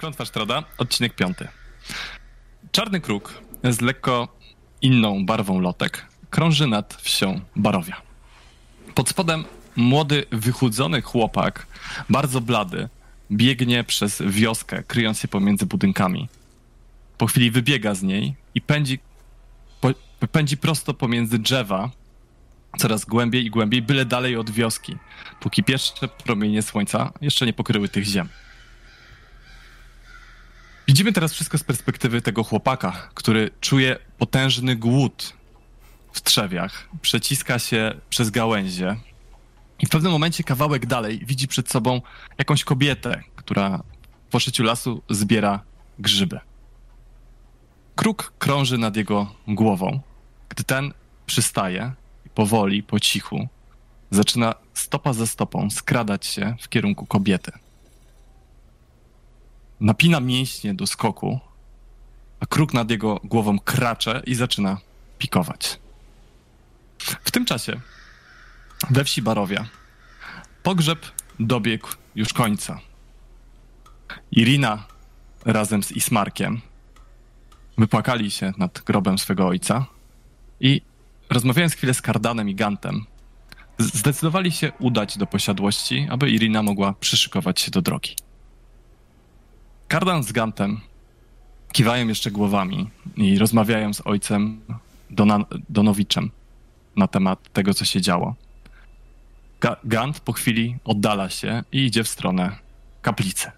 Klątwa Sztrada, odcinek piąty. Czarny kruk z lekko inną barwą lotek krąży nad wsią Barowia. Pod spodem młody, wychudzony chłopak, bardzo blady, biegnie przez wioskę, kryjąc się pomiędzy budynkami. Po chwili wybiega z niej i pędzi, po, pędzi prosto pomiędzy drzewa, coraz głębiej i głębiej, byle dalej od wioski, póki pierwsze promienie słońca jeszcze nie pokryły tych ziem. Widzimy teraz wszystko z perspektywy tego chłopaka, który czuje potężny głód w trzewiach, przeciska się przez gałęzie i w pewnym momencie kawałek dalej widzi przed sobą jakąś kobietę, która w poszyciu lasu zbiera grzyby. Kruk krąży nad jego głową. Gdy ten przystaje powoli, po cichu, zaczyna stopa za stopą skradać się w kierunku kobiety napina mięśnie do skoku, a kruk nad jego głową kracze i zaczyna pikować. W tym czasie we wsi Barowia pogrzeb dobiegł już końca. Irina razem z Ismarkiem wypłakali się nad grobem swego ojca i rozmawiając chwilę z Kardanem i Gantem, zdecydowali się udać do posiadłości, aby Irina mogła przyszykować się do drogi. Kardan z Gantem kiwają jeszcze głowami i rozmawiają z ojcem Dona, Donowiczem na temat tego, co się działo. Ga Gant po chwili oddala się i idzie w stronę kaplicy.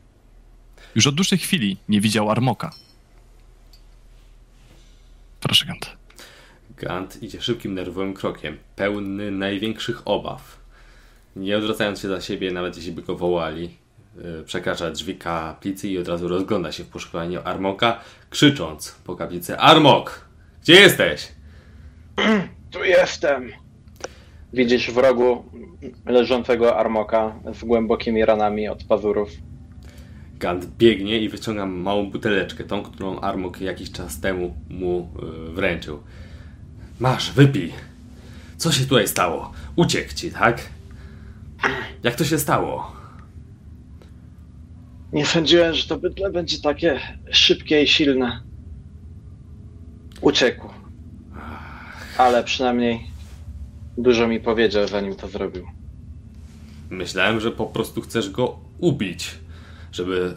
Już od dłuższej chwili nie widział Armoka. Proszę, Gant. Gant idzie szybkim, nerwowym krokiem, pełny największych obaw. Nie odwracając się za siebie, nawet jeśli by go wołali, przekracza drzwi kaplicy i od razu rozgląda się w poszukiwaniu Armoka, krzycząc po kaplicy: Armok! Gdzie jesteś? Tu jestem. Widzisz w rogu leżącego Armoka z głębokimi ranami od pazurów. Gant biegnie i wyciąga małą buteleczkę, tą, którą Armok jakiś czas temu mu yy, wręczył. Masz, wypij. Co się tutaj stało? Uciekł ci, tak? Jak to się stało? Nie sądziłem, że to bydle będzie takie szybkie i silne. Uciekł. Ale przynajmniej dużo mi powiedział, zanim to zrobił. Myślałem, że po prostu chcesz go ubić, żeby...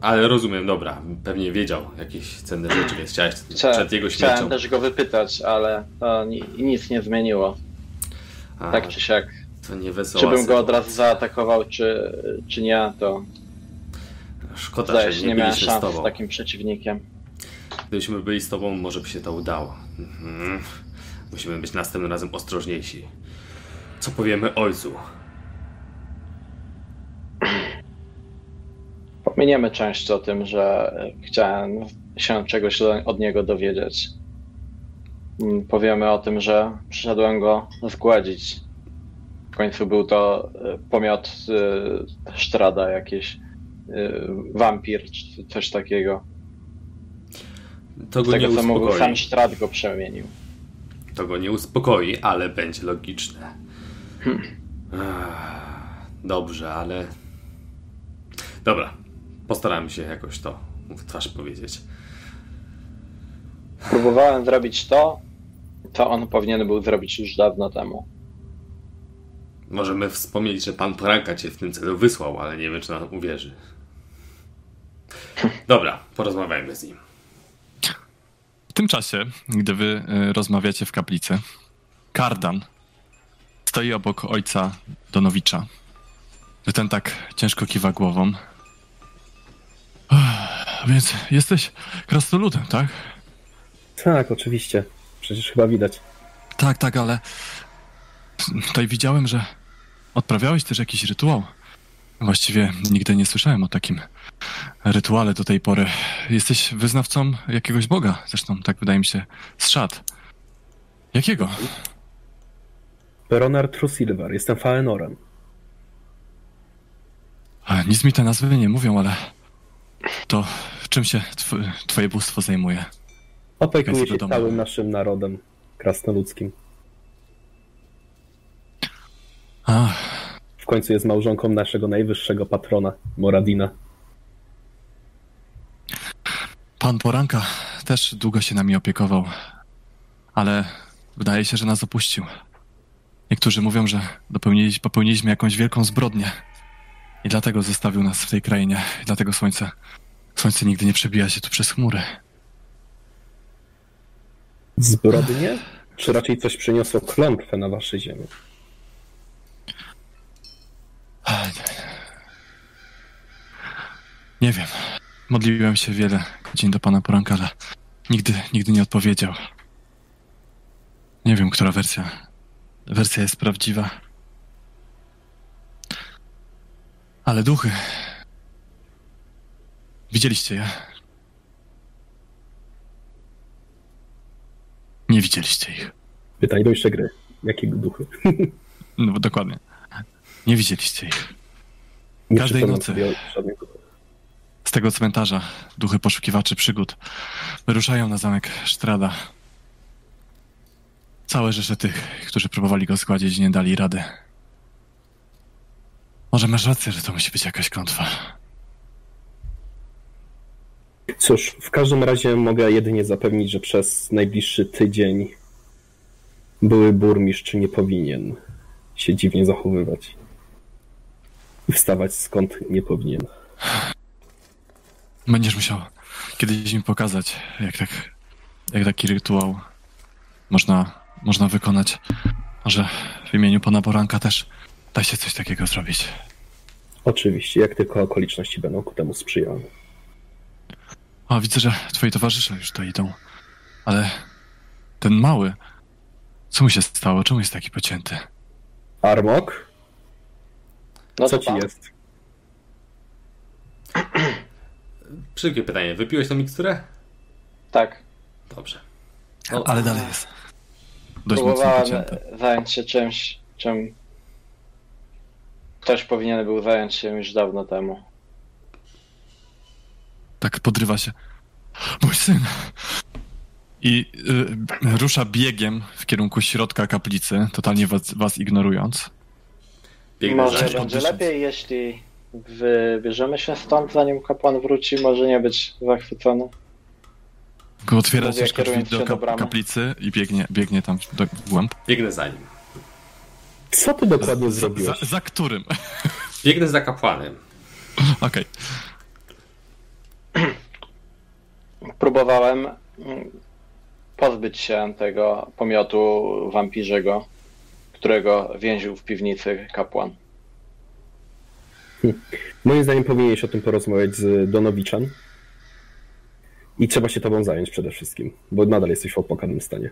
Ale rozumiem, dobra, pewnie wiedział jakieś cenne rzeczy, więc chciałeś Chcia, przed jego śmiercią... Chciałem też go wypytać, ale to ni nic nie zmieniło. A, tak czy siak. To nie wesoło. Czy bym go od razu zaatakował, czy, czy nie, to Szkoda, Zdaje, że nie, nie miałem szans z, tobą. z takim przeciwnikiem. Gdybyśmy byli z tobą, może by się to udało. Mhm. Musimy być następnym razem ostrożniejsi. Co powiemy ojcu? Pominiemy część o tym, że chciałem się czegoś od niego dowiedzieć. Mm, powiemy o tym, że przyszedłem go zgładzić. W końcu był to e, pomiot e, Sztrada jakieś Y, wampir czy coś takiego. To go tego, nie uspokoi. Sam Strat go przemienił. To go nie uspokoi, ale będzie logiczne. Hmm. Dobrze, ale. Dobra, postaramy się jakoś to w twarz powiedzieć. Próbowałem zrobić to, to on powinien był zrobić już dawno temu. Możemy wspomnieć, że pan Poranka cię w tym celu wysłał, ale nie wiem, czy nam uwierzy. Dobra, porozmawiajmy z nim. W tym czasie, gdy wy y, rozmawiacie w kaplicy, Kardan stoi obok ojca Donowicza. Gdy ten tak ciężko kiwa głową. Więc jesteś krasnoludem, tak? Tak, oczywiście. Przecież chyba widać. Tak, tak, ale tutaj widziałem, że odprawiałeś też jakiś rytuał. Właściwie nigdy nie słyszałem o takim rytuale do tej pory. Jesteś wyznawcą jakiegoś boga, zresztą tak wydaje mi się z szat. Jakiego? Peronar Trusilver, jestem Faenorem. A, nic mi te nazwy nie mówią, ale to czym się tw twoje bóstwo zajmuje? Opiekuje się całym naszym narodem krasnoludzkim. A. W końcu jest małżonką naszego najwyższego patrona, Moradina. Pan Poranka też długo się nami opiekował, ale wydaje się, że nas opuścił. Niektórzy mówią, że dopełniliśmy, popełniliśmy jakąś wielką zbrodnię i dlatego zostawił nas w tej krainie. I dlatego słońce, słońce nigdy nie przebija się tu przez chmury. Zbrodnie? Czy raczej coś przyniosło klątwę na waszej ziemi? Nie wiem. Modliłem się wiele godzin do pana poranka, ale nigdy, nigdy nie odpowiedział. Nie wiem, która wersja, wersja jest prawdziwa. Ale duchy. Widzieliście je? Nie widzieliście ich. Do jeszcze gry. Jakiego duchy? No dokładnie. Nie widzieliście ich. Każdej nocy. żadnego. Tego cmentarza duchy poszukiwaczy przygód wyruszają na zamek Sztrada. Całe rzesze tych, którzy próbowali go zgładzić, nie dali rady. Może masz rację, że to musi być jakaś klątwa. Cóż, w każdym razie mogę jedynie zapewnić, że przez najbliższy tydzień były burmistrz nie powinien się dziwnie zachowywać. I wstawać skąd nie powinien. Będziesz musiał kiedyś mi pokazać, jak, tak, jak taki rytuał można, można wykonać. Może w imieniu pana Poranka też da się coś takiego zrobić. Oczywiście, jak tylko okoliczności będą ku temu sprzyjały. O, widzę, że twoi towarzysze już to idą. Ale ten mały, co mu się stało? Czemu jest taki pocięty? Armok, No co ci pan. jest? Szybkie pytanie. Wypiłeś tą miksturę? Tak. Dobrze. No, Ale dalej jest. Dość Próbowałem zająć się czymś, czym ktoś powinien był zająć się już dawno temu. Tak podrywa się. Mój syn! I y, rusza biegiem w kierunku środka kaplicy, totalnie was, was ignorując. Biegnę Może będzie lepiej, jeśli wybierzemy się stąd, zanim kapłan wróci, może nie być zachwycony. Go otwiera Mówię, ciężko drzwi do do kaplicy i biegnie, biegnie tam do, w głąb. Biegnę za nim. Co ty dokładnie Za, zrobiłeś? za którym? Biegnę za kapłanem. Okej. Próbowałem mm, pozbyć się tego pomiotu wampirzego, którego więził w piwnicy kapłan. Moim zdaniem powinieneś o tym porozmawiać z Donowiczem. I trzeba się tobą zająć przede wszystkim, bo nadal jesteś w opłakanym stanie.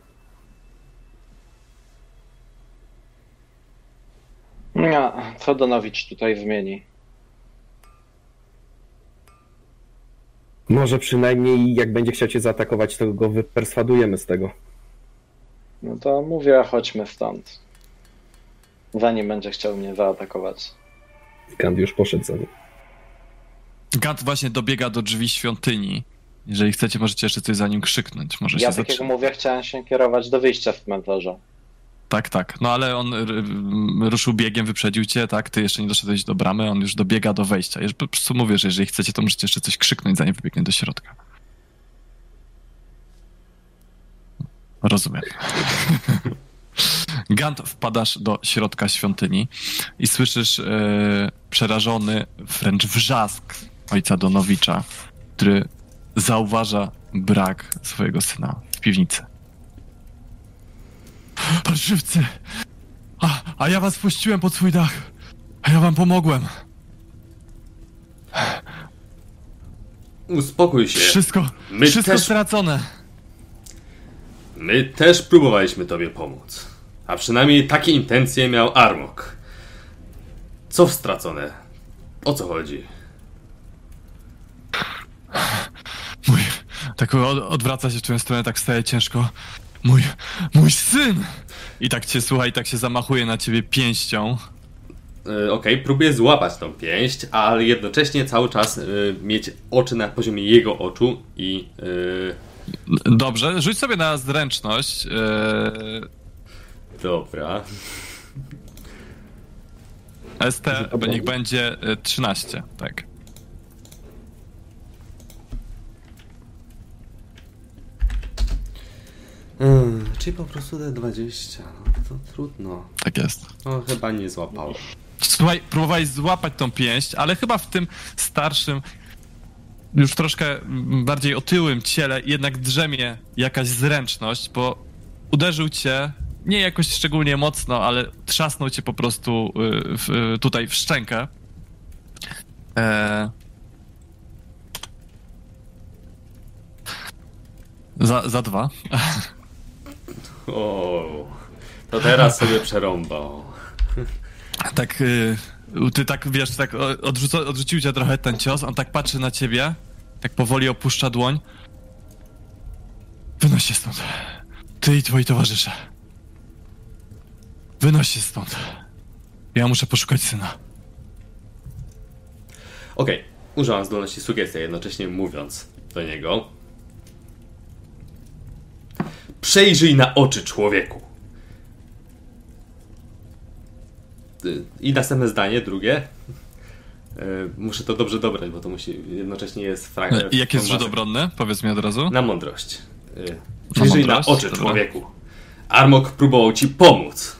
No, co Donowicz tutaj zmieni? Może przynajmniej jak będzie chciał cię zaatakować, to go wyperswadujemy z tego. No to mówię, chodźmy stąd. Zanim będzie chciał mnie zaatakować. Gand już poszedł za nim. Gant właśnie dobiega do drzwi świątyni. Jeżeli chcecie, możecie jeszcze coś za nim krzyknąć. Może Ja się tak jak mówię, chciałem się kierować do wyjścia z cmentarza. Tak, tak. No ale on ruszył biegiem, wyprzedził cię, tak? Ty jeszcze nie doszedłeś do bramy, on już dobiega do wejścia. Ja po prostu mówię, że jeżeli chcecie, to możecie jeszcze coś krzyknąć, zanim wybiegnie do środka. Rozumiem. Gant, wpadasz do środka świątyni i słyszysz e, przerażony wręcz wrzask ojca Donowicza, który zauważa brak swojego syna w piwnicy. Parszywcy! A, a ja was puściłem pod swój dach. A ja wam pomogłem. Uspokój się. Wszystko, My wszystko też- stracone. My też próbowaliśmy tobie pomóc. A przynajmniej takie intencje miał Armok. Co stracone? O co chodzi? Mój, tak od, odwraca się w twoją stronę, tak staje ciężko. Mój, mój syn! I tak cię słucha i tak się zamachuje na ciebie pięścią. E, Okej, próbuję złapać tą pięść, ale jednocześnie cały czas e, mieć oczy na poziomie jego oczu i. e, Dobrze, rzuć sobie na zręczność. Dobra. ST, niech będzie e, 13, tak. Hmm, czyli po prostu te 20. No to trudno. Tak jest. No chyba nie złapałem. Słuchaj, próbowałeś złapać tą pięść, ale chyba w tym starszym, już troszkę bardziej otyłym ciele jednak drzemie jakaś zręczność, bo uderzył cię nie jakoś szczególnie mocno, ale trzasnął cię po prostu y, w, y, tutaj w szczękę. E... Za, za dwa. O, to teraz sobie przerąbał. Tak, y, ty tak, wiesz, tak odrzucił cię trochę ten cios, on tak patrzy na ciebie, tak powoli opuszcza dłoń. Wynoś się stąd. Ty i twoi towarzysze. Wynoś się stąd. Ja muszę poszukać syna. Okej, użyłam zdolności sugestii, jednocześnie mówiąc do niego. Przejrzyj na oczy człowieku. Y, I następne zdanie, drugie. Y, Muszę to dobrze dobrać, bo to musi jednocześnie jest fragment. I jak jest rzut obronny? Powiedz mi od razu. Na mądrość. Y, Przejrzyj na mądrość? oczy człowieku. Armok próbował ci pomóc.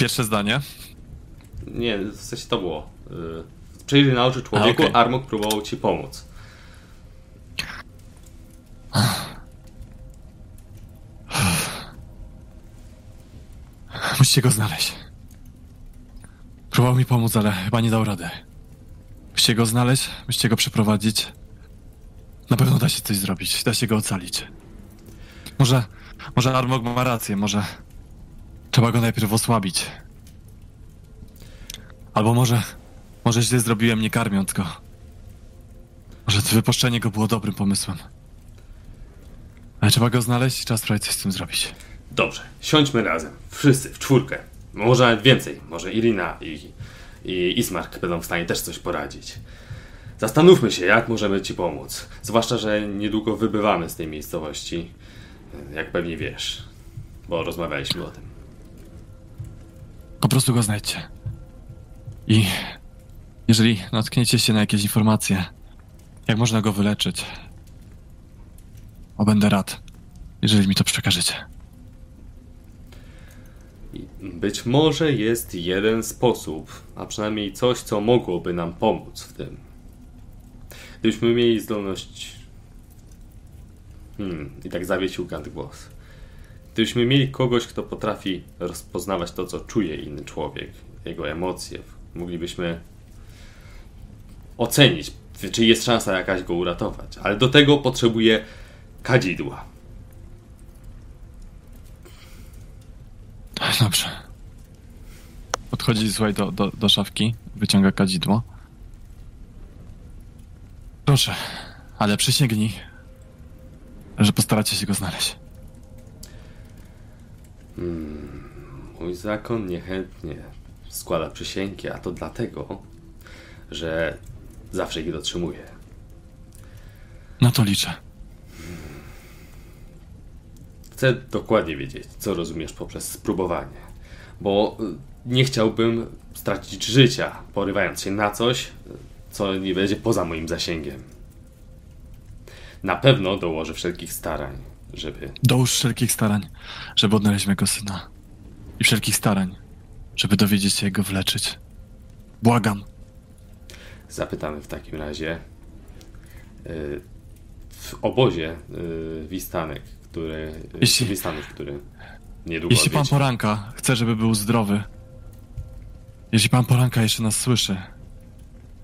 Pierwsze zdanie. Nie, w sensie to było. Y, Przejrzyj na oczy człowieku, A, okej. Armok próbował ci pomóc. Musicie go znaleźć. Próbował mi pomóc, ale chyba nie dał rady. Musicie go znaleźć, musicie go przeprowadzić. Na pewno da się coś zrobić, da się go ocalić. Może, może Armog ma rację, może trzeba go najpierw osłabić. Albo może, może źle zrobiłem nie karmiąc go. Może wypuszczenie go było dobrym pomysłem. Ale trzeba go znaleźć i trzeba spróbować coś z tym zrobić. Dobrze, siądźmy razem. Wszyscy, w czwórkę. Może nawet więcej. Może Irina i, i Ismark będą w stanie też coś poradzić. Zastanówmy się, jak możemy ci pomóc. Zwłaszcza, że niedługo wybywamy z tej miejscowości. Jak pewnie wiesz. Bo rozmawialiśmy o tym. Po prostu go znajdźcie. I jeżeli natkniecie się na jakieś informacje, jak można go wyleczyć, o będę rad, jeżeli mi to przekażecie. Być może jest jeden sposób, a przynajmniej coś, co mogłoby nam pomóc w tym. Gdybyśmy mieli zdolność. Hmm, i tak zawiesił Gant głos. Gdybyśmy mieli kogoś, kto potrafi rozpoznawać to, co czuje inny człowiek, jego emocje, moglibyśmy ocenić, czy jest szansa jakaś go uratować. Ale do tego potrzebuje kadzidła. Dobrze. Podchodzi, słuchaj, do, do, do szafki, wyciąga kadzidło. Proszę, ale przysięgnij, że postaracie się go znaleźć. Mój zakon niechętnie składa przysięgi, a to dlatego, że zawsze ich dotrzymuje. Na to liczę. Chcę dokładnie wiedzieć, co rozumiesz poprzez spróbowanie, bo y, nie chciałbym stracić życia, porywając się na coś, co nie będzie poza moim zasięgiem. Na pewno dołożę wszelkich starań, żeby Dołóż wszelkich starań, żeby odnaleźć mego syna. I wszelkich starań, żeby dowiedzieć się jak go wyleczyć. Błagam. Zapytamy w takim razie y, w obozie y, Wistanek, który. Jeśli- Wistanów, który niedługo Jeśli pan odwiedzi. Poranka chce, żeby był zdrowy, jeśli pan Poranka jeszcze nas słyszy,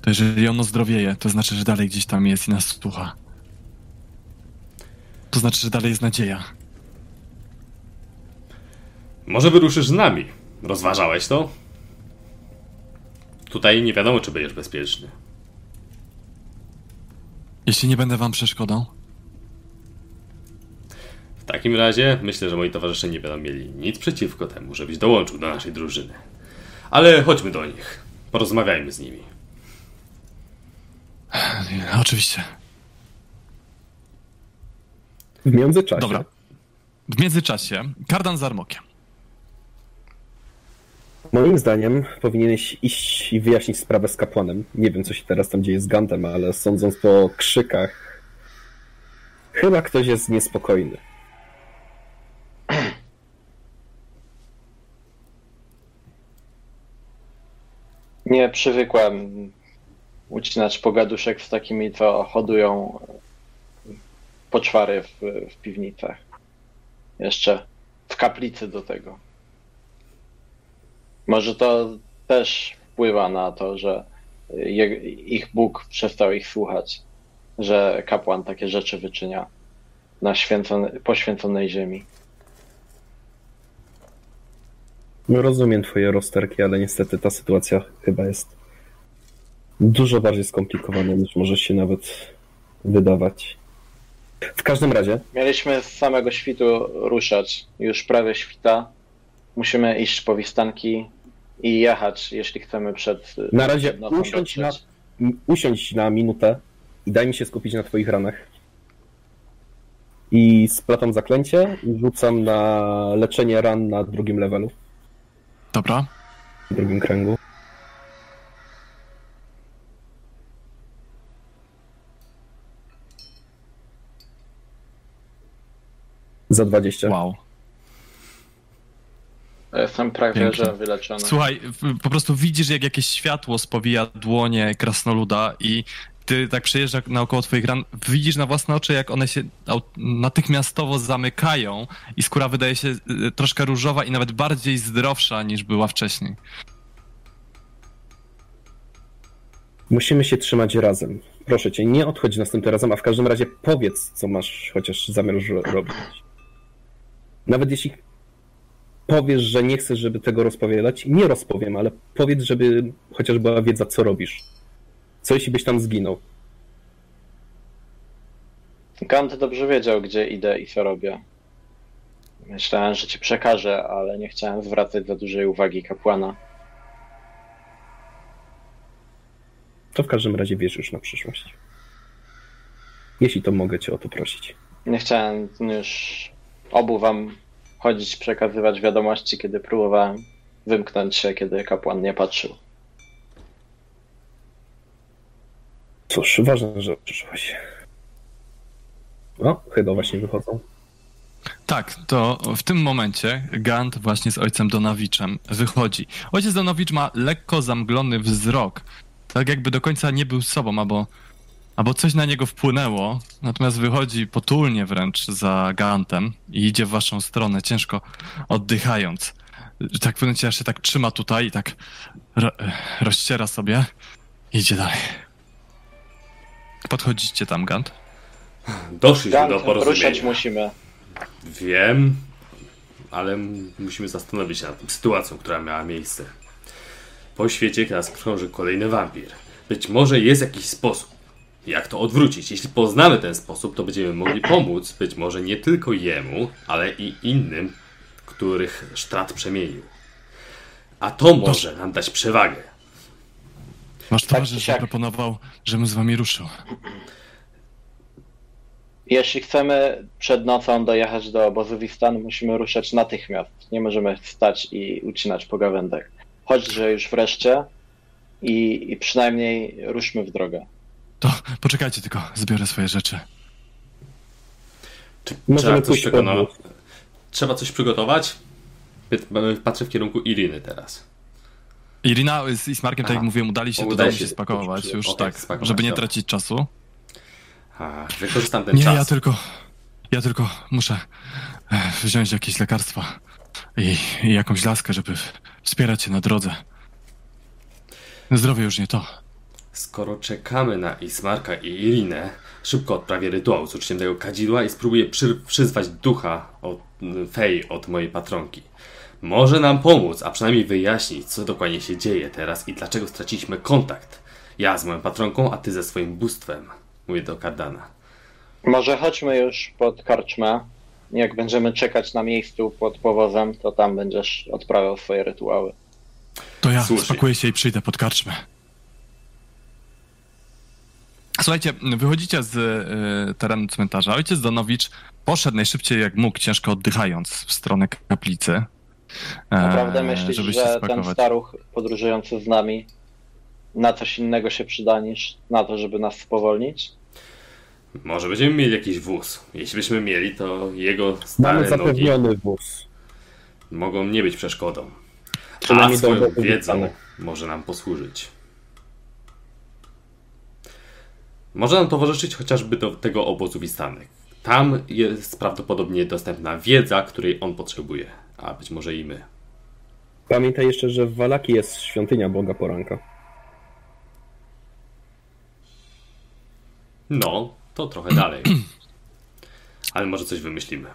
to jeżeli on ozdrowieje, to znaczy, że dalej gdzieś tam jest i nas słucha. To znaczy, że dalej jest nadzieja. Może wyruszysz z nami. Rozważałeś to? Tutaj nie wiadomo, czy będziesz bezpieczny. Jeśli nie będę wam przeszkodą, W takim razie myślę, że moi towarzysze nie będą mieli nic przeciwko temu, żebyś dołączył do naszej drużyny. Ale chodźmy do nich. Porozmawiajmy z nimi. oczywiście. W międzyczasie Dobra. W międzyczasie, kardan z armokiem. Moim zdaniem powinieneś iść i wyjaśnić sprawę z kapłanem. Nie wiem, co się teraz tam dzieje z Gantem, ale sądząc po krzykach, chyba ktoś jest niespokojny. Nie przywykłem ucinać pogaduszek z takimi, co hodują poczwary w, w piwnicach. Jeszcze w kaplicy do tego. Może to też wpływa na to, że ich Bóg przestał ich słuchać, że kapłan takie rzeczy wyczynia na święcone, poświęconej ziemi. Rozumiem twoje rozterki, ale niestety ta sytuacja chyba jest dużo bardziej skomplikowana niż może się nawet wydawać. W każdym razie, Mieliśmy z samego świtu ruszać. Już prawie świta. Musimy iść po wistanki i jechać, jeśli chcemy przed. na razie przed usiądź na, usiądź na minutę i daj mi się skupić na twoich ranach. I splatam zaklęcie i rzucam na leczenie ran na drugim levelu, Dobra. drugim kręgu. Za 20. Wow. Jestem prawie, Pięknie. że wyleczony. Słuchaj, po prostu widzisz, jak jakieś światło spowija dłonie krasnoluda i ty tak przejeżdża naokoło twoich ran, widzisz na własne oczy, jak one się natychmiastowo zamykają i skóra wydaje się y, troszkę różowa i nawet bardziej zdrowsza niż była wcześniej. Musimy się trzymać razem. Proszę cię, nie odchodź następnym razem, a w każdym razie powiedz, co masz chociaż zamiar ro- robić. Nawet jeśli powiesz, że nie chcesz, żeby tego rozpowiadać, nie rozpowiem, ale powiedz, żeby chociaż była wiedza, co robisz. Co jeśli byś tam zginął? Gant dobrze wiedział, gdzie idę i co robię. Myślałem, że ci przekażę, ale nie chciałem zwracać za dużej uwagi kapłana. To w każdym razie wiesz już na przyszłość. Jeśli to mogę cię o to prosić. Nie chciałem już obu wam chodzić, przekazywać wiadomości, kiedy próbowałem wymknąć się, kiedy kapłan nie patrzył. Cóż, ważne, że przyszłaś. O, chyba właśnie wychodzą. Tak, to w tym momencie Gant właśnie z ojcem Donawiczem wychodzi. Ojciec Donowicz ma lekko zamglony wzrok. Tak jakby do końca nie był sobą, albo, albo coś na niego wpłynęło. Natomiast wychodzi potulnie wręcz za Gantem i idzie w waszą stronę, ciężko oddychając. Tak w pewnym się tak trzyma tutaj i tak ro, rozciera sobie i idzie dalej. Podchodzicie tam, Gant? Doszliśmy Gant, do ruszać porozumienia. musimy. Wiem, ale musimy zastanowić się nad tą sytuacją, która miała miejsce. Po świecie teraz krąży kolejny wampir. Być może jest jakiś sposób, jak to odwrócić. Jeśli poznamy ten sposób, to będziemy mogli pomóc być może nie tylko jemu, ale i innym, których Sztrat przemienił. A to może nam dać przewagę. Tak towarzysz czy siak. zaproponował, żebym z wami ruszył. Jeśli chcemy przed nocą dojechać do obozu Wistan, musimy ruszać natychmiast. Nie możemy stać i ucinać pogawędek. Chodźże już wreszcie i, i przynajmniej ruszmy w drogę. To poczekajcie tylko, zbiorę swoje rzeczy. Czy trzeba coś wóz. Trzeba coś przygotować? Patrzę w kierunku Iriny teraz. Irina z Ismarkiem, tak jak mówiłem, udali się, udaje się się spakować już, okej, tak, spakować, żeby nie dobra. tracić czasu. A, wykorzystam ten Nie, czas. ja tylko, ja tylko muszę e, wziąć jakieś lekarstwa i, i jakąś laskę, żeby wspierać się na drodze. Zdrowie już nie to. Skoro czekamy na Ismarka i Irinę, szybko odprawię rytuał z uczniem tego kadzidła i spróbuję przy, przyzwać ducha od Fej od mojej patronki. Może nam pomóc, a przynajmniej wyjaśnić, co dokładnie się dzieje teraz i dlaczego straciliśmy kontakt. Ja z moją patronką, a ty ze swoim bóstwem. Mówię do Kardana. Może chodźmy już pod karczmę. Jak będziemy czekać na miejscu pod powozem, to tam będziesz odprawiał swoje rytuały. To ja Słusznie. spakuję się i przyjdę pod karczmę. Słuchajcie, wychodzicie z y, terenu cmentarza. Ojciec Donowicz poszedł najszybciej jak mógł, ciężko oddychając w stronę kaplicy. E, Naprawdę myślisz, żeby się że ten staruch podróżujący z nami na coś innego się przyda niż na to, żeby nas spowolnić? Może będziemy mieli jakiś wóz. Jeśli byśmy mieli, to jego Mamy stare nogi zapewniony wóz. mogą nie być przeszkodą. A swoją wiedzą może nam posłużyć. Może nam towarzyszyć chociażby do tego obozu Wistanek. Tam jest prawdopodobnie dostępna wiedza, której on potrzebuje, a być może i my. Pamiętaj jeszcze, że w Walaki jest świątynia Boga Poranka. No, to trochę dalej. Ale może coś wymyślimy.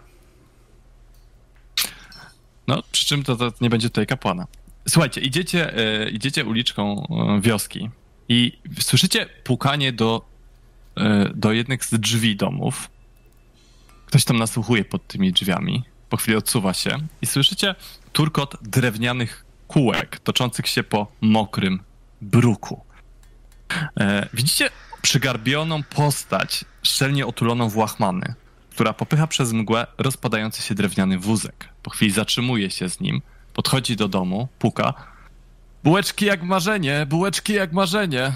No, przy czym to, to nie będzie tutaj kapłana. Słuchajcie, idziecie, e, idziecie uliczką e, wioski i słyszycie pukanie do, do jednych z drzwi domów. Ktoś tam nasłuchuje pod tymi drzwiami. Po chwili odsuwa się i słyszycie turkot drewnianych kółek toczących się po mokrym bruku. E, widzicie przygarbioną postać, szczelnie otuloną w łachmany, która popycha przez mgłę rozpadający się drewniany wózek. Po chwili zatrzymuje się z nim, podchodzi do domu, puka. Bułeczki jak marzenie, bułeczki jak marzenie.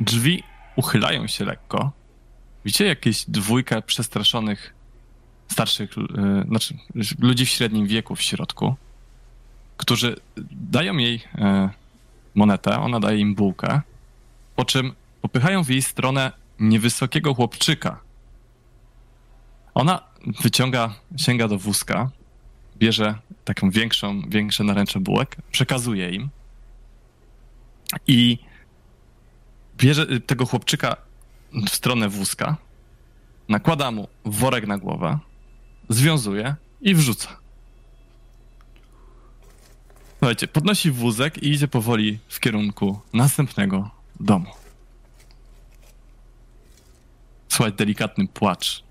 Drzwi uchylają się lekko. Widzicie jakieś dwójkę przestraszonych starszych, yy, znaczy ludzi w średnim wieku w środku, którzy dają jej yy, monetę, ona daje im bułkę, po czym popychają w jej stronę niewysokiego chłopczyka. Ona wyciąga, sięga do wózka, bierze taką większą, większe naręcze bułek, przekazuje im i bierze tego chłopczyka w stronę wózka, nakłada mu worek na głowę, związuje i wrzuca. Słuchajcie, podnosi wózek i idzie powoli w kierunku następnego domu. Słuchaj, delikatny płacz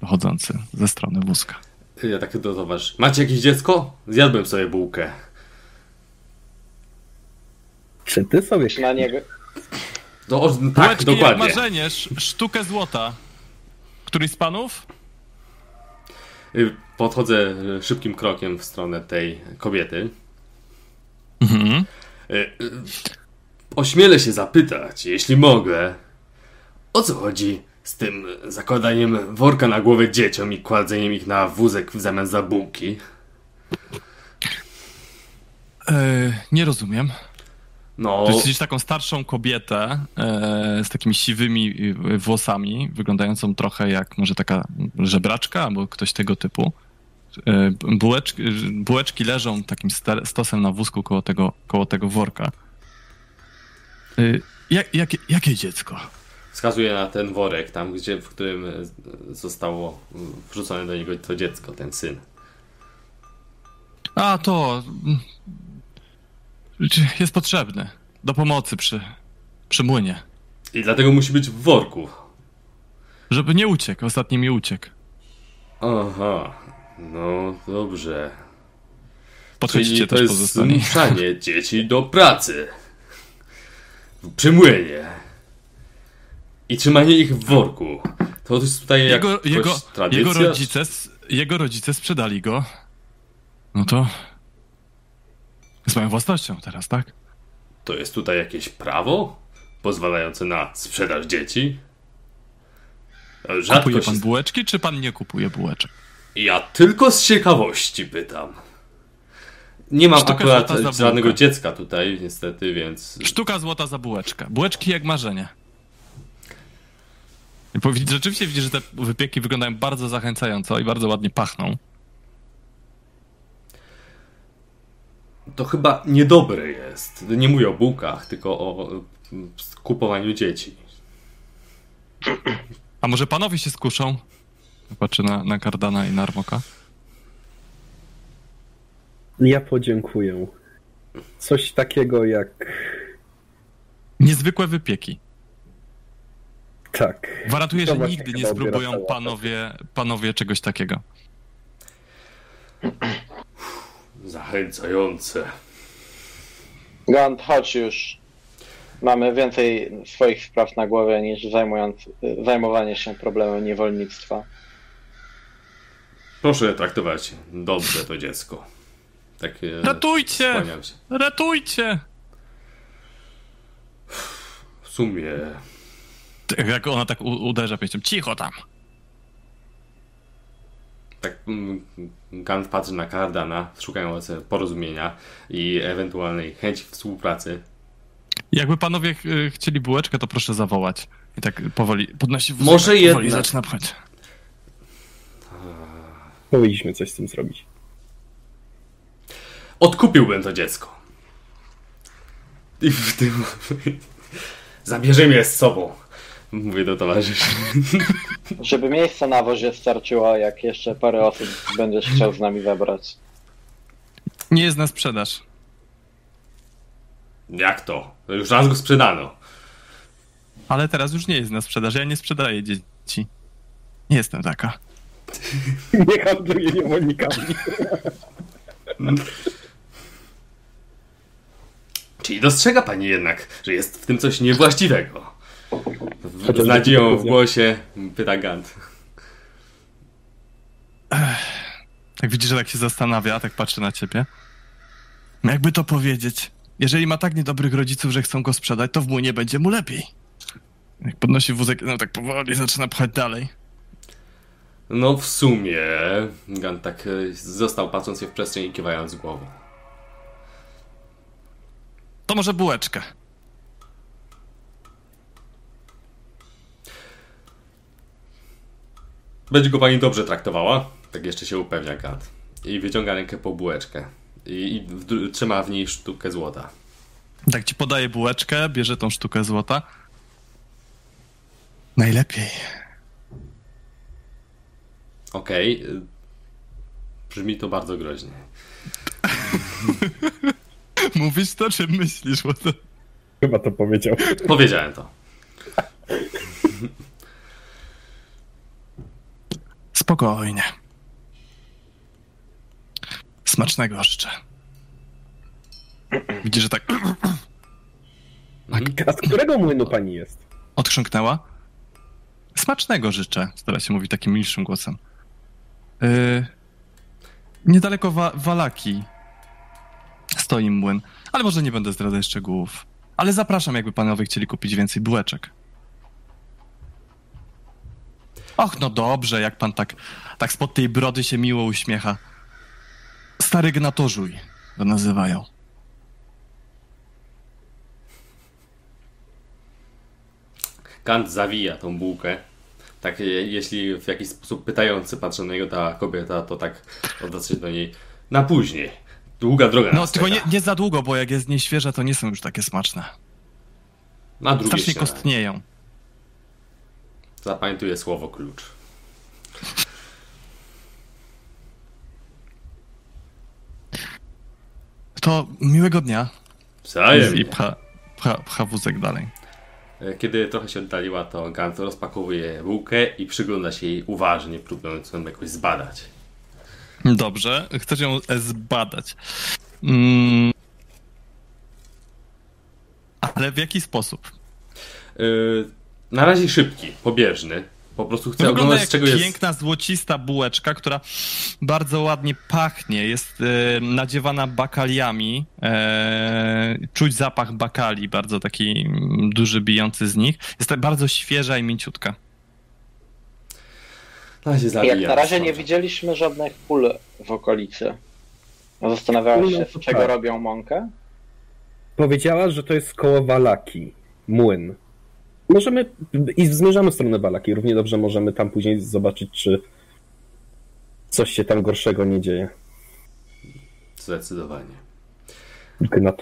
dochodzący ze strony wózka. Ja tak do towarzysz. Macie jakieś dziecko? Zjadłem sobie bułkę. Czy ty sobie... Na niego, No, o, tak, Bułeczki jak dokładnie. marzenie, sz- sztukę złota. Któryś z panów? Y, Podchodzę y, szybkim krokiem w stronę tej kobiety. Mhm. Y, Ośmielę się zapytać, jeśli mogę, o co chodzi z tym zakładaniem worka na głowę dzieciom i kładzeniem ich na wózek w zamian za bułki? E, nie rozumiem. No, To Widzisz taką starszą kobietę e, z takimi siwymi e, włosami, wyglądającą trochę jak może taka żebraczka albo ktoś tego typu. E, bułeczki, bułeczki leżą takim stosem na wózku koło tego, koło tego worka. E, jak, jakie, jakie dziecko? wskazuję na ten worek, tam gdzie, w którym zostało wrzucone do niego to dziecko, ten syn. A, to... Jest potrzebny. Do pomocy przy, przy młynie. I dlatego musi być w worku. Żeby nie uciekł. Ostatni mi uciekł. Aha, no dobrze. Podchodzicie też jest pozostali. zmuszanie dzieci do pracy. Przy młynie. I trzymanie ich w worku. To jest tutaj Jego, jakoś jego, tradycja? jego, rodzice, jego rodzice sprzedali go. No to... Jest moją własnością teraz, tak? To jest tutaj jakieś prawo? Pozwalające na sprzedaż dzieci? Rzadko Kupuje się... pan bułeczki, czy pan nie kupuje bułeczek? Ja tylko z ciekawości pytam. Nie mam Sztuka akurat żadnego dziecka tutaj, niestety, więc... Sztuka złota za bułeczkę. Bułeczki jak marzenie. Rzeczywiście widzisz, że te wypieki wyglądają bardzo zachęcająco i bardzo ładnie pachną. To chyba niedobre jest. Nie mówię o bułkach, tylko o kupowaniu dzieci. A może panowie się skuszą? Patrzy na, na Kardana i na Armoka. Ja podziękuję. Coś takiego jak... Niezwykłe wypieki. Tak. Gwarantuję, że nigdy nie spróbują panowie, panowie czegoś takiego. Zachęcające. Gant, chodź już. Mamy więcej swoich spraw na głowie niż zajmując, zajmowanie się problemem niewolnictwa. Proszę traktować dobrze to dziecko. Tak e, Ratujcie! Ratujcie! W sumie Jak ona tak uderza pięścią. Cicho tam! Tak mm, Gant patrzy na Kardana, szukając porozumienia i ewentualnej chęci współpracy. Jakby panowie ch- chcieli bułeczkę, to proszę zawołać. I tak powoli podnosi wózek, Może tak powoli jednak. zaczyna pchać. Powinniśmy coś z tym zrobić. Odkupiłbym to dziecko. I w tym... Zabierzemy je z sobą. Mówię do towarzyszy. Żeby miejsca na wozie starczyło, jak jeszcze parę osób będziesz chciał z nami zabrać. Nie jest na sprzedaż. Jak to? Już raz go sprzedano. Ale teraz już nie jest na sprzedaż. Ja nie sprzedaję dzieci. Nie jestem taka. Nie handluję niewolnikami. Czyli dostrzega pani jednak, że jest w tym coś niewłaściwego. Chociaż Z nadzieją w głosie pyta Gant. Tak widzisz, że tak się zastanawia, tak patrzy na ciebie. Jakby to powiedzieć? Jeżeli ma tak niedobrych rodziców, że chcą go sprzedać, to w młynie będzie mu lepiej. Jak podnosi wózek, no tak powoli zaczyna pchać dalej. No w sumie Gant tak e, został patrząc się w przestrzeń i kiwając głową. To może bułeczkę. Będzie go pani dobrze traktowała? Tak jeszcze się upewnia Gant. I wyciąga rękę po bułeczkę. I, i w, trzyma w niej sztukę złota. Tak ci podaje bułeczkę, bierze tą sztukę złota. Najlepiej. Okej. y, Brzmi to bardzo groźnie. Mówisz to, czy myślisz? Bo to... Chyba to powiedział. Powiedziałem to. Spokojnie. Smacznego życzę. Widzisz, że tak Mhm. A z którego młynu pani jest? odchrząknęła. Smacznego życzę, stara się mówić takim milszym głosem. Yy, niedaleko wa- Walaki stoi młyn, ale może nie będę zdradzać szczegółów. Ale zapraszam, jakby panowie chcieli kupić więcej bułeczek. Och, no dobrze, jak pan tak, tak spod tej brody się miło uśmiecha. Stary gnatorzuj, go nazywają. Kant zawija tą bułkę. Tak, je- jeśli w jakiś sposób pytający patrzy na niego ta kobieta, to tak odwraca się do niej na później. Długa droga No, tylko nie, nie za długo, bo jak jest nieświeża, to nie są już takie smaczne. Na drugie Strasznie kostnieją. Zapamiętuję słowo klucz. To miłego dnia. I Wzajemnie. pcha, pcha, pcha wózek dalej. E, Kiedy trochę się oddaliła, to Gant rozpakowuje bułkę i przygląda się jej uważnie, próbując ją jakoś zbadać. Dobrze, chcesz ją zbadać. Mm. Ale w jaki sposób? Yy, na razie szybki, pobieżny. Po prostu chcę Wygląda oglądać, jak z czego jest... piękna, złocista bułeczka, która bardzo ładnie pachnie. Jest e, nadziewana bakaliami. E, czuć zapach bakali, bardzo taki mm, duży, bijący z nich. Jest tak bardzo świeża i mięciutka. Na razie zabija. Jak na razie nie widzieliśmy żadnych pól w okolicy. Zastanawiałeś się, No, z czego robią mąkę? Powiedziała, że to jest koło Walaki. Młyn. Możemy i zmierzamy w stronę Walaki. Równie dobrze możemy tam później zobaczyć, czy coś się tam gorszego nie dzieje. Zdecydowanie.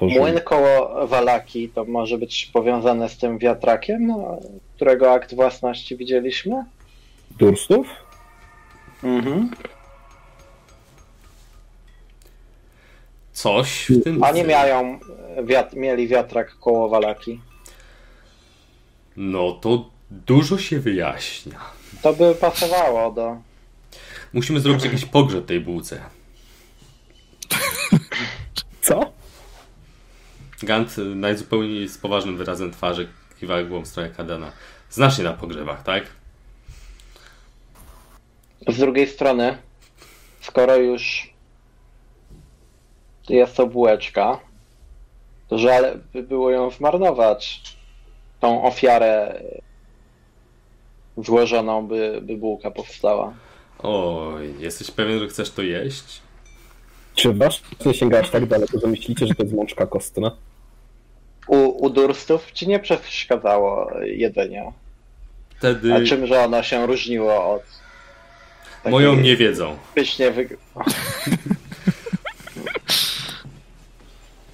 Młyn koło Walaki to może być powiązane z tym wiatrakiem, no, którego akt własności widzieliśmy? Durstów? Mhm. Coś w tym... A nie miają, wiat, mieli wiatrak koło Walaki. No to dużo się wyjaśnia. To by pasowało do... Musimy zrobić jakiś pogrzeb tej bułce. Co? Gant y, najzupełniej z poważnym wyrazem twarzy kiwa głową w stronę Kadana. Znasz się na pogrzebach, tak? Z drugiej strony skoro już jest to bułeczka, to żal by było ją zmarnować. Tą ofiarę złożoną, by, by bułka powstała. Oj, jesteś pewien, że chcesz to jeść? Czy wasz nie sięga aż tak daleko, że myślicie, że to jest mączka kostna? U, u durstów ci nie przeszkadzało jedzenia. Wtedy A czymże ono się różniło od. takiej moją nie wiedzą. Pysznie wyg...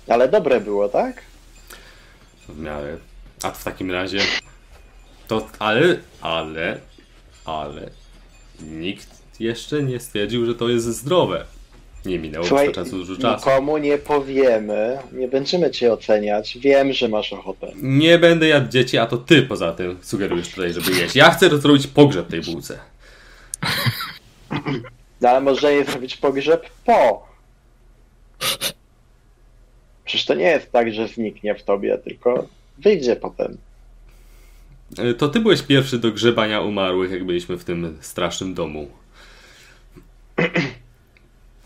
Ale dobre było, tak? W miarę. A w takim razie. To. Ale. Ale. Ale. Nikt jeszcze nie stwierdził, że to jest zdrowe. Nie minęło Słuchaj, wystarczająco dużo czasu. nikomu nie powiemy, nie będziemy cię oceniać. Wiem, że masz ochotę. Nie będę jadł dzieci, a to ty poza tym sugerujesz tutaj, żeby jeść. Ja chcę zrobić pogrzeb tej bułce. No ale można je zrobić pogrzeb po. Przecież to nie jest tak, że zniknie w tobie, tylko wyjdzie potem. E, To ty byłeś pierwszy do grzebania umarłych, jak byliśmy w tym strasznym domu.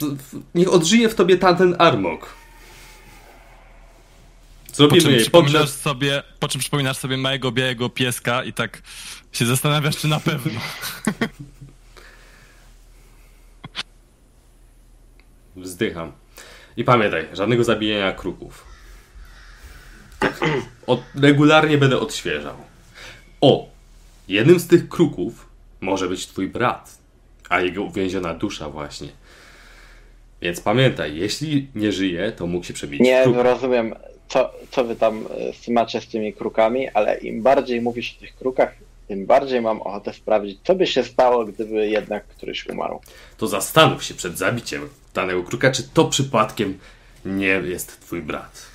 W- Niech odżyje w tobie tamten armok. Po Zrobimy czym, jej przypominasz pogrzeb. sobie, po czym przypominasz sobie małego białego pieska i tak się zastanawiasz, czy na pewno. Wzdycham. I pamiętaj, żadnego zabijania kruków. Od, regularnie będę odświeżał. O! Jednym z tych kruków może być twój brat, a jego uwięziona dusza właśnie. Więc pamiętaj, jeśli nie żyje, to mógł się przebić Nie kruka. rozumiem, co, co wy tam e, macie z tymi krukami, ale im bardziej mówisz o tych krukach, tym bardziej mam ochotę sprawdzić, co by się stało, gdyby jednak któryś umarł. To zastanów się przed zabiciem danego kruka, czy to przypadkiem nie jest twój brat.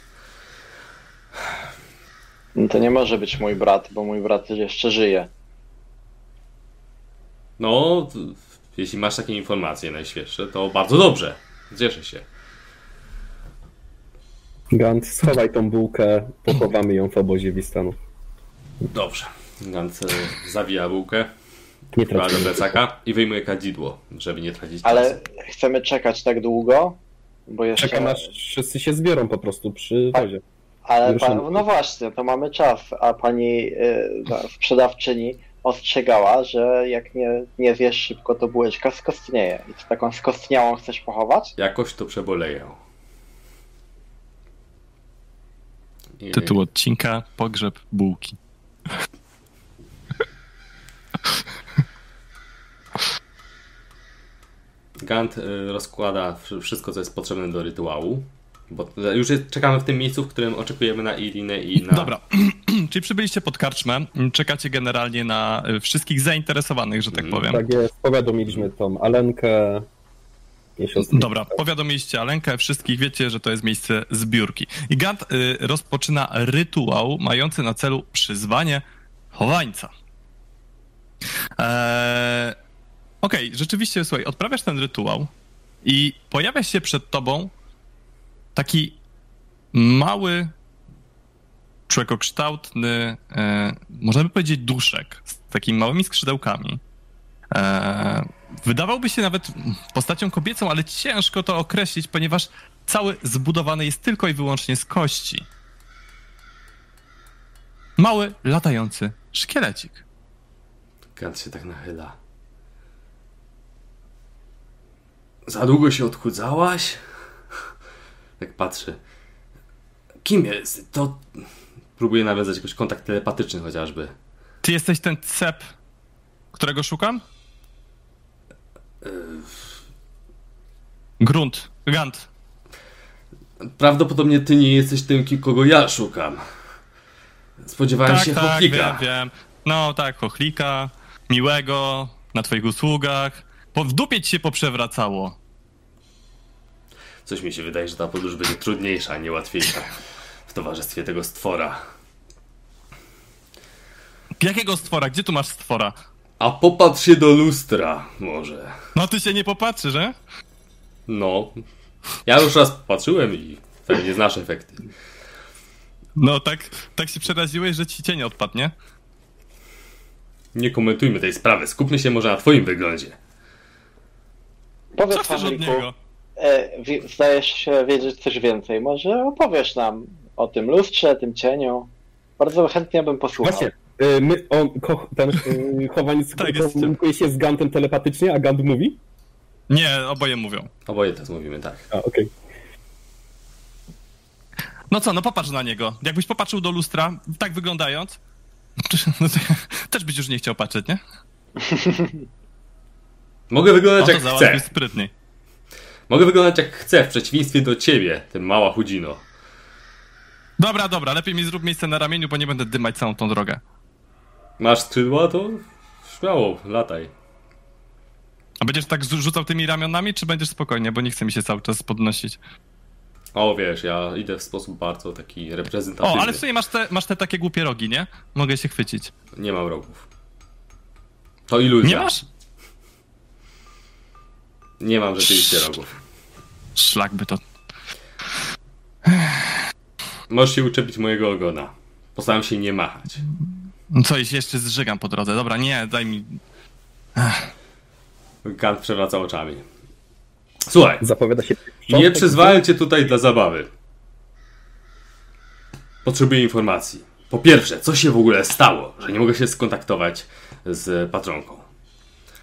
No to nie może być mój brat, bo mój brat jeszcze żyje. No, jeśli masz takie informacje najświeższe, to bardzo dobrze. Cieszę się. Gant, schowaj tą bułkę, pochowamy ją w obozie Wistanów. Dobrze. Gant e, zawija bułkę, Nie wkłada do plecaka i wyjmuje kadzidło, żeby nie tracić Ale czasu. chcemy czekać tak długo, bo jeszcze... Czekam aż wszyscy się zbiorą po prostu przy wozie. Ale pan, no właśnie, to mamy czas, a pani y, sprzedawczyni ostrzegała, że jak nie, nie zjesz szybko, to bułeczka skostnieje. I to taką skostniałą chcesz pochować? Jakoś to przeboleję. I- Tytuł odcinka Pogrzeb bułki. Gant y, rozkłada wszy- wszystko, co jest potrzebne do rytuału. Bo już jest, czekamy w tym miejscu, w którym oczekujemy na Irinę i na. Dobra, czyli przybyliście pod karczmę, czekacie generalnie na wszystkich zainteresowanych, że tak Mhm. powiem. Tak jest, powiadomiliśmy tą Alenkę. Dobra, powiadomiliście Alenkę, wszystkich wiecie, że to jest miejsce zbiórki. I Gant y, rozpoczyna rytuał mający na celu przyzwanie chowańca. Eee, Okej, rzeczywiście, słuchaj, odprawiasz ten rytuał i pojawia się przed tobą taki mały, człowiekokształtny, e, można by powiedzieć duszek z takimi małymi skrzydełkami. E, wydawałby się nawet postacią kobiecą, ale ciężko to określić, ponieważ cały zbudowany jest tylko i wyłącznie z kości. Mały, latający szkielecik. Gant się tak nachyla. Za długo się odchudzałaś? Tak patrzy. Kim jest? To. Próbuję nawiązać jakiś kontakt telepatyczny chociażby. Ty jesteś ten cep, którego szukam? Grunt, Gant. Prawdopodobnie ty nie jesteś tym, kogo ja szukam. Spodziewałem się tak, chochlika. wiem, wiem. No tak, chochlika, miłego, na twoich usługach. Po, w dupie ci się poprzewracało. Coś mi się wydaje, że ta podróż będzie trudniejsza, a nie łatwiejsza. W towarzystwie tego stwora. Jakiego stwora? Gdzie tu masz stwora? A popatrz się do lustra, może. No ty się nie popatrzysz, że? No. Ja już raz patrzyłem i pewnie znasz efekty. No tak, tak się przeraziłeś, że ci cień odpadł, nie? Nie komentujmy tej sprawy, skupmy się może na twoim wyglądzie. Co Powiedz chcesz od niego? E, zdajesz się wiedzieć coś więcej. Może opowiesz nam o tym lustrze, tym cieniu. Bardzo chętnie bym posłuchał. Właśnie, y, my, on, ko, ten y, chowaniec Tak, jest. komunikuje się z Gantem telepatycznie, a Gant mówi? Nie, oboje mówią. Oboje teraz mówimy tak. A, okej. No co, no popatrz na niego. Jakbyś popatrzył do lustra, tak wyglądając, no to też byś już nie chciał patrzeć, nie? Mogę wyglądać to jak chcę. sprytniej. Mogę wyglądać jak chcę, w przeciwieństwie do ciebie, ty mała chudzino. Dobra, dobra, lepiej mi zrób miejsce na ramieniu, bo nie będę dymać całą tą drogę. Masz skrzydła, to śmiało, lataj. A będziesz tak rzucał tymi ramionami, czy będziesz spokojnie, bo nie chce mi się cały czas podnosić. O, wiesz, ja idę w sposób bardzo taki O, reprezentatywny. ale w sumie masz te, masz te takie głupie rogi, nie? Mogę się chwycić. Nie mam rogów. To iluzja. Nie masz? Nie mam rzeczywiście rogów. Szlak by to... Możesz się uczepić mojego ogona. Postaram się nie machać. No co, jeśli jeszcze zżygam po drodze. Dobra, nie, daj mi... Kant przewraca oczami. Słuchaj, Zapowiada się... nie przyzwałem cię tutaj dla zabawy. Potrzebuję informacji. Po pierwsze, co się w ogóle stało, że nie mogę się skontaktować z patronką?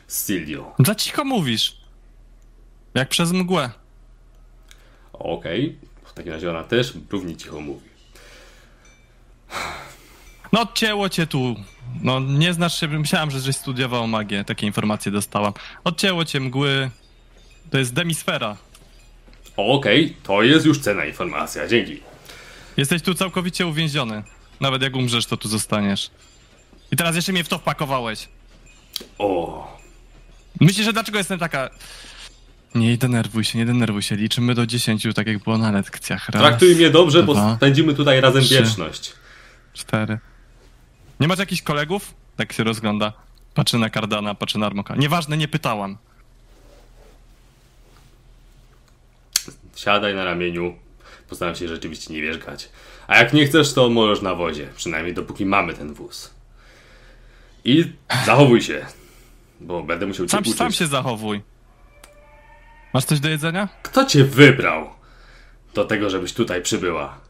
Z Sildią. Za cicho mówisz. Jak przez mgłę. Okej, w takim razie ona też równie cicho mówi. No odcięło cię tu. No nie znasz się, myślałem, że żeś studiował magię. Takie informacje dostałam. Odcięło cię mgły. To jest demisfera. Okej, to jest już cenna informacja, dzięki. Jesteś tu całkowicie uwięziony. Nawet jak umrzesz, to tu zostaniesz. I teraz jeszcze mnie w to wpakowałeś. O, Myślisz, że dlaczego jestem taka... Nie denerwuj się, nie denerwuj się. Liczymy do 10, tak jak było na lekcjach. Raz, traktuj mnie dobrze, bo dwa, spędzimy tutaj razem trzy. wieczność. cztery. Nie masz jakichś kolegów? Tak się rozgląda. Patrzy na Kardana, patrzy na Armoka. Nieważne, nie pytałam. Siadaj na ramieniu. Postaram się rzeczywiście nie wierzgać. A jak nie chcesz, to możesz na wozie. Przynajmniej dopóki mamy ten wóz. I zachowuj się. Bo będę musiał cię Sam, uczyć. sam się zachowuj. Masz coś do jedzenia? Kto cię wybrał do tego, żebyś tutaj przybyła?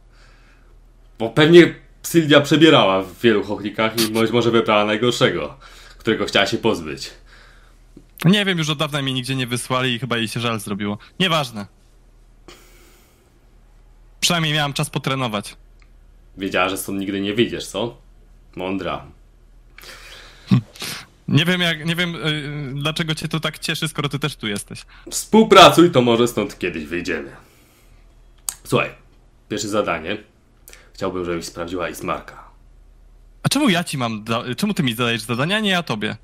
Bo pewnie Sylwia przebierała w wielu chochlikach i być może wybrała najgorszego, którego chciała się pozbyć. Nie wiem, już od dawna mnie nigdzie nie wysłali i chyba jej się żal zrobiło. Nieważne. Przynajmniej miałam czas potrenować. Wiedziała, że stąd nigdy nie wyjdziesz, co? Mądra. Nie wiem, jak, nie wiem yy, dlaczego cię to tak cieszy, skoro ty też tu jesteś. Współpracuj, to może stąd kiedyś wyjdziemy. Słuchaj, pierwsze zadanie. Chciałbym, żebyś sprawdziła Ismarka. A czemu ja ci mam. Czemu ty mi zadajesz zadania, a nie ja tobie?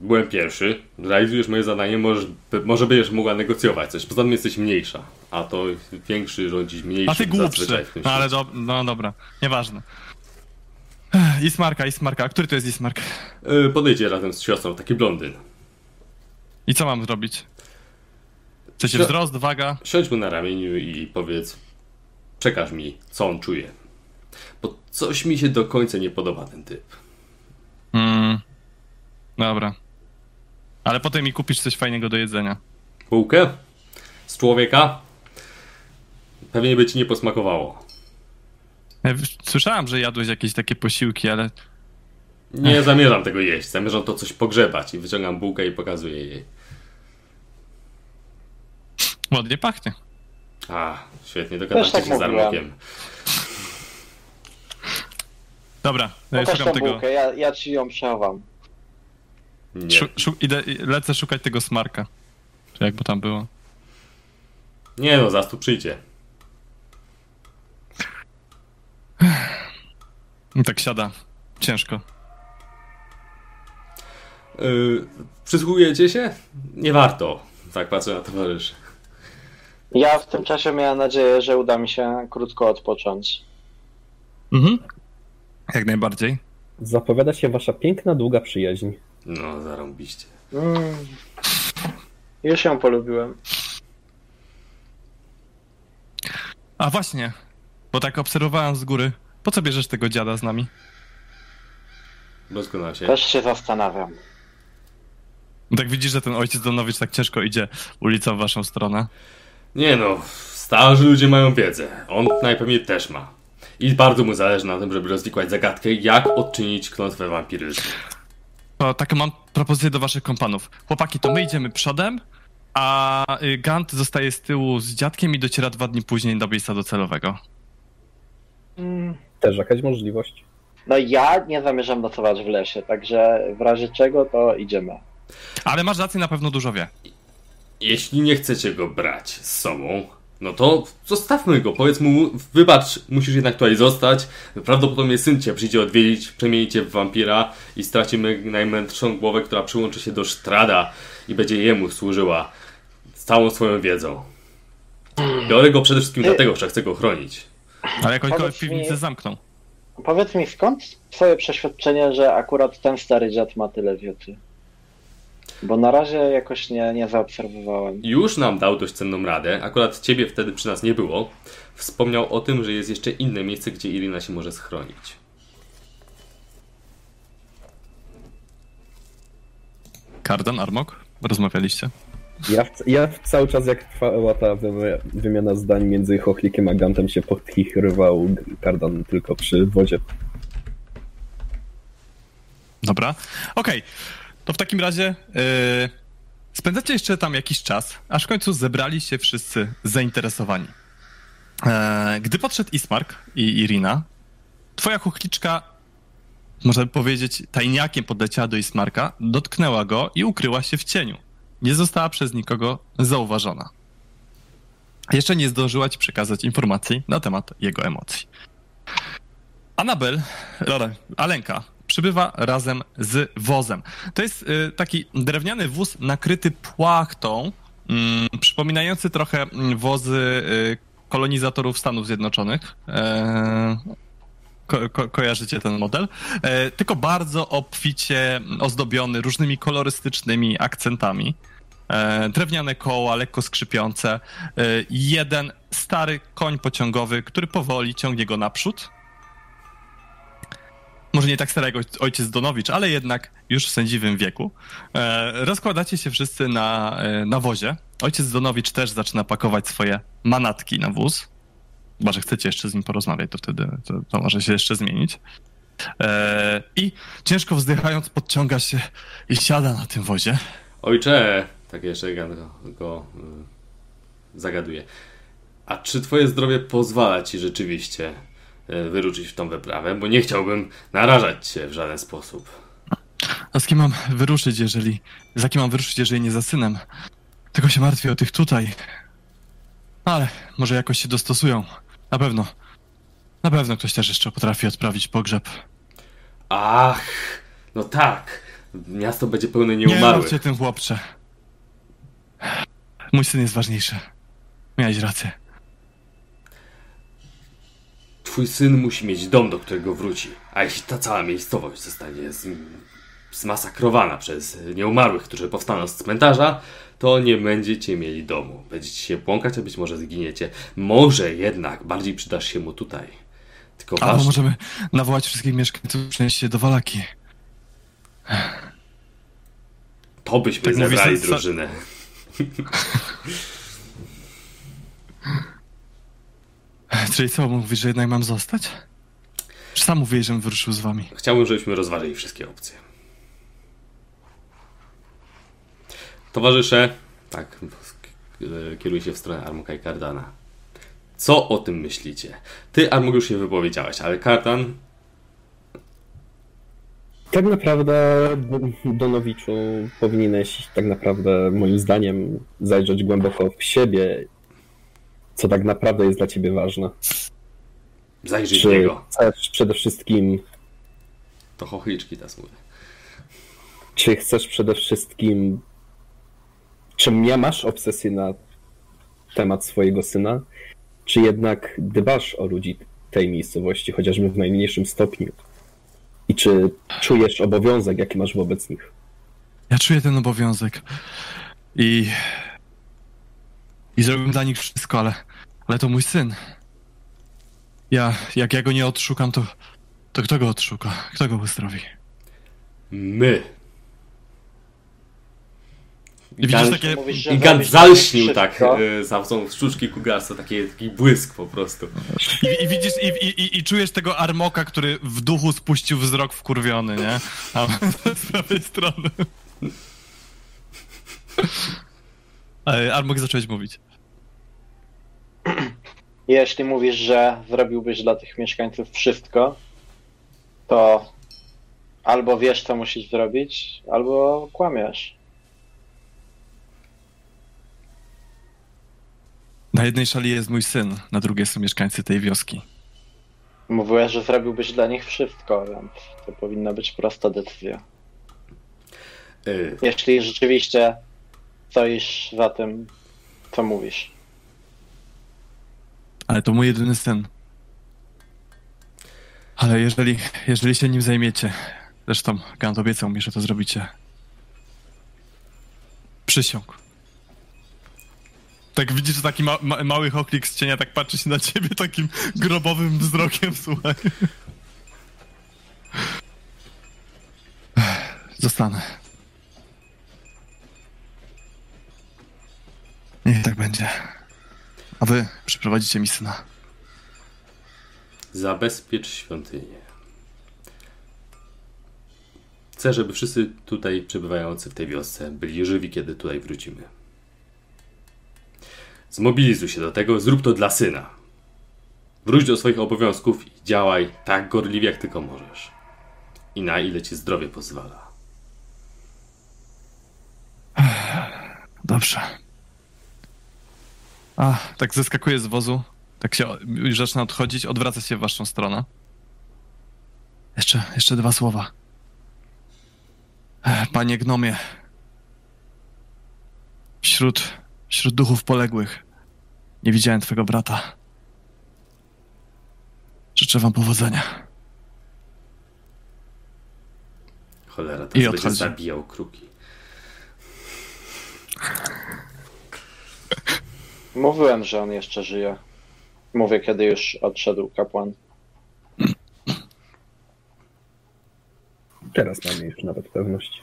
Byłem pierwszy, realizujesz moje zadanie, możesz, może będziesz mogła negocjować coś. Poza tym jesteś mniejsza, a to większy rządzić mniejszy A ty głupszy. zazwyczaj w tym No ale do, no dobra, nieważne. Ismarka, Ismarka. A który to jest Ismark? Yy, Podejdźcie razem z siostrą, taki blondyn. I co mam zrobić? Sensie Co- wzrost, waga? Siądź mu na ramieniu i powiedz, przekaż mi, co on czuje. Bo coś mi się do końca nie podoba ten typ. Mm, dobra. Ale potem mi kupisz coś fajnego do jedzenia. Bułkę? Z człowieka? Pewnie by ci nie posmakowało. Ja w- Słyszałem, że jadłeś jakieś takie posiłki, ale Nie zamierzam tego jeść, zamierzam to coś pogrzebać i wyciągam bułkę i pokazuję jej. ładnie pachnie. A, świetnie, tak się z mówiłem. Armokiem. Dobra, ja Pokaż szukam tego. bułkę, ja, ja ci ją przechowam. Nie. Szu, szu, idę, lecę szukać tego smarka. Czy jakby tam było. Nie no, zaraz tu przyjdzie. I tak siada. Ciężko. Yy, przysłuchujecie się? Nie warto. Tak patrzę na towarzyszy. Ja w tym czasie miałem nadzieję, że uda mi się krótko odpocząć. Mhm. Jak najbardziej. Zapowiada się wasza piękna, długa przyjaźń. No, zarąbiście. Mm. Już ją polubiłem. A właśnie, bo tak obserwowałem z góry. Po co bierzesz tego dziada z nami? Doskonale się. Też się zastanawiam. Tak widzisz, że ten ojciec Donowicz tak ciężko idzie ulicą w waszą stronę. Nie no, starzy ludzie mają wiedzę. On najpewniej też ma. I bardzo mu zależy na tym, żeby rozwikłać zagadkę, jak odczynić klątwę wampiryzmu. To taką mam propozycję do waszych kompanów. Chłopaki, to my idziemy przodem, a y, Gant zostaje z tyłu z dziadkiem i dociera dwa dni później do miejsca docelowego. Mm, Też jakaś możliwość. No ja nie zamierzam nocować w lesie, także w razie czego to idziemy. Ale masz rację, na pewno dużo wie. Jeśli nie chcecie go brać z sobą, no to zostawmy go. Powiedz mu, wybacz, musisz jednak tutaj zostać. Prawdopodobnie syn cię przyjdzie odwiedzić, przemienicie w wampira i stracimy najmędrszą głowę, która przyłączy się do Sztrada i będzie jemu służyła z całą swoją wiedzą. Biorę go przede wszystkim dlatego, że chcę go chronić. Ale jakoś go w piwnicy zamknął. Powiedz mi, skąd twoje przeświadczenie, że akurat ten stary dziad ma tyle wiedzy? Bo na razie jakoś nie, nie zaobserwowałem. Już nam dał dość cenną radę, akurat ciebie wtedy przy nas nie było. Wspomniał o tym, że jest jeszcze inne miejsce, gdzie Irina się może schronić. Kardan, Armok? Rozmawialiście? Ja, ja cały czas jak trwała ta wy- wymiana zdań między Chochlikiem a Gantem się podchichrywał Kardan tylko przy wodzie. Dobra. Okej, to w takim razie yy, spędzacie jeszcze tam jakiś czas, aż w końcu zebrali się wszyscy zainteresowani. E, gdy podszedł Ismark i Irina, twoja chuchliczka, można by powiedzieć, tajniakiem podleciała do Ismarka, dotknęła go i ukryła się w cieniu. Nie została przez nikogo zauważona. Jeszcze nie zdążyła ci przekazać informacji na temat jego emocji. Anabel, Lore, Alenka, przybywa razem z wozem. To jest y, taki drewniany wóz nakryty płachtą, mm, przypominający trochę mm, wozy y, kolonizatorów Stanów Zjednoczonych. Ko, ko, kojarzycie ten model? E, tylko bardzo obficie ozdobiony różnymi kolorystycznymi akcentami. E, drewniane koła, lekko skrzypiące. E, jeden stary koń pociągowy, który powoli ciągnie go naprzód może nie tak starego ojciec Donowicz, ale jednak już w sędziwym wieku. E, rozkładacie się wszyscy na, e, na wozie. Ojciec Donowicz też zaczyna pakować swoje manatki na wóz. Chyba, że chcecie jeszcze z nim porozmawiać, to wtedy to, to może się jeszcze zmienić. E, I ciężko wzdychając podciąga się i siada na tym wozie. Ojcze, tak jeszcze go, go y, zagaduje. A czy twoje zdrowie pozwala ci rzeczywiście y, wyruszyć w tą wyprawę? Bo nie chciałbym narażać cię w żaden sposób. A z kim mam wyruszyć, jeżeli... Za kim mam wyruszyć, jeżeli nie za synem? Tylko się martwię o tych tutaj. Ale może jakoś się dostosują. Na pewno. Na pewno ktoś też jeszcze potrafi odprawić pogrzeb. Ach, no tak. Miasto będzie pełne Nie nieumarłych. mówcie tym chłopcze. Mój syn jest ważniejszy. Miałeś rację. Twój syn musi mieć dom, do którego wróci. A jeśli ta cała miejscowość zostanie z, zmasakrowana przez nieumarłych, którzy powstaną z cmentarza, to nie będziecie mieli domu. Będziecie się błąkać, a być może zginiecie. Może jednak bardziej przydasz się mu tutaj. Tylko Albo waż... możemy nawołać wszystkich mieszkańców przynieść się do Walaki. to byśmy Tak mówi zebrali sen- drużynę. Czyli co, mówisz, że jednak mam zostać? Czy sam mówiłeś, żebym wyruszył z wami? Chciałbym, żebyśmy rozważyli wszystkie opcje. Towarzysze, tak, kieruję się w stronę Armuka i Kardana. Co o tym myślicie? Ty, Armuk, już się wypowiedziałeś, ale Kardan, Tak naprawdę Donowiczu powinieneś tak naprawdę moim zdaniem zajrzeć głęboko w siebie, co tak naprawdę jest dla ciebie ważne. zajrzyj Czy niego. chcesz przede wszystkim, To chochliczki teraz mówię. czy chcesz przede wszystkim, czy nie masz obsesji na temat swojego syna, czy jednak dbasz o ludzi tej miejscowości, chociażby w najmniejszym stopniu? I czy czujesz obowiązek, jaki masz wobec nich? Ja czuję ten obowiązek. I. I zrobiłbym dla nich wszystko, ale. Ale to mój syn. Ja, jak ja go nie odszukam, to. To kto go odszuka? Kto go uzdrowi? My. I widzisz takie... Mówisz, że I Gant zalśnił tak y, za tą szczuczki Kugarsa, taki, taki błysk po prostu. I, i widzisz, i, i, i, i czujesz tego Armoka, który w duchu spuścił wzrok wkurwiony, nie? A z prawej strony. Ej, Armok zacząłeś mówić. Jeśli mówisz, że zrobiłbyś dla tych mieszkańców wszystko, to albo wiesz, co musisz zrobić, albo kłamiesz. Na jednej szali jest mój syn, na drugiej są mieszkańcy tej wioski. Mówiłeś, że zrobiłbyś dla nich wszystko, więc to powinna być prosta decyzja. Y, Jeśli rzeczywiście stoisz za tym, co mówisz. Ale to mój jedyny syn. Ale jeżeli, jeżeli się nim zajmiecie, zresztą Gant obiecał mi, że to zrobicie. Przysiąg. Tak widzisz, że taki ma, ma, mały choklik z cienia tak patrzy się na ciebie takim grobowym wzrokiem, słuchaj. Zostanę. Niech tak będzie. A wy przyprowadzicie mi syna. Zabezpiecz świątynię. Chcę, żeby wszyscy tutaj przebywający w tej wiosce byli żywi, kiedy tutaj wrócimy. Zmobilizuj się do tego, zrób to dla syna. Wróć do swoich obowiązków i działaj tak gorliwie, jak tylko możesz. I na ile ci zdrowie pozwala. Dobrze. A, tak zeskakuję z wozu. Tak się już zaczyna odchodzić, odwraca się w waszą stronę. Jeszcze, jeszcze dwa słowa. E, Panie gnomie. Wśród, wśród duchów poległych nie widziałem twego brata. Życzę wam powodzenia. Cholera, I to będzie odchodzi. zabijał kruki. Mówiłem, że on jeszcze żyje. Mówię, kiedy już odszedł kapłan. Teraz mamy już nawet pewność.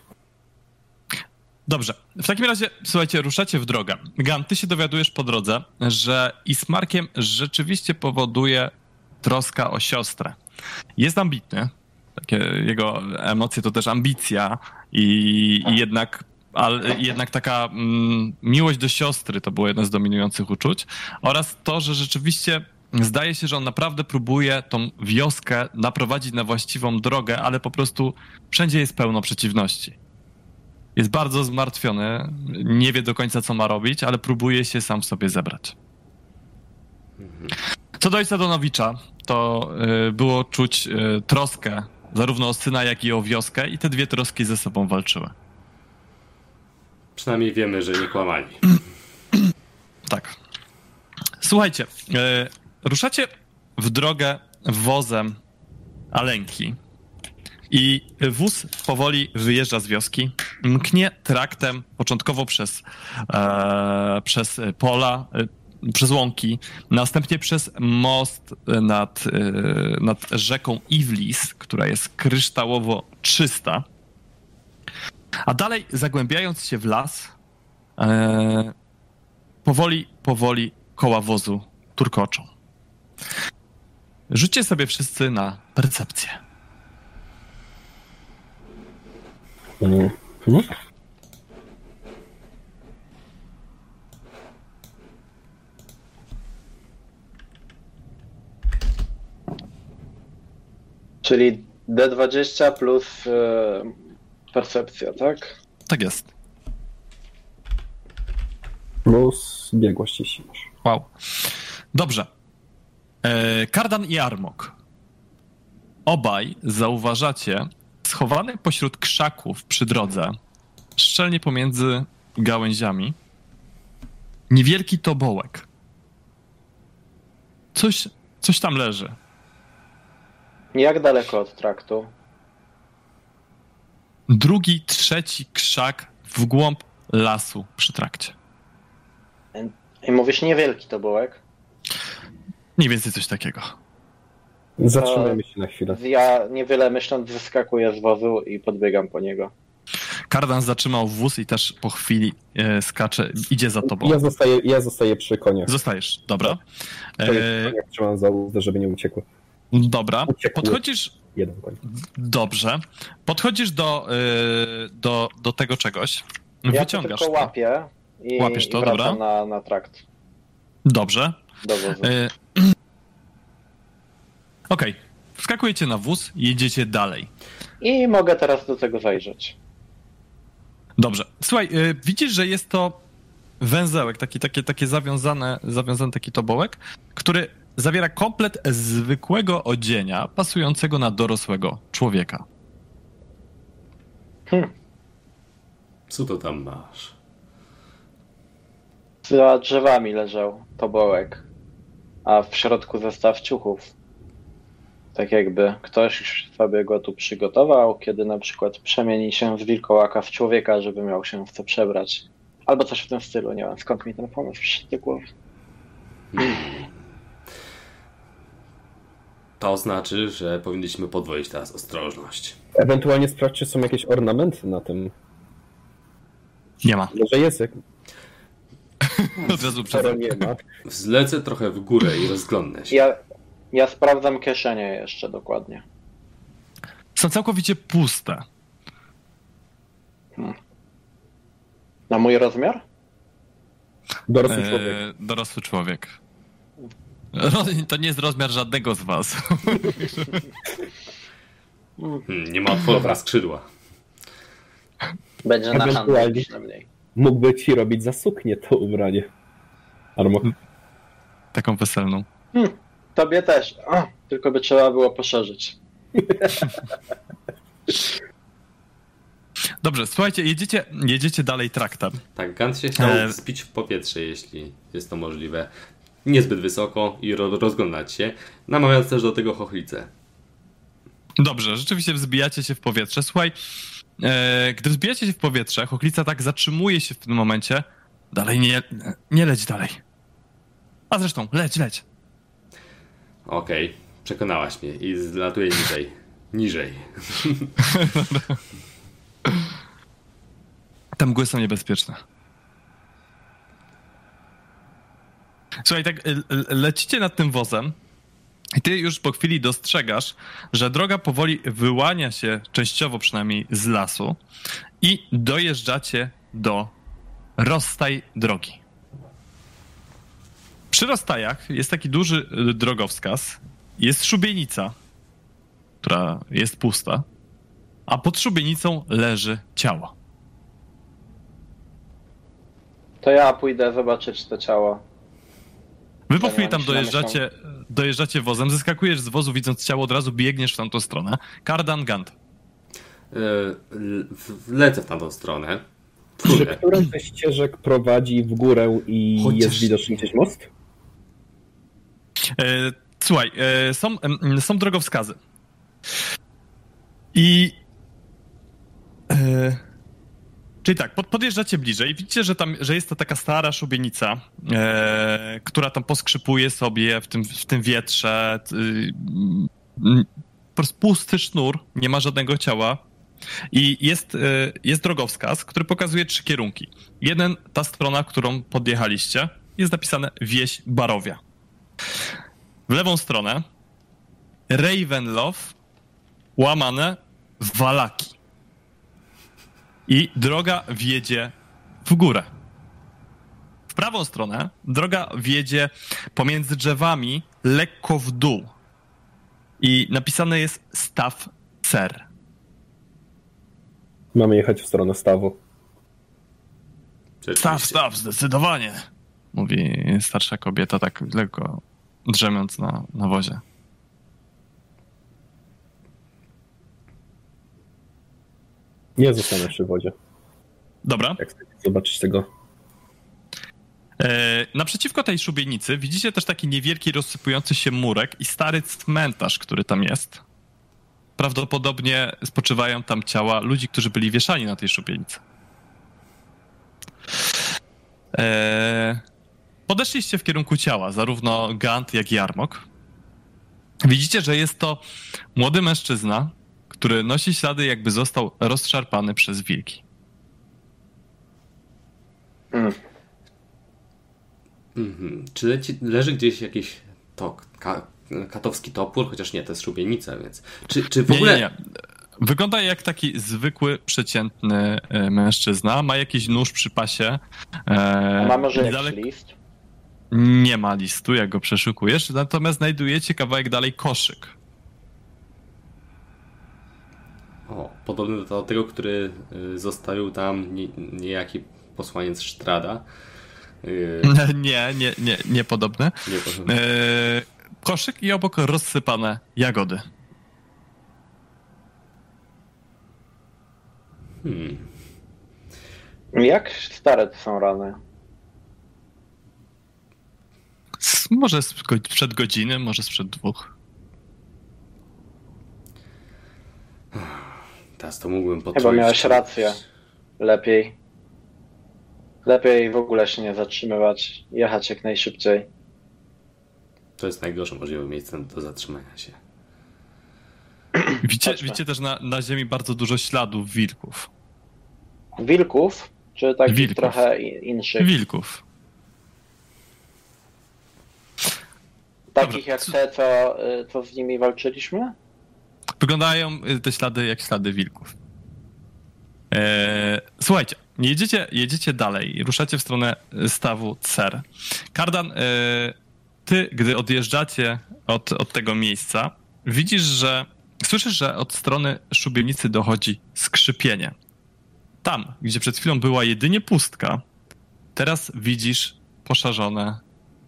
Dobrze. W takim razie, słuchajcie, ruszacie w drogę. Gan, ty się dowiadujesz po drodze, że Ismarkiem rzeczywiście powoduje troska o siostrę. Jest ambitny. Takie jego emocje to też ambicja i, i jednak, ale jednak taka mm, miłość do siostry to było jedno z dominujących uczuć. Oraz to, że rzeczywiście zdaje się, że on naprawdę próbuje tą wioskę naprowadzić na właściwą drogę, ale po prostu wszędzie jest pełno przeciwności jest bardzo zmartwiony, nie wie do końca, co ma robić, ale próbuje się sam w sobie zebrać. Co do ojca Donowicza, to y, było czuć y, troskę zarówno o syna, jak i o wioskę i te dwie troski ze sobą walczyły. Przynajmniej wiemy, że nie kłamali. Tak. Słuchajcie, y, ruszacie w drogę wozem Alenki i wóz powoli wyjeżdża z wioski, mknie traktem początkowo przez, e, przez pola, e, przez łąki, następnie przez most nad, e, nad rzeką Iwlis, która jest kryształowo czysta, a dalej zagłębiając się w las, e, powoli, powoli koła wozu turkoczą. Rzućcie sobie wszyscy na percepcję. Mhm. Czyli D20 plus e, percepcja, tak? Tak jest. Plus biegłość, jeśli masz. Wow. Dobrze. E, Kardan i Armok. Obaj zauważacie schowany pośród krzaków przy drodze, szczelnie pomiędzy gałęziami, niewielki tobołek. Coś, coś tam leży. Jak daleko od traktu? Drugi, trzeci krzak w głąb lasu przy trakcie. I mówisz niewielki to bołek. Mniej więcej coś takiego. Zatrzymajmy się na chwilę. Ja niewiele myśląc wyskakuję z wozu i podbiegam po niego. Kardan zatrzymał wóz i też po chwili e, skacze, idzie za tobą. Ja zostaję, ja zostaję przy koniach. Zostajesz, dobra. To jest E, koniak trzymam za żeby nie uciekły. dobra. Uciekły. Podchodzisz, Jeden koń. dobrze. Podchodzisz do, e, do, do tego czegoś. Ja to Wyciągasz tylko to. łapię i, Łapiesz to, i dobra. na, na trakt Dobrze. do wozu. Okej. Wskakujecie na wóz jedziecie dalej. I mogę teraz do tego zajrzeć. Dobrze. Słuchaj, y, widzisz, że jest to węzełek, taki, takie, takie zawiązane, zawiązany taki tobołek, który zawiera komplet zwykłego odzienia pasującego na dorosłego człowieka. Co to tam masz? Za drzewami leżał tobołek, a w środku zestaw ciuchów. Tak jakby ktoś sobie go tu przygotował, kiedy na przykład przemieni się z wilkołaka w człowieka, żeby miał się w co przebrać. Albo coś w tym stylu, nie wiem skąd mi ten pomysł przyszedł do głowy. To znaczy, że powinniśmy podwoić teraz ostrożność. Ewentualnie sprawdź, czy są jakieś ornamenty na tym. Nie ma. Może jest, jak Od razu nie ma. Zlecę trochę w górę i rozglądnę się. Ja, ja sprawdzam kieszenie jeszcze dokładnie. Są całkowicie puste. Na mój rozmiar? Dorosły człowiek. E, dorosły człowiek. Ro- To nie jest rozmiar żadnego z was. Hmm, nie ma otworów na skrzydła. Będzie na przynajmniej. Mógłby ci robić za suknię to ubranie. Armo. Taką weselną. Tobie też. A, tylko by trzeba było poszerzyć. Dobrze, słuchajcie, jedziecie, jedziecie dalej traktem. Tak, Gant się chciał E. spić w powietrze, jeśli jest to możliwe. Niezbyt wysoko i ro rozglądać się, namawiając też do tego chochlicę. Dobrze, rzeczywiście wzbijacie się w powietrze. Słuchaj, e, gdy wzbijacie się w powietrze, Choklica tak zatrzymuje się w tym momencie. Dalej nie, nie leć dalej. A zresztą, leć, leć. Okej, przekonałaś mnie i zlatuję niżej. Niżej. Te mgły są niebezpieczne. Słuchaj, tak l- l- lecicie nad tym wozem i ty już po chwili dostrzegasz, że droga powoli wyłania się, częściowo przynajmniej, z lasu i dojeżdżacie do rozstaj drogi. Przy rozstajach jest taki duży y, drogowskaz, jest szubienica, która jest pusta, a pod szubienicą leży ciało. To ja pójdę zobaczyć to ciało. Wy po Ja chwili tam dojeżdżacie, dojeżdżacie wozem, zyskakujesz z wozu, widząc ciało, od razu biegniesz w tamtą stronę. Kardan Gant. E, Lecę w tamtą stronę. Czy któraś ze ścieżek prowadzi w górę i Chociaż- jest widoczny gdzieś most? E, słuchaj, e, są, em, są drogowskazy. I. E, czyli tak, pod, podjeżdżacie bliżej. Widzicie, że, tam, że jest to taka stara szubienica, e, która tam poskrzypuje sobie w tym, w tym wietrze. y, mm, po prostu pusty sznur, nie ma żadnego ciała. I jest, jest drogowskaz, który pokazuje trzy kierunki. Jeden, ta strona, którą podjechaliście, jest napisane wieś Barowia. W lewą stronę Ravenloft łamane Walaki. I droga wiedzie w górę. W prawą stronę droga wiedzie pomiędzy drzewami lekko w dół. I napisane jest Staw Ser. Mamy jechać w stronę stawu. Staw, staw, zdecydowanie. Mówi starsza kobieta, tak lekko drzemiąc na, na wozie. Nie zostanę przy wodzie. Dobra. Jak chcecie zobaczyć tego. E, naprzeciwko tej szubienicy widzicie też taki niewielki rozsypujący się murek i stary cmentarz, który tam jest. Prawdopodobnie spoczywają tam ciała ludzi, którzy byli wieszani na tej szubienicy. E, podeszliście w kierunku ciała, zarówno Gant, jak i Armok. Widzicie, że jest to młody mężczyzna, który nosi ślady, jakby został rozszarpany przez wilki. Mm. Mhm. Czy leci, leży gdzieś jakiś tok, ka, katowski topór? Chociaż nie, to jest szubienica, więc. Czy, czy w Nie, ogóle. nie, nie. Wygląda jak taki zwykły, przeciętny e, mężczyzna. Ma jakiś nóż przy pasie. E, A ma może jakiś list? Nie ma listu, jak go przeszukujesz, natomiast znajdujecie kawałek dalej koszyk. O, podobny do tego, który y, zostawił tam nie, niejaki posłaniec Sztrada. Y, Nie, nie, nie, niepodobne. nie, to- E, koszyk i obok rozsypane jagody. hmm. Jak stare to są rany? Może sprzed godziny, może sprzed dwóch. Teraz to mógłbym Chyba potroić. miałeś rację. Lepiej. Lepiej w ogóle się nie zatrzymywać. Jechać jak najszybciej. To jest najgorsze możliwe miejsce do zatrzymania się. Widzicie, widzicie też na, na ziemi bardzo dużo śladów wilków. Wilków? Czy takich Wilków. trochę inszych? Wilków. Takich jak te, co, y, co z nimi walczyliśmy? Wyglądają y, te ślady jak ślady wilków. Eee, słuchajcie, jedziecie, jedziecie dalej, ruszacie w stronę y, stawu Cer. Kardan, y, ty, gdy odjeżdżacie od, od tego miejsca, widzisz, że słyszysz, że od strony szubienicy dochodzi skrzypienie. Tam, gdzie przed chwilą była jedynie pustka, teraz widzisz poszarzone,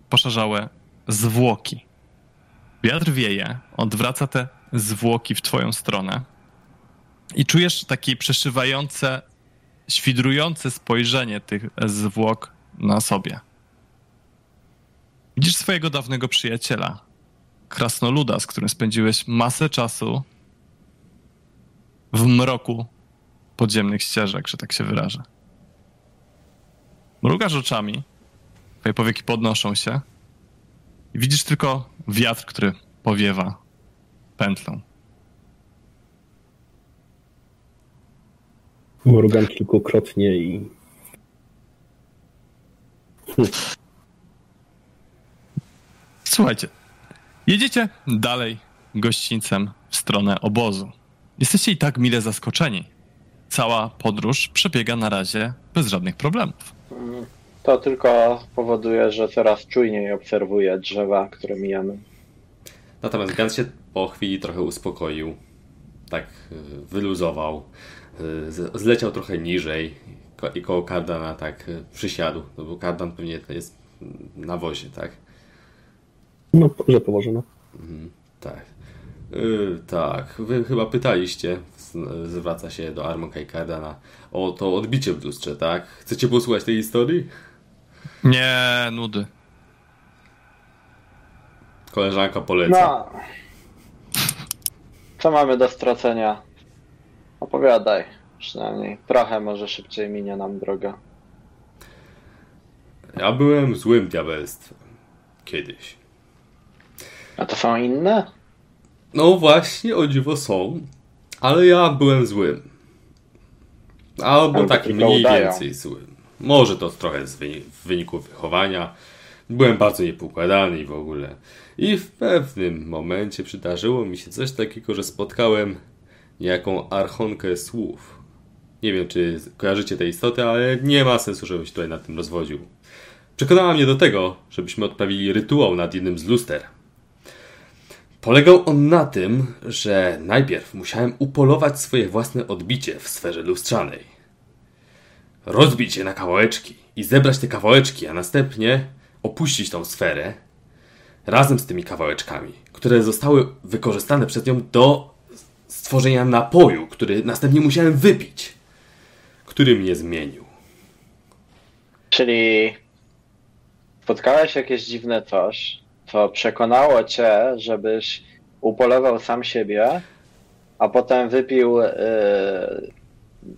poszarzałe zwłoki. Wiatr wieje, odwraca te zwłoki w twoją stronę i czujesz takie przeszywające, świdrujące spojrzenie tych zwłok na sobie. Widzisz swojego dawnego przyjaciela, krasnoluda, z którym spędziłeś masę czasu w mroku podziemnych ścieżek, że tak się wyrażę. Mrugasz oczami, twoje powieki podnoszą się widzisz tylko wiatr, który powiewa pętlą. Mrugam kilkukrotnie i Słuchajcie, jedziecie dalej gościńcem w stronę obozu. Jesteście i tak mile zaskoczeni. Cała podróż przebiega na razie bez żadnych problemów. To tylko powoduje, że coraz czujniej obserwuję drzewa, które mijamy. Natomiast Gans się po chwili trochę uspokoił. Tak y, wyluzował. y, Zleciał trochę niżej i koło Kardana tak y, przysiadł. No bo Kardan pewnie jest na wozie, tak? no, że położono. Tak. Y, tak. Wy chyba pytaliście, zwraca się do Armonka i Kardana, o to odbicie w lustrze, tak? Chcecie posłuchać tej historii? Nie, nudy. Koleżanka poleca. No. Co mamy do stracenia? Opowiadaj. Przynajmniej trochę może szybciej minie nam droga. Ja byłem złym diabelstwem. Kiedyś. A to są inne? No właśnie, o dziwo są, ale ja byłem złym. Albo Ale tak tylko mniej udają. więcej złym. Może to trochę z w wyniku wychowania. Byłem bardzo niepoukładany i w ogóle. I w pewnym momencie przydarzyło mi się coś takiego, że spotkałem niejaką archonkę słów. Nie wiem, czy kojarzycie tę istotę, ale nie ma sensu, żebym się tutaj nad tym rozwodził. Przekonała mnie do tego, żebyśmy odprawili rytuał nad jednym z luster. Polegał on na tym, że najpierw musiałem upolować swoje własne odbicie w sferze lustrzanej. Rozbić je na kawałeczki i zebrać te kawałeczki, a następnie opuścić tą sferę razem z tymi kawałeczkami, które zostały wykorzystane przez nią do stworzenia napoju, który następnie musiałem wypić, który mnie zmienił. Czyli spotkałeś jakieś dziwne coś, co przekonało cię, żebyś upolował sam siebie, a potem wypił yy,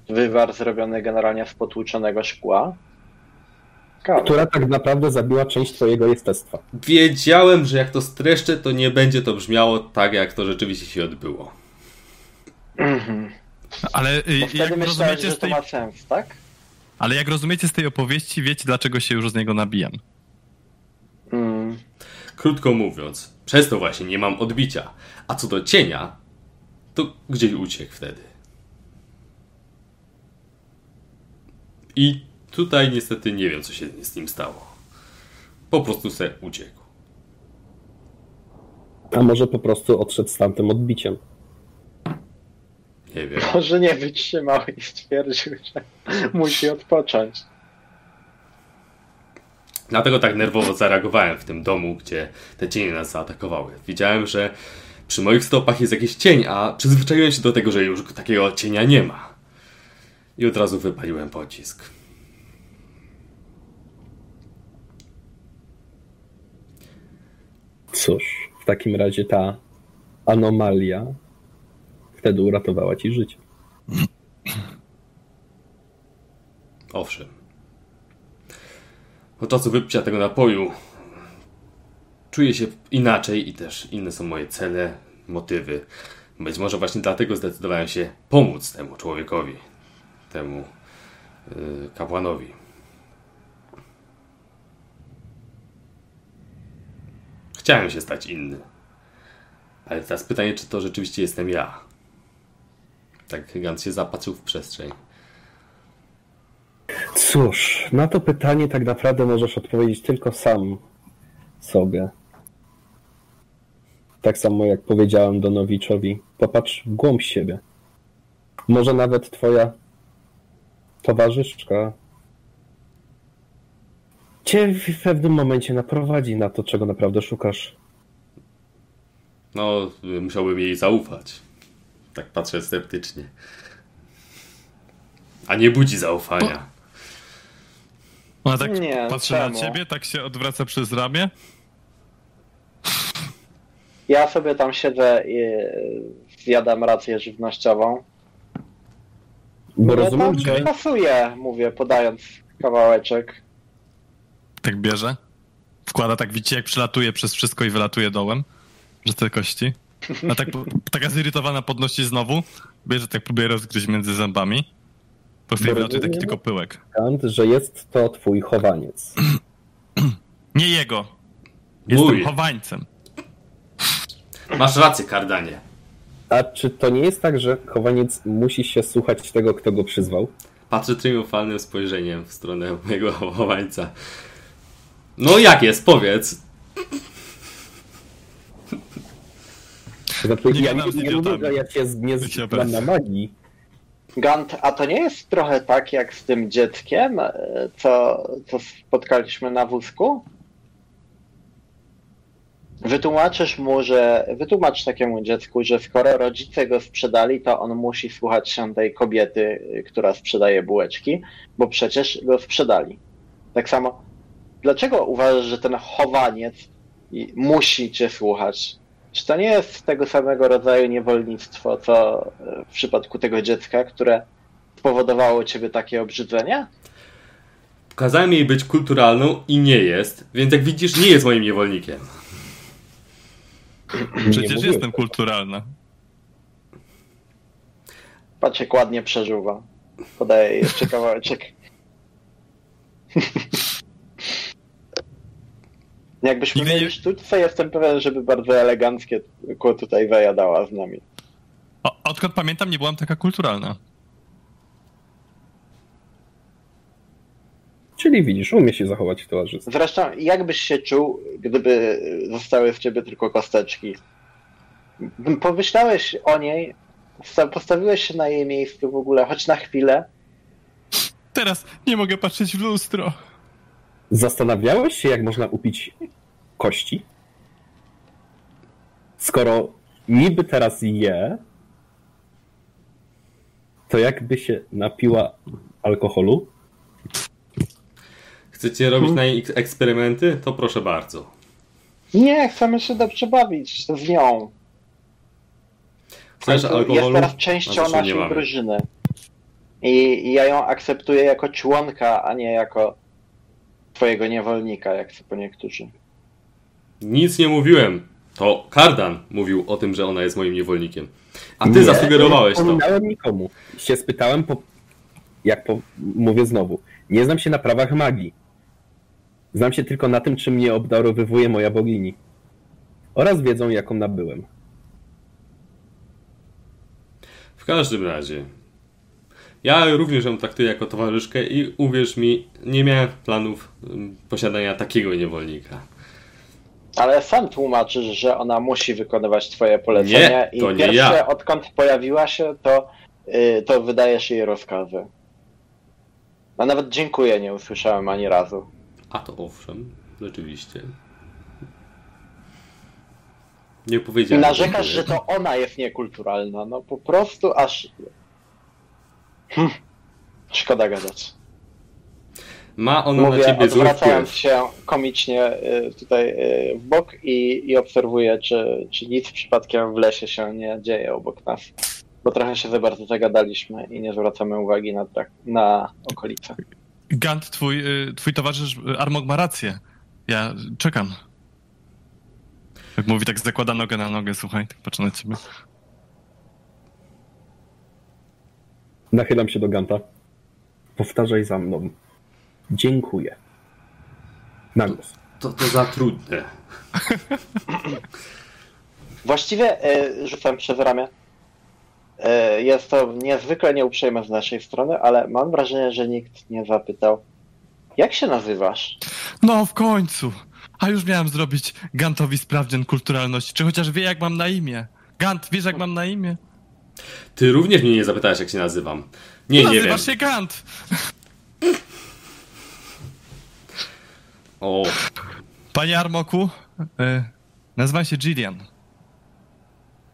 wywar zrobiony generalnie z potłuczonego szkła. Ciekawe. Która tak naprawdę zabiła część twojego jestestwa. Wiedziałem, że jak to streszczę, to nie będzie to brzmiało tak, jak to rzeczywiście się odbyło. Mhm. Ale y, Bo wtedy jak myślałeś, rozumiecie że z to tej... ma sens, tak? Ale jak rozumiecie z tej opowieści, wiecie dlaczego się już z niego nabijam. Mm. Krótko mówiąc, przez to właśnie nie mam odbicia. A co do cienia, to gdzieś uciekł wtedy. I tutaj niestety nie wiem, co się z nim stało. Po prostu se uciekł. A może po prostu odszedł z tamtym odbiciem. Nie wiem. Może nie wytrzymał i stwierdził, że musi odpocząć. Dlatego tak nerwowo zareagowałem w tym domu, gdzie te cienie nas zaatakowały. Widziałem, że przy moich stopach jest jakiś cień, a przyzwyczaiłem się do tego, że już takiego cienia nie ma. I od razu wypaliłem pocisk. Cóż, w takim razie ta anomalia wtedy uratowała ci życie. Owszem. Od czasu wypicia tego napoju czuję się inaczej i też inne są moje cele, motywy. Być może właśnie dlatego zdecydowałem się pomóc temu człowiekowi, temu yy, kapłanowi. Chciałem się stać inny. Ale teraz pytanie, czy to rzeczywiście jestem ja? Tak Gant się zapatrzył w przestrzeń. Cóż, na to pytanie tak naprawdę możesz odpowiedzieć tylko sam sobie. Tak samo jak powiedziałem Donowiczowi, popatrz w głąb siebie. Może nawet twoja towarzyszka cię w pewnym momencie naprowadzi na to, czego naprawdę szukasz. No, musiałbym jej zaufać. Tak patrzę sceptycznie. A nie budzi zaufania. Ona tak Nie, patrzy czemu? na ciebie, tak się odwraca przez ramię. Ja sobie tam siedzę i zjadam rację żywnościową. Bo rozumiem, tam że pasuje, mówię, podając kawałeczek. Tak bierze. Wkłada tak, widzicie, jak przylatuje przez wszystko i wylatuje dołem. Że te kości. A tak, taka zirytowana podnosi znowu. Bierze, tak próbuje rozgryźć między zębami. Po chwili wylatuje taki tylko pyłek. Kant, że jest to twój chowaniec. Nie jego. Jestem Mój. chowańcem. Masz rację, Kardanie. A czy to nie jest tak, że chowaniec musi się słuchać tego, kto go przyzwał? Patrzę triumfalnym spojrzeniem w stronę mojego chowańca. No jak jest, powiedz. Znaczy, Nie ja nie, nie mówię, że ja cię nie znam na magii. Gant, a to nie jest trochę tak jak z tym dzieckiem, e, co, co spotkaliśmy na wózku? Wytłumaczysz mu, że wytłumacz takiemu dziecku, że skoro rodzice go sprzedali, to on musi słuchać się tej kobiety, y, która sprzedaje bułeczki, bo przecież go sprzedali. Tak samo, dlaczego uważasz, że ten chowaniec musi cię słuchać? Czy to nie jest tego samego rodzaju niewolnictwo, co e, w przypadku tego dziecka, które spowodowało ciebie takie obrzydzenie? Kazałem jej być kulturalną i nie jest, więc jak widzisz, nie jest moim niewolnikiem. Nie Przecież jestem kulturalna. Patrz jak ładnie przeżuwa. Podaję jej jeszcze kawałeczek. Jakbyśmy Nigdy nie- mieli sztuczce, jestem pewien, żeby bardzo eleganckie kło tutaj zajadała z nami. O, odkąd pamiętam, nie byłam taka kulturalna. Czyli widzisz, umie się zachować w towarzystwie. Zresztą, jakbyś się czuł, gdyby zostały z ciebie tylko kosteczki? Pomyślałeś o niej, sta- postawiłeś się na jej miejscu w ogóle, choć na chwilę, Teraz nie mogę patrzeć w lustro. Zastanawiałeś się, jak można upić kości? Skoro niby teraz je, to jakby się napiła alkoholu? Chcecie robić na niej eks- eksperymenty? To proszę bardzo. Nie, chcemy się dobrze bawić z nią. Chcesz Jest alkoholu? teraz No częścią nie naszej drużyny. I i ja ją akceptuję jako członka, a nie jako twojego niewolnika, jak to po niektórzy. Nic nie mówiłem. To Kardan mówił o tym, że ona jest moim niewolnikiem. A ty Nie, zasugerowałeś nie to. wspominałem nikomu. Się spytałem po... Jak po... mówię znowu, nie znam się na prawach magii. Znam się tylko na tym, czym mnie obdarowywuje moja bogini. Oraz wiedzą, jaką nabyłem. W każdym razie, ja również ją traktuję jako towarzyszkę i uwierz mi, nie miałem planów ym, posiadania takiego niewolnika. Ale sam tłumaczysz, że ona musi wykonywać twoje polecenia Nie, to i nie pierwsze, ja. odkąd pojawiła się, to, y, to wydajesz jej rozkazy. A nawet dziękuję nie usłyszałem ani razu. A to owszem, rzeczywiście. Nie I powiedziałem. narzekasz, że to ona jest niekulturalna. No po prostu aż... Hm. Szkoda gadać. Ma ona na Mówię, ciebie zły wpływ. się komicznie y, tutaj y, w bok i, i obserwuję, czy, czy nic przypadkiem w lesie się nie dzieje obok nas. Bo trochę się za bardzo zagadaliśmy i nie zwracamy uwagi na, na okolice. Gant, twój, y, twój towarzysz y, Armog ma rację. Ja czekam. Jak mówi, tak zakłada nogę na nogę, słuchaj, tak patrzę na ciebie. Nachylam się do Ganta. Powtarzaj za mną. Dziękuję. Na głos. To, to za trudne. Właściwie y, rzucam przez ramię. Y, jest to niezwykle nieuprzejme z naszej strony, ale mam wrażenie, że nikt nie zapytał, jak się nazywasz? No, w końcu! A już miałem zrobić Gantowi sprawdzian kulturalności, czy chociaż wie, jak mam na imię. Gant, wiesz, jak mam na imię? Ty również mnie nie zapytałeś, jak się nazywam. Nie, nie wiem. Nazywasz się Gant! O, Panie Armoku, y, nazywam się Gillian.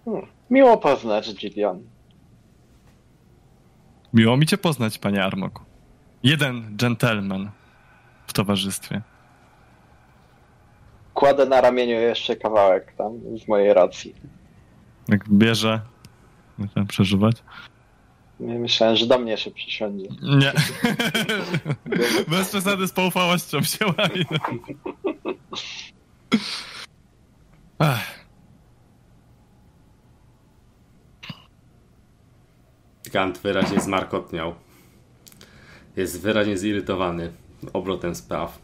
Hmm. Miło poznać, Gillian. Miło mi cię poznać, panie Armoku. Jeden gentleman w towarzystwie. Kładę na ramieniu jeszcze kawałek tam z mojej racji. Jak bierze... Muszę przeżywać? Nie Myślałem, że do mnie się przysiądzie. Nie. Bez przesady z poufałością się. Gant wyraźnie zmarkotniał. Jest wyraźnie zirytowany obrotem spraw.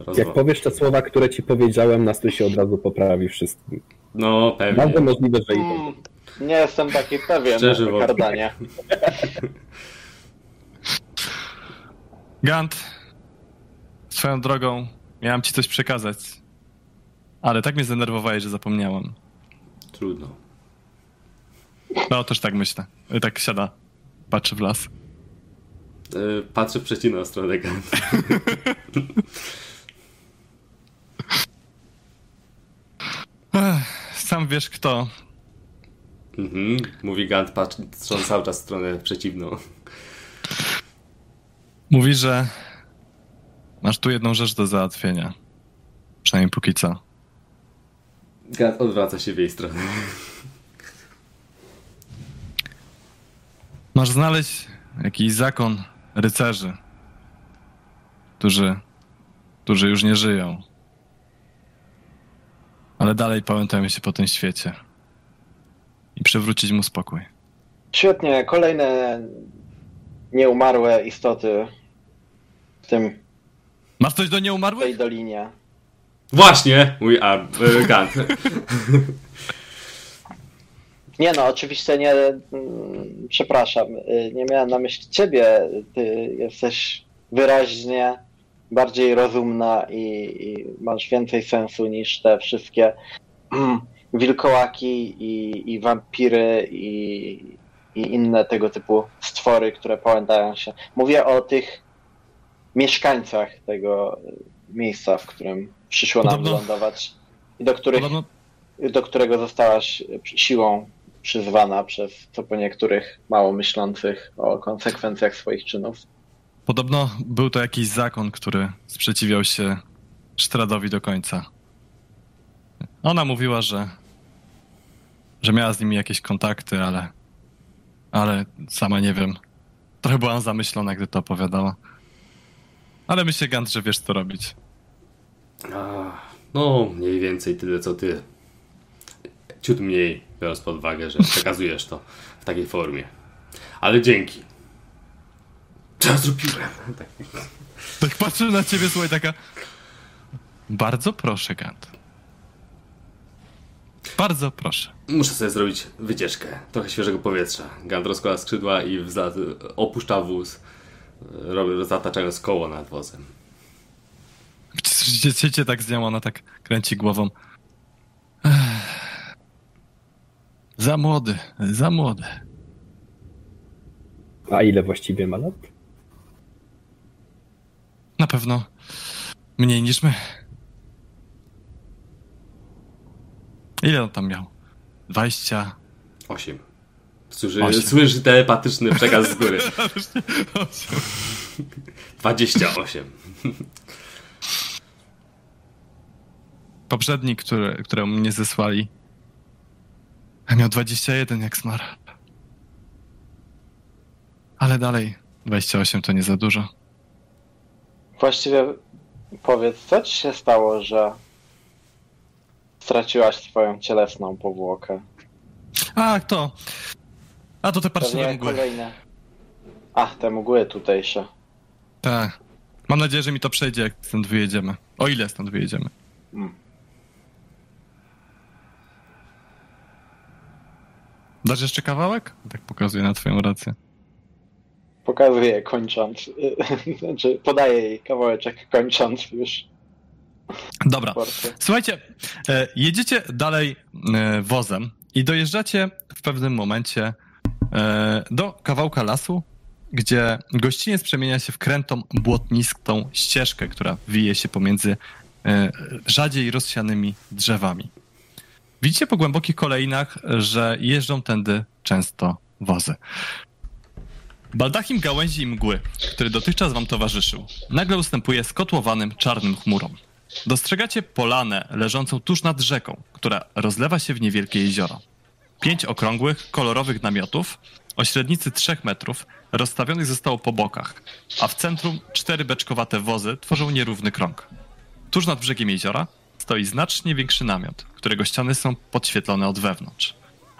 Rozwa- Jak powiesz te słowa, które ci powiedziałem, nastrój się od razu poprawi wszystkim. No, pewnie. Bardzo możliwe, że i to. Mm, Nie jestem taki pewien, Szczerze. Kardanie. Gant, swoją drogą miałem ci coś przekazać. Ale tak mnie zdenerwowałeś, że zapomniałem. Trudno. No, też tak myślę. Tak siada, patrzy w las. Yy, patrzę w przeciwną stronę sam wiesz kto. Mhm. Mówi Gant, patrząc cały czas w stronę przeciwną. Mówi, że masz tu jedną rzecz do załatwienia. Przynajmniej póki co. Gant odwraca się w jej stronę. Masz znaleźć jakiś zakon rycerzy, którzy, którzy już nie żyją. Ale dalej pamiętają się po tym świecie. I przywrócić mu spokój. Świetnie, kolejne nieumarłe istoty w tym, Masz coś do w tej nieumarłych? dolinie. Właśnie! Mówi Ar- yy, Gant. Nie no, oczywiście nie, mm, przepraszam, y, nie miałem na myśli ciebie, ty jesteś wyraźnie bardziej rozumna i, i masz więcej sensu niż te wszystkie mm, wilkołaki i, i wampiry i, i inne tego typu stwory, które pałętają się. Mówię o tych mieszkańcach tego miejsca, w którym przyszło nam Podobno- wylądować i do których Podobno, do którego zostałaś siłą przyzwana przez co po niektórych mało myślących o konsekwencjach swoich czynów. podobno był to jakiś zakon, który sprzeciwiał się Sztradowi do końca. Ona mówiła, że, że miała z nimi jakieś kontakty, ale, ale sama nie wiem. Trochę byłam zamyślona, gdy to opowiadała. Ale myślę, Gant, że wiesz co robić. A, No, mniej więcej tyle co ty. Ciut mniej, biorąc pod uwagę, że przekazujesz to w takiej formie. Ale dzięki. Co zrobiłem? Tak. Tak patrzę na ciebie, słuchaj, taka... Bardzo proszę, Gant. Bardzo proszę. Muszę sobie zrobić wycieczkę. Trochę świeżego powietrza. Gant rozkłada skrzydła i opuszcza wóz, zataczając koło nad wozem. Cię, cię tak z nią, ona tak kręci głową. Ech. Za młody, za młody. A ile właściwie ma lat? Na pewno mniej niż my. Ile on tam miał? 20. 8. Słyszy, Osiem. słyszy telepatyczny przekaz z góry. 28. Poprzedni, który, któremu mnie zesłali, miał 21 jak zmarł. Ale dalej, 28 to nie za dużo. Właściwie powiedz, co ci się stało, że straciłaś swoją cielesną powłokę? A, kto? A, to te parszywe mgły. kolejne. A, te mgły tutejsze. Tak. Mam nadzieję, że mi to przejdzie, jak stąd wyjedziemy. O ile stąd wyjedziemy. Mm. Dasz jeszcze kawałek? Tak pokazuję na twoją rację. Pokazuję kończąc. znaczy, podaję jej kawałeczek kończąc już Dobra. Słuchajcie, e, jedziecie dalej e, wozem i dojeżdżacie w pewnym momencie e, do kawałka lasu, gdzie gościniec przemienia się w krętą, błotnistą ścieżkę, która wije się pomiędzy rzadziej rozsianymi drzewami. Widzicie po głębokich kolejnach, że jeżdżą tędy często wozy. Baldachim gałęzi i mgły, który dotychczas wam towarzyszył, nagle ustępuje skotłowanym czarnym chmurom. Dostrzegacie polanę leżącą tuż nad rzeką, która rozlewa się w niewielkie jezioro. Pięć okrągłych, kolorowych namiotów o średnicy trzech metrów rozstawionych zostało po bokach, a w centrum cztery beczkowate wozy tworzą nierówny krąg. Tuż nad brzegiem jeziora stoi znacznie większy namiot, którego ściany są podświetlone od wewnątrz.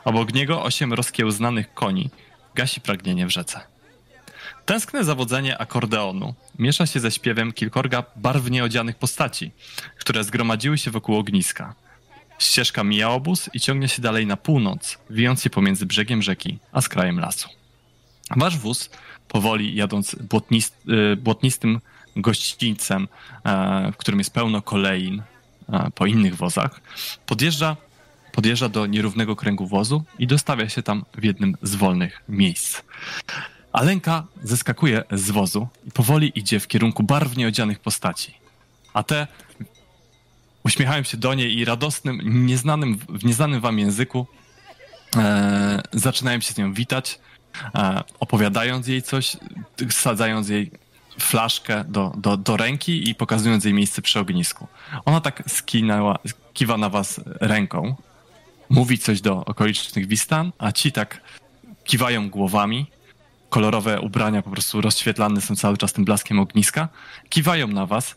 Obok niego osiem rozkiełznanych koni gasi pragnienie w rzece. Tęskne zawodzenie akordeonu miesza się ze śpiewem kilkorga barwnie odzianych postaci, które zgromadziły się wokół ogniska. Ścieżka mija obóz i ciągnie się dalej na północ, wijąc się pomiędzy brzegiem rzeki a skrajem lasu. Wasz wóz, powoli jadąc błotnist, y, błotnistym gościńcem, e, w którym jest pełno kolejn e, po innych wozach, podjeżdża, podjeżdża do nierównego kręgu wozu i dostawia się tam w jednym z wolnych miejsc. Alenka zeskakuje z wozu i powoli idzie w kierunku barwnie odzianych postaci. A te uśmiechają się do niej i radosnym, nieznanym, w nieznanym wam języku e, zaczynają się z nią witać, e, opowiadając jej coś, sadzając jej flaszkę do, do, do ręki i pokazując jej miejsce przy ognisku. Ona tak skinęła, kiwa na was ręką, mówi coś do okolicznych wistan, a ci tak kiwają głowami, kolorowe ubrania po prostu rozświetlane są cały czas tym blaskiem ogniska, kiwają na was.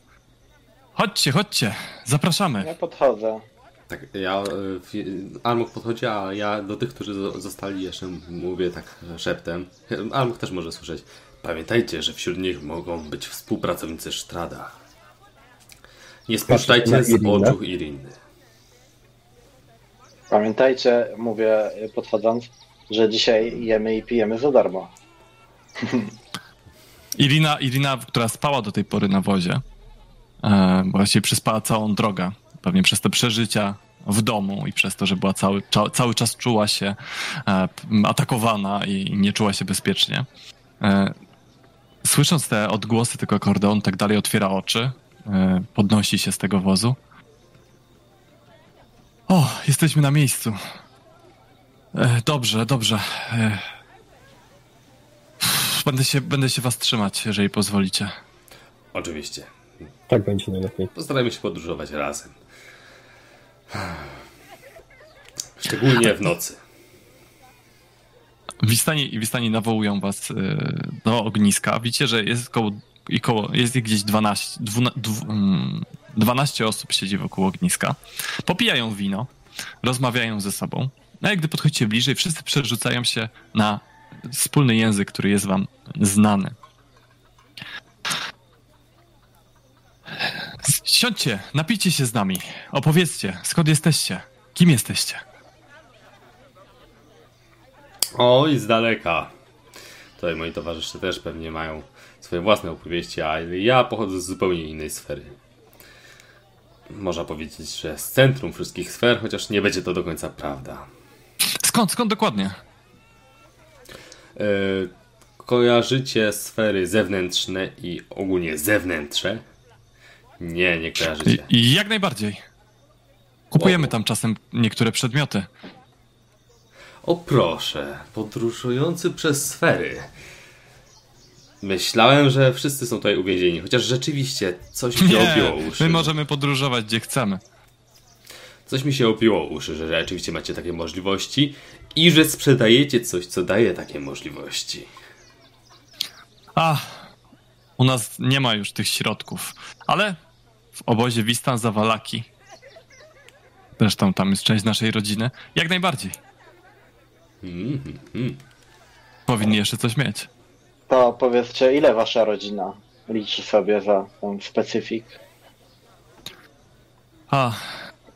Chodźcie, chodźcie, zapraszamy. Ja podchodzę. Tak, ja. e, w- Almuk podchodzi, a ja do tych, którzy zo- zostali jeszcze mówię tak szeptem. Almuk też może słyszeć. Pamiętajcie, że wśród nich mogą być współpracownicy Sztrada. Nie spuszczajcie z oczu Iriny. Pamiętajcie, mówię podchodząc, że dzisiaj jemy i pijemy za darmo. Irina, Irina, która spała do tej pory na wozie, e, właściwie przespała całą drogę, pewnie przez te przeżycia w domu i przez to, że była cały, cza, cały czas czuła się e, atakowana i, i nie czuła się bezpiecznie. E, słysząc te odgłosy tego akordeonu, tak dalej otwiera oczy, e, podnosi się z tego wozu. O, jesteśmy na miejscu. E, dobrze, dobrze. E, Będę się, będę się was trzymać, jeżeli pozwolicie. Oczywiście. Tak będzie najlepiej. Postarajmy się podróżować razem. Szczególnie w nocy. Wistani, Wistani nawołują was y, do ogniska. Widzicie, że jest koło, i koło jest gdzieś 12, 12 mm, osób siedzi wokół ogniska. Popijają wino, rozmawiają ze sobą. No i gdy podchodzicie bliżej, wszyscy przerzucają się na wspólny język, który jest wam znany. Siądźcie, napijcie się z nami. Opowiedzcie, skąd jesteście, kim jesteście. Oj, z daleka. Tutaj moi towarzysze też pewnie mają swoje własne opowieści, a ja pochodzę z zupełnie innej sfery. Można powiedzieć, że z centrum wszystkich sfer, chociaż nie będzie to do końca prawda. Skąd, skąd dokładnie? E, kojarzycie sfery zewnętrzne i ogólnie zewnętrzne? Nie, nie kojarzycie. i jak najbardziej. Kupujemy tam czasem niektóre przedmioty. O proszę, podróżujący przez sfery. Myślałem, że wszyscy są tutaj uwięzieni, chociaż rzeczywiście coś mi się obiło Nie, uszy. my możemy podróżować gdzie chcemy. Coś mi się obiło uszy, że rzeczywiście macie takie możliwości i że sprzedajecie coś, co daje takie możliwości. A, u nas nie ma już tych środków, ale w obozie Wistan Zawalaki, zresztą tam jest część naszej rodziny, jak najbardziej. Mm, mm. Powinni jeszcze coś mieć. To powiedzcie, ile wasza rodzina liczy sobie za ten specyfik? A,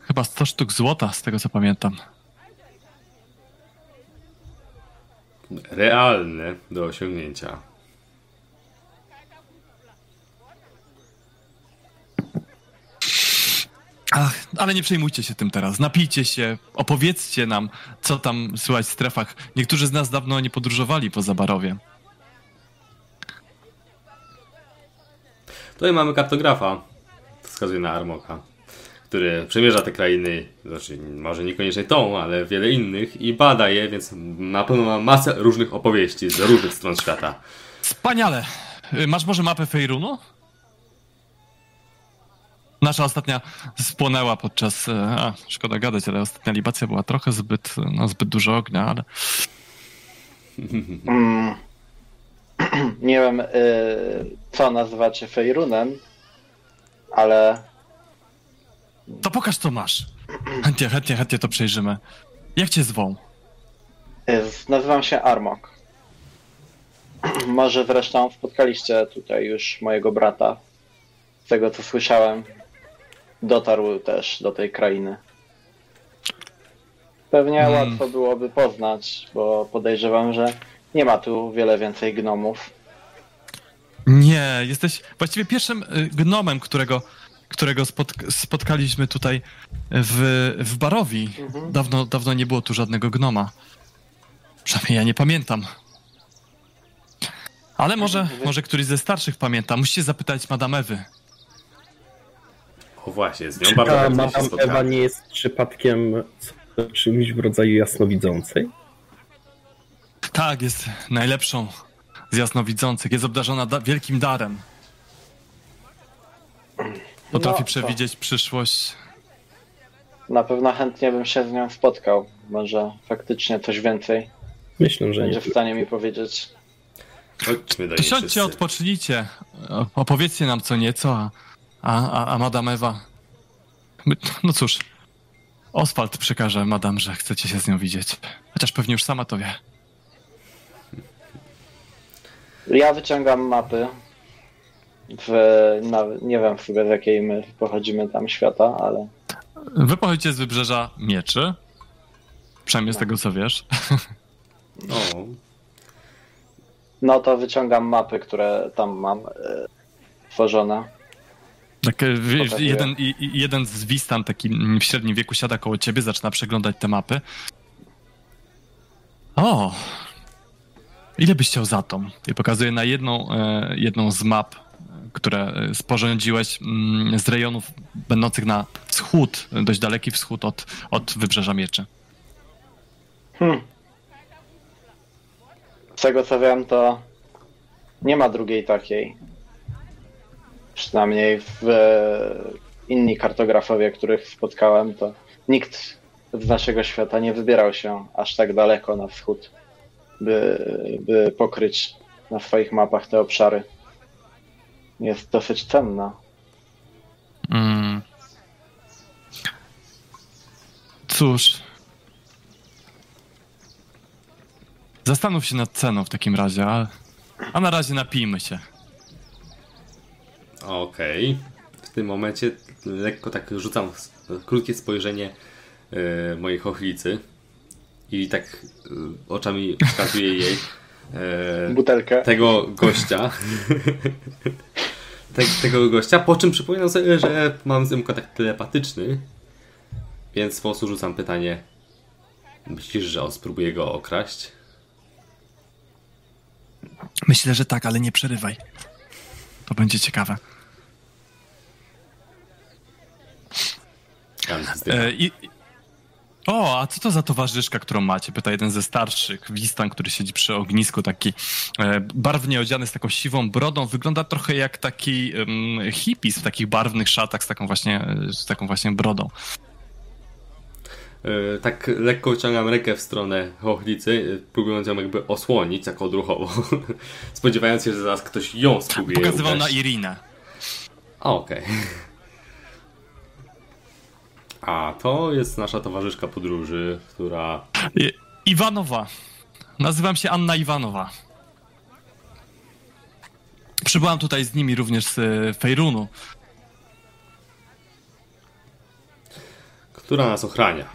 chyba 100 sztuk złota, z tego co pamiętam. Realne do osiągnięcia. Ach, ale nie przejmujcie się tym teraz. Napijcie się, opowiedzcie nam, co tam słychać w strefach. Niektórzy z nas dawno nie podróżowali poza Barowie. Tutaj mamy kartografa, wskazuje na Armoka, który przemierza te krainy, znaczy może niekoniecznie tą, ale wiele innych i bada je, więc na pewno ma masę różnych opowieści z różnych stron świata. Wspaniale! Y, Masz może mapę Fejrunu? Nasza ostatnia spłonęła podczas... e, A, szkoda gadać, ale ostatnia libacja była trochę zbyt, no, zbyt dużo ognia, ale... Mm. Nie wiem, y, co nazywacie Fejrunem, ale To pokaż, co masz. Chętnie, chętnie, chętnie to przejrzymy. Jak cię zwą? y, nazywam się Armok. Może zresztą spotkaliście tutaj już mojego brata. Z tego co słyszałem, dotarł też do tej krainy. Pewnie Mm. łatwo byłoby poznać, bo podejrzewam, że nie ma tu wiele więcej gnomów. Nie, jesteś właściwie pierwszym y, gnomem, którego, którego spotk- spotkaliśmy tutaj w, w Barowi. Mhm. Dawno, dawno nie było tu żadnego gnoma. Przynajmniej ja nie pamiętam. Ale może, może któryś ze starszych pamięta. Musicie zapytać Madame Ewy. O właśnie, z nią Czy bardzo ta chętnie się Madame Ewa nie jest przypadkiem czymś w rodzaju jasnowidzącej? Tak, jest najlepszą z jasnowidzących. Jest obdarzona da- wielkim darem. Potrafi No, to- przewidzieć przyszłość. Na pewno chętnie bym się z nią spotkał. Może faktycznie coś więcej Myślę, że nie. będzie w stanie mi powiedzieć. Chodźmy do siądźcie, wszyscy. odpocznijcie. Opowiedzcie nam co nieco, a, a, a, a Madame Ewa... No cóż, Oswald przekaże Madame, że chcecie się z nią widzieć. Chociaż pewnie już sama to wie. Ja wyciągam mapy. W, na, nie wiem z jakiej my pochodzimy tam świata, ale Wy pochodzicie z wybrzeża Mieczy. Przynajmniej z tego co wiesz. O, no to wyciągam mapy, które tam mam e, tworzone. Tak, e, wiesz, jeden, jeden z Wistan, taki w średnim wieku, siada koło ciebie, zaczyna przeglądać te mapy. O! Ile byś chciał za tą? I pokazuje na jedną, e, jedną z map, które e, sporządziłeś mm, z rejonów będących na wschód, dość daleki wschód od, od Wybrzeża Mieczy. Hmm. Z tego co wiem, to nie ma drugiej takiej. Przynajmniej w e, inni kartografowie, których spotkałem, to nikt z naszego świata nie wybierał się aż tak daleko na wschód, by, by pokryć na swoich mapach te obszary. Jest dosyć cenna. Mm. Cóż. Zastanów się nad ceną w takim razie, a, a na razie napijmy się. Okej. W tym momencie lekko tak rzucam krótkie spojrzenie e, mojej chochlicy i tak e, oczami wskazuję jej e, Butelkę. tego gościa. Te, tego gościa, po czym przypominam sobie, że mam z nim kontakt telepatyczny, więc w sposób rzucam pytanie. Myślisz, że on spróbuje go okraść? Myślę, że tak, ale nie przerywaj. To będzie ciekawe. Tam zdycha. E, i, o, a co to za towarzyszka, którą macie? Pyta jeden ze starszych, Wistan, który siedzi przy ognisku, taki e, barwnie odziany z taką siwą brodą. Wygląda trochę jak taki um, w takich barwnych szatach z taką właśnie, e, z taką właśnie brodą. E, tak lekko ciągam rękę w stronę chochlicy, e, próbując ją jakby osłonić tak odruchowo. Spodziewając się, że zaraz ktoś ją spróbuje Pokazywał na Irinę. Okej. A to jest nasza towarzyszka podróży, która I, Iwanowa. Nazywam się Anna Iwanowa. Przybyłam tutaj z nimi również z e, Fejrunu. która nas ochrania.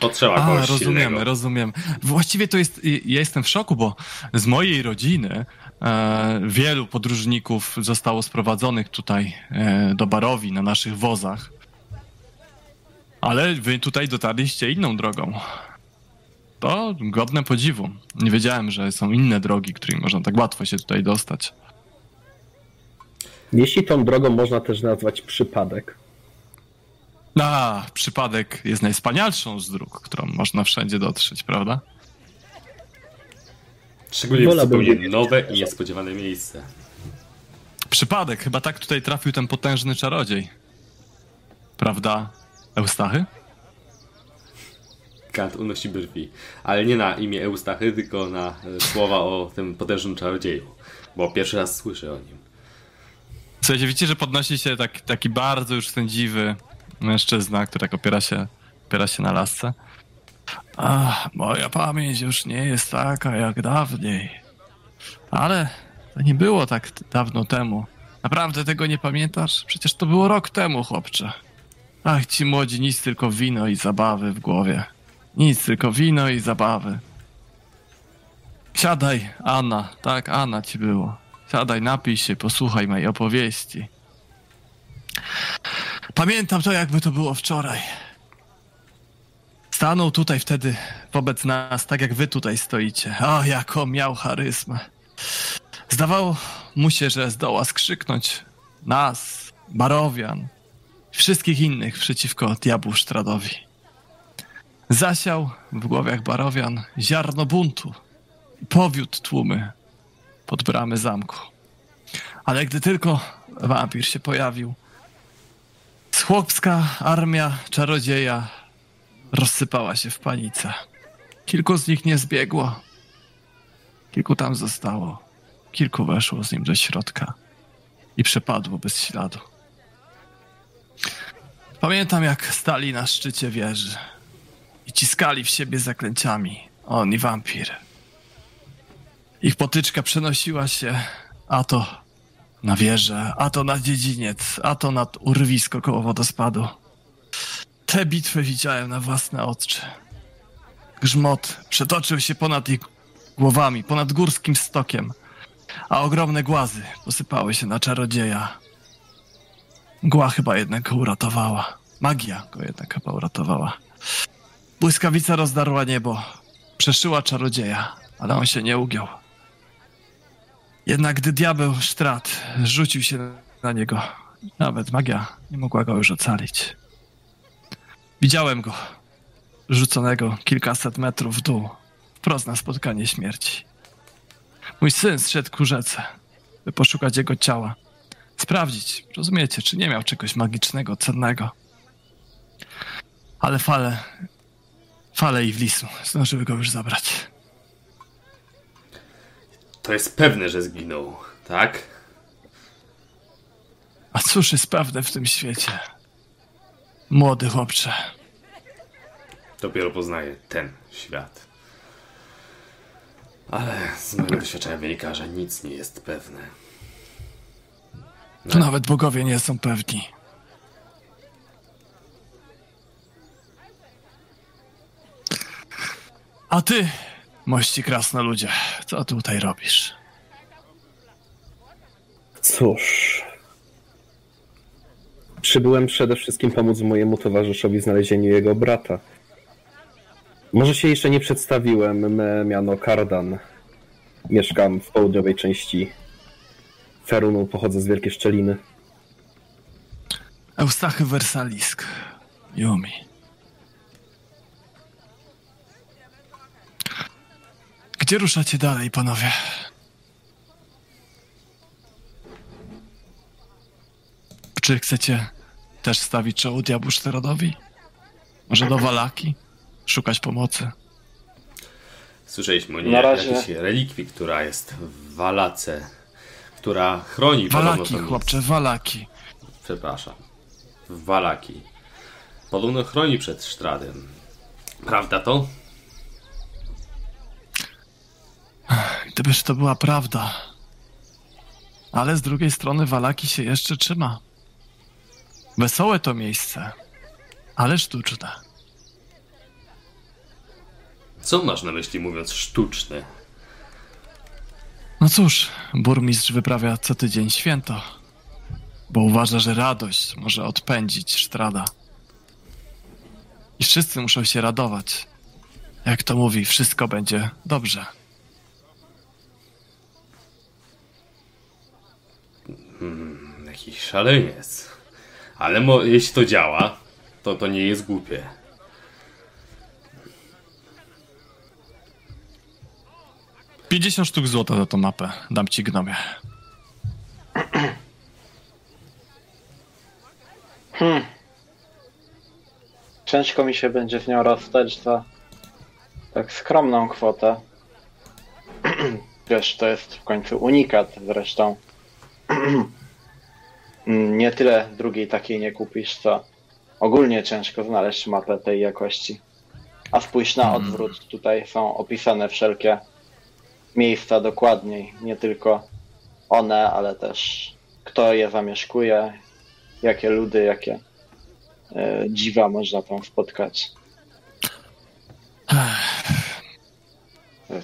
Potrzeba A, kogoś rozumiemy, silnego. rozumiem. Właściwie to jest, ja jestem w szoku, bo z mojej rodziny e, wielu podróżników zostało sprowadzonych tutaj e, do Barowi na naszych wozach. Ale wy tutaj dotarliście inną drogą. To godne podziwu. Nie wiedziałem, że są inne drogi, którymi można tak łatwo się tutaj dostać. Jeśli tą drogą można też nazwać przypadek. A, przypadek jest najwspanialszą z dróg, którą można wszędzie dotrzeć, prawda? Szczególnie w zupełnie nowe i niespodziewane miejsce. Przypadek, chyba tak tutaj trafił ten potężny czarodziej. Prawda, Eustachy? Kant unosi brwi. Ale nie na imię Eustachy, tylko na e, słowa o tym potężnym czarodzieju. Bo pierwszy raz słyszę o nim. Słuchajcie, widzicie, że podnosi się tak, taki bardzo już sędziwy mężczyzna, który tak opiera się, opiera się na lasce. Ach, moja pamięć już nie jest taka jak dawniej. Ale to nie było tak dawno temu. Naprawdę tego nie pamiętasz? Przecież to było rok temu, chłopcze. Ach, ci młodzi, nic tylko wino i zabawy w głowie. Nic tylko wino i zabawy. Siadaj, Anna. Tak, Anna ci było. Siadaj, napij się, posłuchaj mojej opowieści. Pamiętam to, jakby to było wczoraj. Stanął tutaj wtedy wobec nas, tak jak wy tutaj stoicie. O, jaką miał charyzmę. Zdawało mu się, że zdoła skrzyknąć nas, Barowian, wszystkich innych przeciwko diabłu Sztradowi. Zasiał w głowiach Barowian ziarno buntu i powiódł tłumy pod bramy zamku. Ale gdy tylko wampir się pojawił, chłopska armia czarodzieja rozsypała się w panice. Kilku z nich nie zbiegło, kilku tam zostało, kilku weszło z nim do środka i przepadło bez śladu. Pamiętam, jak stali na szczycie wieży i ciskali w siebie zaklęciami, on i wampir. Ich potyczka przenosiła się a to na wieżę, a to na dziedziniec, a to nad urwisko koło wodospadu. Te bitwy widziałem na własne oczy. Grzmot przetoczył się ponad ich głowami, ponad górskim stokiem, a ogromne głazy posypały się na czarodzieja. Mgła chyba jednak go uratowała. Magia go jednak chyba uratowała. Błyskawica rozdarła niebo, przeszyła czarodzieja, ale on się nie ugiął. Jednak gdy diabeł Sztrat rzucił się na niego, nawet magia nie mogła go już ocalić. Widziałem go, rzuconego kilkaset metrów w dół, wprost na spotkanie śmierci. Mój syn zszedł ku rzece, by poszukać jego ciała. Sprawdzić, rozumiecie, czy nie miał czegoś magicznego, cennego. Ale fale, fale i wlisu zdążyły go już zabrać. To jest pewne, że zginął, tak? A cóż jest pewne w tym świecie? Młody chłopcze. Dopiero poznaję ten świat. Ale z mojego doświadczenia wynika, że nic nie jest pewne. Tu nawet bogowie nie są pewni. A ty, mości krasnoludzie, co tutaj robisz? Cóż. Przybyłem przede wszystkim pomóc mojemu towarzyszowi w znalezieniu jego brata. Może się jeszcze nie przedstawiłem. Me miano Kardan. Mieszkam w południowej części Ferunu, pochodzę z Wielkiej Szczeliny. Eustachy Wersalisk. Yumi. Gdzie ruszacie dalej, panowie? Czy chcecie też stawić czoło diabłu Szterodowi? Może do Walaki? Szukać pomocy? Słyszeliśmy o niej Na razie- jakiejś relikwii, która jest w Walace, która chroni Walaki, chłopcze. Walaki. Przepraszam. W Walaki. Podobno chroni przed Stradem. Prawda to? Gdybyż to była prawda. Ale z drugiej strony Walaki się jeszcze trzyma. Wesołe to miejsce, ale sztuczne. Co masz na myśli mówiąc sztuczny? No cóż, burmistrz wyprawia co tydzień święto, bo uważa, że radość może odpędzić Sztrada. I wszyscy muszą się radować. Jak to mówi, wszystko będzie dobrze. Jakiś szaleniec. Ale mo- jeśli to działa, to to nie jest głupie. Pięćdziesiąt sztuk złota za tą mapę. Dam ci gnomie. Ciężko mi się będzie w nią rozstać za tak skromną kwotę. Wiesz, to jest w końcu unikat zresztą. Nie tyle drugiej takiej nie kupisz, co ogólnie ciężko znaleźć mapę tej jakości. A spójrz na odwrót, tutaj są opisane wszelkie miejsca dokładniej, nie tylko one, ale też kto je zamieszkuje, jakie ludy, jakie e, dziwa można tam spotkać.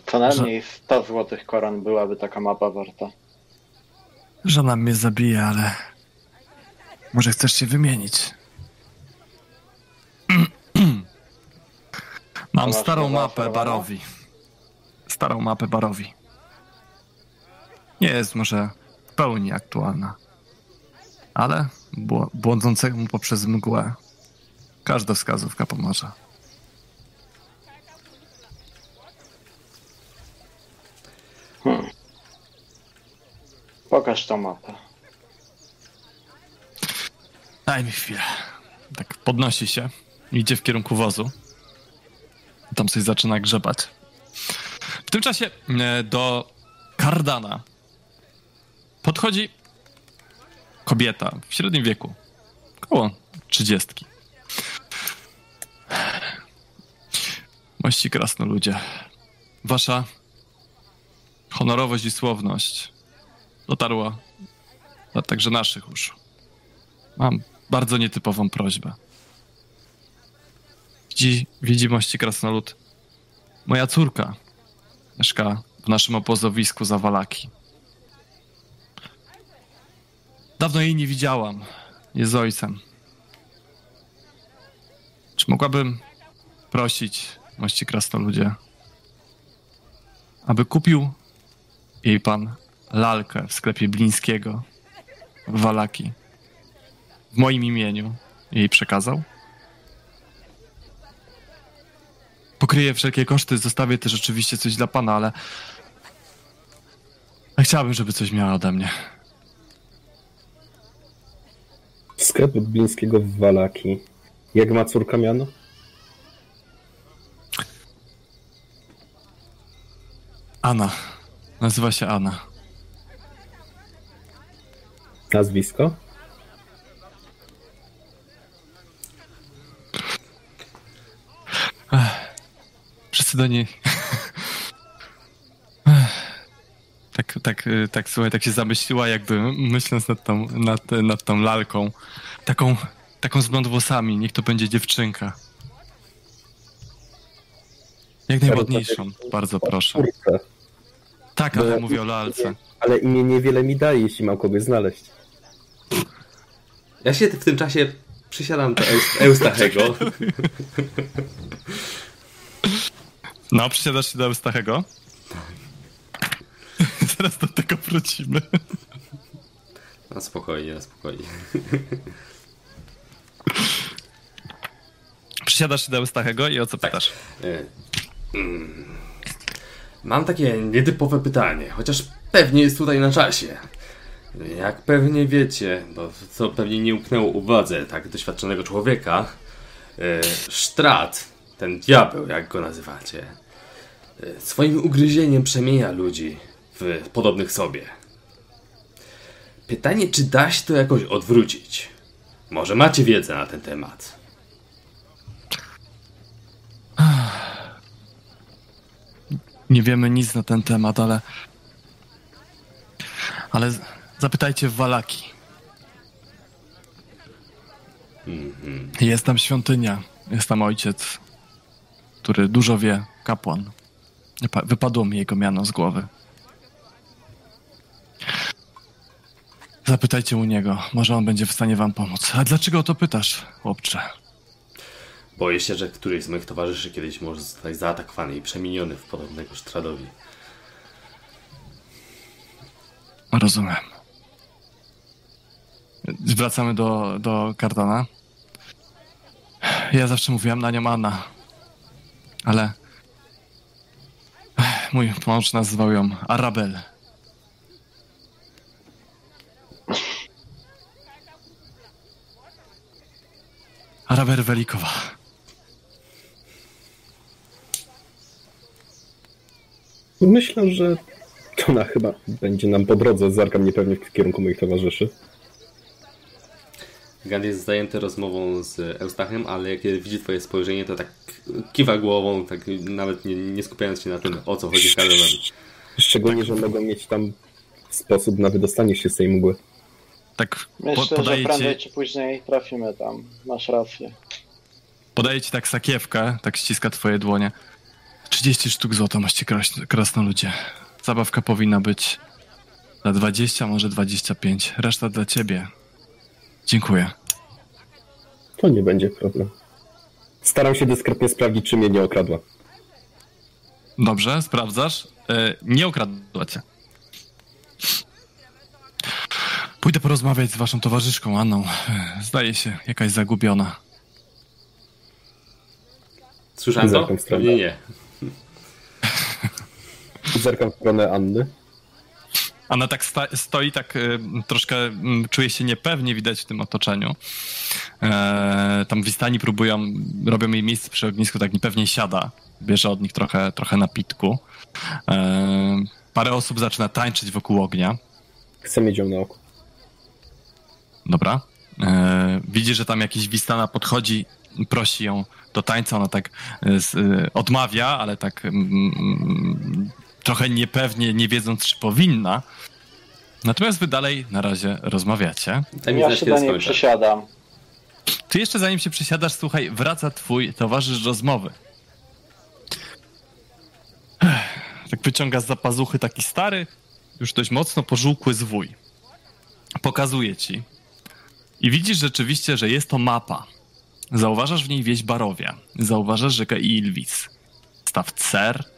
Co najmniej 100 złotych koron byłaby taka mapa warta. Żona mnie zabije, ale może chcesz się wymienić. Mam starą mapę? Barowi. Starą mapę Barowi. Nie jest może w pełni aktualna, ale bł- błądzącemu poprzez mgłę każda wskazówka pomoże. Pokaż tą mapę. Daj mi chwilę. Tak podnosi się, idzie w kierunku wozu. Tam coś zaczyna grzebać. W tym czasie e, do Kardana podchodzi kobieta w średnim wieku, około trzydziestki. Mości krasnoludzie, wasza honorowość i słowność dotarła do także naszych uszu. Mam bardzo nietypową prośbę. Widzi, widzi mości krasnolud. Moja córka mieszka w naszym obozowisku za Walaki. Dawno jej nie widziałam. Jest ojcem. Czy mogłabym prosić mości krasnoludzie, aby kupił jej pan lalkę w sklepie Blińskiego w Walaki? w moim imieniu jej przekazał. Pokryję wszelkie koszty, zostawię też oczywiście coś dla pana, ale chciałbym, żeby coś miała ode mnie. Sklep Blińskiego w Walaki. Jak ma córka miano? Anna. Nazywa się Anna. Nazwisko? Wszyscy do niej. tak tak, tak, y, tak, słuchaj, tak się zamyśliła, jakby myśląc nad tą, nad, nad tą lalką. Taką, taką z blond włosami, niech to będzie dziewczynka. Jak najładniejszą, bardzo proszę. Tak, ale Bo- mówię o lalce. Ale imię niewiele mi daje, jeśli mam kogoś znaleźć. Ja się w tym czasie przysiadam do Eust- Eustachego. No, przysiadasz się do Eustachego? Zaraz do tego wrócimy. No spokojnie, no spokojnie. Przysiadasz się do Eustachego i o co pytasz? E, mm. Mam takie nietypowe pytanie, chociaż pewnie jest tutaj na czasie. Jak pewnie wiecie, bo co pewnie nie umknęło uwadze tak doświadczonego człowieka, e, Strat, ten diabeł, jak go nazywacie, e, swoim ugryzieniem przemienia ludzi w podobnych sobie. Pytanie, czy da się to jakoś odwrócić? Może macie wiedzę na ten temat? Nie wiemy nic na ten temat, ale. Ale zapytajcie w Walaki. Jest tam świątynia. Jest tam ojciec, który dużo wie, kapłan. Wypa- Wypadło mi jego miano z głowy. Zapytajcie u niego, może on będzie w stanie wam pomóc. A dlaczego o to pytasz, chłopcze? Boję się, że któryś z moich towarzyszy kiedyś może zostać zaatakowany i przemieniony w podobnego Sztradowi. Rozumiem. Wracamy do, do Cardana. Ja zawsze mówiłem na nią Anna. Ale mój mąż nazywał ją Arabel. Arabel Welikowa. Myślę, że ona chyba będzie nam po drodze. Zerkam niepewnie w kierunku moich towarzyszy. Gand jest zajęty rozmową z Eustachem, ale kiedy widzi twoje spojrzenie, to tak kiwa głową, tak nawet nie, nie skupiając się na tym, o co chodzi Cardonowi. Szczególnie, że mogą mieć tam sposób na wydostanie się z tej mgły. Tak po, Myślę, że podaje prędzej ci, czy później trafimy tam. Masz rację. podaje ci tak sakiewkę, tak ściska twoje dłonie. 30 sztuk złota macie kras- krasnoludzie. Zabawka powinna być za 20, może 25. Reszta dla ciebie. Dziękuję. To nie będzie problem. Staram się dyskretnie sprawdzić, czy mnie nie okradła. Dobrze, sprawdzasz. E, nie okradła cię. Pójdę porozmawiać z waszą towarzyszką, Anną. E, Zdaje się, jakaś zagubiona. Słyszałem to? Pewnie nie. Zerkam w stronę Anny. Anna tak sta- stoi, tak y, troszkę mm, czuje się niepewnie, widać w tym otoczeniu. E, tam Wistani próbują, robią jej miejsce przy ognisku, tak niepewnie siada. Bierze od nich trochę, trochę napitku. E, parę osób zaczyna tańczyć wokół ognia. Chcę mieć ją na oku. Dobra. E, widzi, że tam jakiś Wistana podchodzi, prosi ją do tańca. Ona tak e, e, odmawia, ale tak mm, mm, trochę niepewnie, nie wiedząc, czy powinna. Natomiast wy dalej na razie rozmawiacie. Mi Ja się do niej przysiadam. Ty jeszcze zanim się przysiadasz, słuchaj, wraca twój towarzysz rozmowy. Tak wyciąga z zapazuchy taki stary, już dość mocno pożółkły zwój. Pokazuje ci. I widzisz rzeczywiście, że jest to mapa. Zauważasz w niej wieś Barowia. Zauważasz rzekę Ilwis. Staw Cer,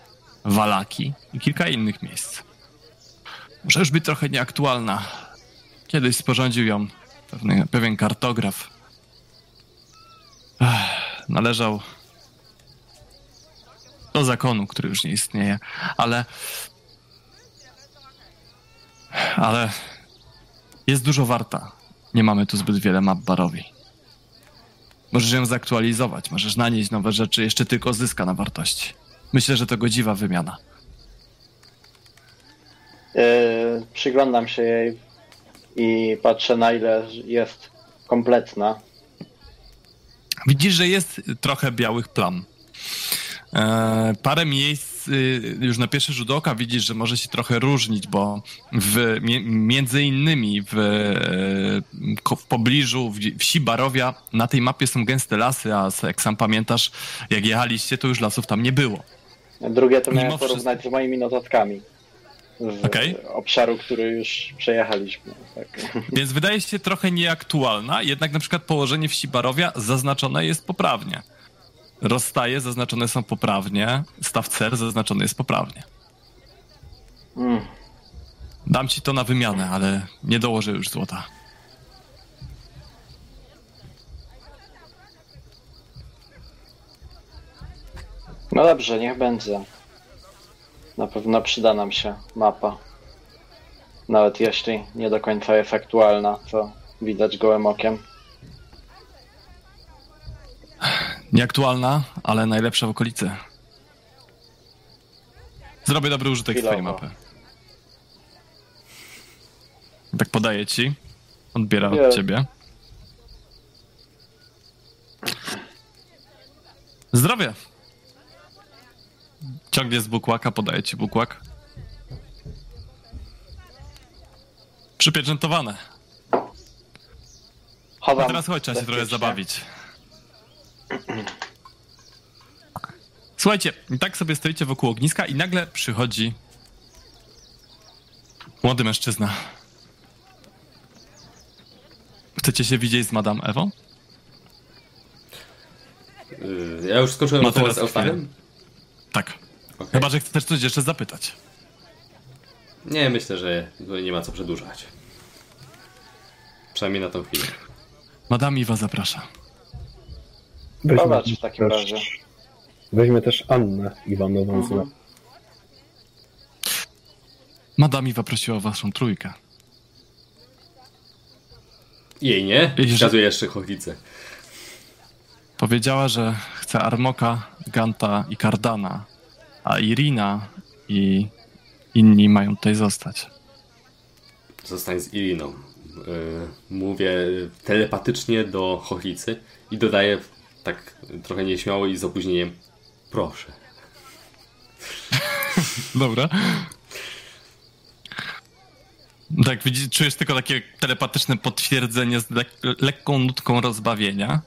Walaki i kilka innych miejsc. Już być trochę nieaktualna. Kiedyś sporządził ją pewny, pewien kartograf. Ech, należał do zakonu, który już nie istnieje, ale. Ale jest dużo warta. Nie mamy tu zbyt wiele map barowi. Możesz ją zaktualizować, możesz nanieść nowe rzeczy, jeszcze tylko zyska na wartości. Myślę, że to godziwa wymiana. Yy, przyglądam się jej i patrzę na ile jest kompletna. Widzisz, że jest trochę białych plam. E, parę miejsc y, już na pierwszy rzut oka widzisz, że może się trochę różnić, bo w, między innymi w, y, w pobliżu wsi Barowia na tej mapie są gęste lasy, a jak sam pamiętasz, jak jechaliście, to już lasów tam nie było. Drugie to miałem porównać wszystko... z moimi notatkami z okay. obszaru, który już przejechaliśmy. Tak. Więc wydaje się trochę nieaktualna, jednak na przykład położenie wsi Barowia zaznaczone jest poprawnie. Rozstaje zaznaczone są poprawnie, staw cer zaznaczony jest poprawnie. Mm. Dam ci to na wymianę, ale nie dołożę już złota. No dobrze, niech będzie. Na pewno przyda nam się mapa. Nawet jeśli nie do końca efektualna, to widać gołym okiem. Nieaktualna, ale najlepsza w okolicy. Zrobię dobry użytek Chwilowo. twojej mapy. Tak podaję ci. Odbiera od ciebie. Zdrowie! Ciągnie z bukłaka, podaję ci bukłak. Przypieczętowane. A teraz chodź, trzeba się trochę zabawić. Słuchajcie, i tak sobie stoicie wokół ogniska i nagle przychodzi młody mężczyzna. Chcecie się widzieć z Madame Ewą? Ja już skończyłem rozmowę z Eustachem? Tak. Okay. Chyba, że chcesz coś jeszcze zapytać. Nie, myślę, że nie ma co przedłużać. Przynajmniej na tą chwilę. Madame Iwa zaprasza. Weźmy w takim też, razie. Weźmy też Annę Iwanową mhm. z Madame Iwa prosiła o waszą trójkę. Jej nie? Wskazuje jeszcze chochlicę. Powiedziała, że chce Armoka, Ganta i Kardana, a Irina i inni mają tutaj zostać. Zostań z Iriną. Yy, mówię telepatycznie do chochlicy i dodaję tak trochę nieśmiało i z opóźnieniem proszę. Dobra. Tak, widzisz, czujesz tylko takie telepatyczne potwierdzenie z lek lekką nutką rozbawienia.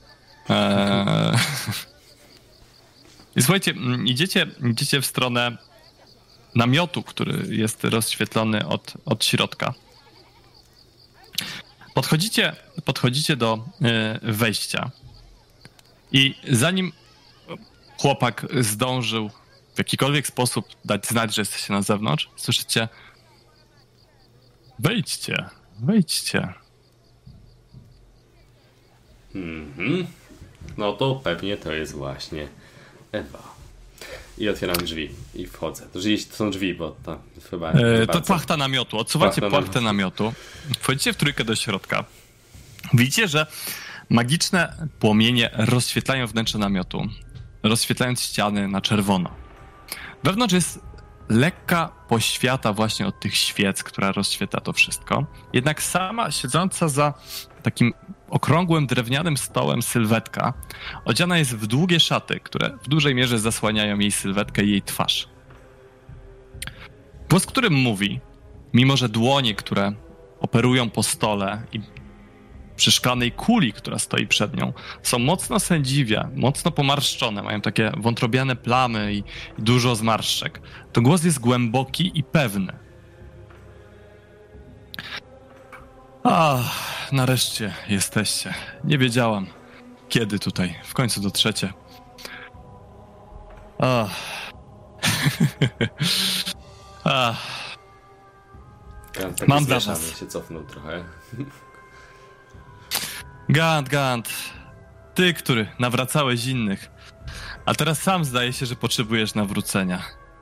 Eee... I słuchajcie, idziecie, idziecie w stronę namiotu, który jest rozświetlony od, od środka. Podchodzicie, podchodzicie do e, wejścia. I zanim chłopak zdążył w jakikolwiek sposób dać znać, że jesteście na zewnątrz, słyszycie wejdźcie, wejdźcie. Mhm. No to pewnie to jest właśnie Ewa. I otwieram drzwi i wchodzę. To są drzwi, bo to chyba. E, to płachta namiotu. Odsuwacie płachta płachtę namiotu. Wchodzicie w trójkę do środka. Widzicie, że magiczne płomienie rozświetlają wnętrze namiotu, rozświetlając ściany na czerwono. Wewnątrz jest lekka poświata właśnie od tych świec, która rozświetla to wszystko. Jednak sama siedząca za takim okrągłym drewnianym stołem sylwetka odziana jest w długie szaty, które w dużej mierze zasłaniają jej sylwetkę i jej twarz. Głos, którym mówi, mimo że dłonie, które operują po stole i przy szklanej kuli, która stoi przed nią, są mocno sędziwie, mocno pomarszczone, mają takie wątrobiane plamy i, i dużo zmarszczek. To głos jest głęboki i pewny. Ach, nareszcie jesteście. Nie wiedziałam, kiedy tutaj. W końcu dotrzecie. Ach. Ach. Mam dla was. się cofnął trochę. Gant, Gant. Ty, który nawracałeś innych. A teraz sam zdaje się, że potrzebujesz nawrócenia.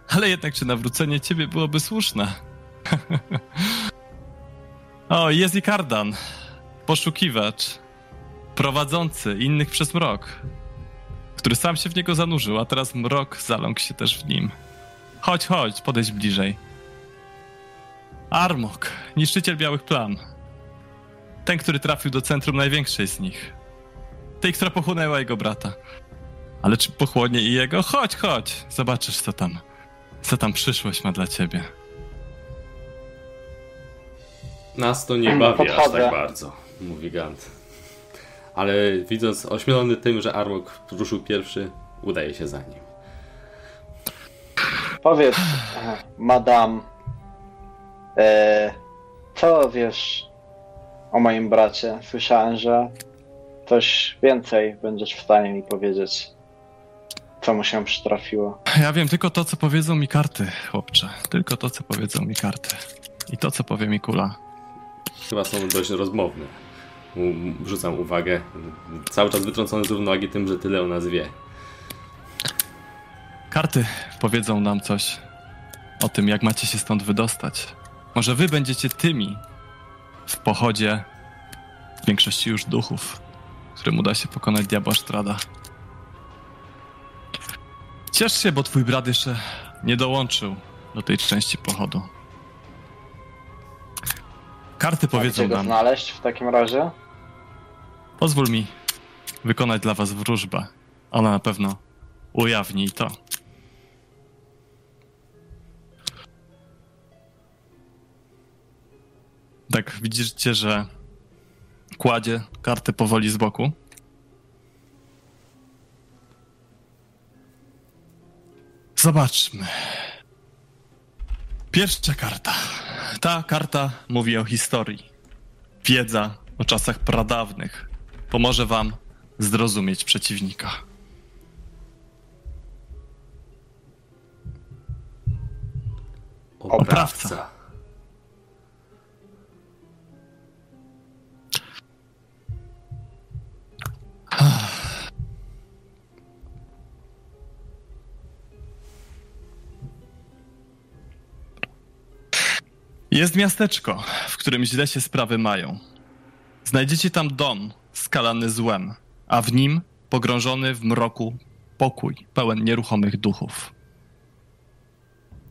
Ale jednak czy nawrócenie ciebie byłoby słuszne? o, jest i Kardan. Poszukiwacz. Prowadzący innych przez mrok. Który sam się w niego zanurzył, a teraz mrok zaląkł się też w nim. Chodź, chodź, podejdź bliżej. Armok, niszczyciel białych plam. Ten, który trafił do centrum największej z nich. Tej, która pochłonęła jego brata. Ale czy pochłonie i jego? Chodź, chodź, zobaczysz co tam. co tam przyszłość ma dla ciebie. Nas to nie bawi aż tak bardzo, mówi Gant. Ale widząc, ośmielony tym, że Armok ruszył pierwszy, udaje się za nim. Powiedz, e, madam, e, co wiesz o moim bracie? Słyszałem, że coś więcej będziesz w stanie mi powiedzieć, co mu się przytrafiło. Ja wiem tylko to, co powiedzą mi karty, chłopcze. Tylko to, co powiedzą mi karty. I to, co powie mi kula. Chyba są dość rozmowne. Rzucam uwagę. Cały czas wytrącony z równowagi tym, że tyle o nas wie. Karty powiedzą nam coś o tym, jak macie się stąd wydostać. Może wy będziecie tymi w pochodzie w większości już duchów, którym uda się pokonać diabła Sztrada. Ciesz się, bo twój brat jeszcze nie dołączył do tej części pochodu. Karty powiedzą nam. znaleźć w takim razie? Pozwól mi wykonać dla was wróżbę. Ona na pewno ujawni to. Tak, widzicie, że kładzie kartę powoli z boku. Zobaczmy. Pierwsza karta. Ta karta mówi o historii. Wiedza o czasach pradawnych pomoże wam zrozumieć przeciwnika. Oprawca. Jest miasteczko, w którym źle się sprawy mają. Znajdziecie tam dom skalany złem, a w nim pogrążony w mroku pokój pełen nieruchomych duchów.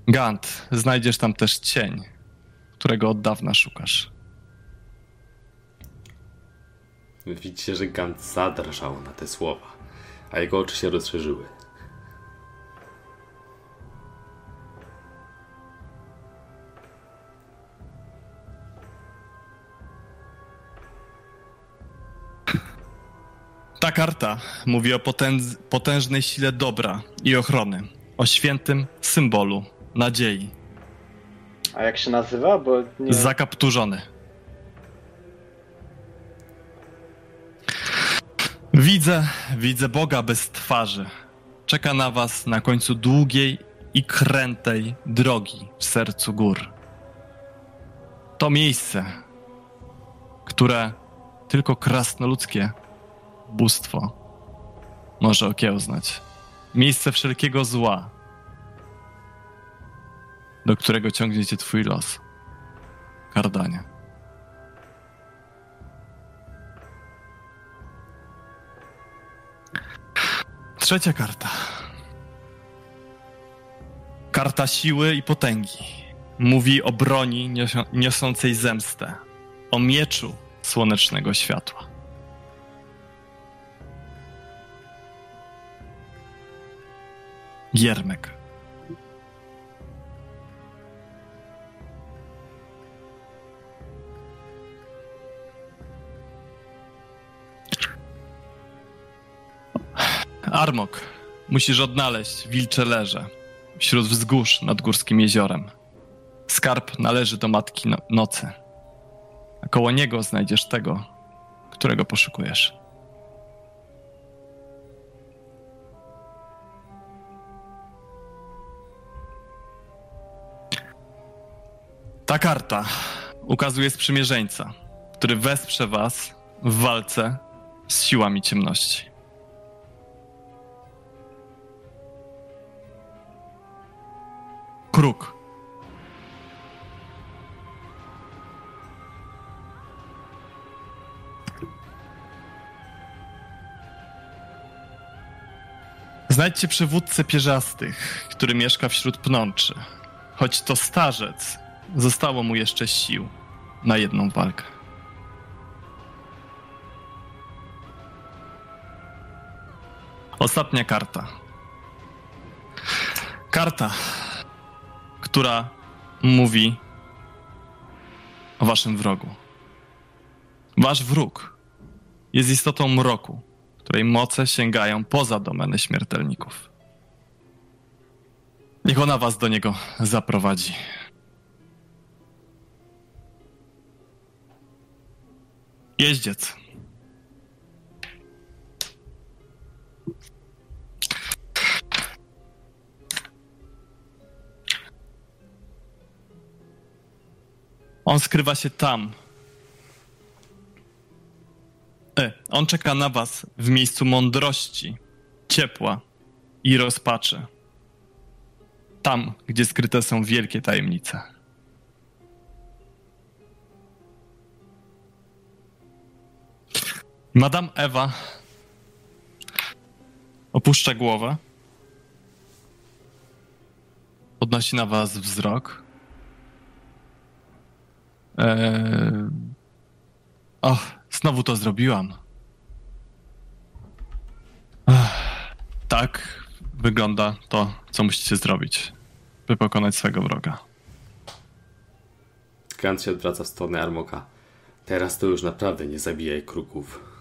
Gant, znajdziesz tam też cień, którego od dawna szukasz. Widzicie, że Gant zadrżał na te słowa, a jego oczy się rozszerzyły. Ta karta mówi o potędz- potężnej sile dobra i ochrony, o świętym symbolu nadziei. A jak się nazywa? Bo nie... Zakapturzony. Widzę, widzę Boga bez twarzy. Czeka na was na końcu długiej i krętej drogi w sercu gór. To miejsce, które tylko krasnoludzkie bóstwo może okiełznać. Miejsce wszelkiego zła, do którego ciągnie cię twój los. Kardanie. Trzecia karta. Karta siły i potęgi. Mówi o broni niosącej zemstę. O mieczu słonecznego światła. Giermek. Armok, musisz odnaleźć wilcze leże wśród wzgórz nad górskim jeziorem. Skarb należy do Matki no- Nocy. A koło niego znajdziesz tego, którego poszukujesz. Ta karta ukazuje sprzymierzeńca, który wesprze was w walce z siłami ciemności. Kruk. Znajdźcie przywódcę pierzastych, który mieszka wśród pnączy. Choć to starzec, zostało mu jeszcze sił na jedną walkę. Ostatnia karta. Karta która mówi o waszym wrogu. Wasz wróg jest istotą mroku, której moce sięgają poza domeny śmiertelników. Niech ona was do niego zaprowadzi. Jeździec. On skrywa się tam. E, on czeka na was w miejscu mądrości, ciepła i rozpaczy. Tam, gdzie skryte są wielkie tajemnice. Madame Ewa opuszcza głowę. Podnosi na was wzrok. Eee... Och, znowu to zrobiłam. Tak wygląda to, co musicie zrobić, by pokonać swego wroga. Gant się odwraca w stronę Armoka. Teraz to już naprawdę nie zabijaj kruków.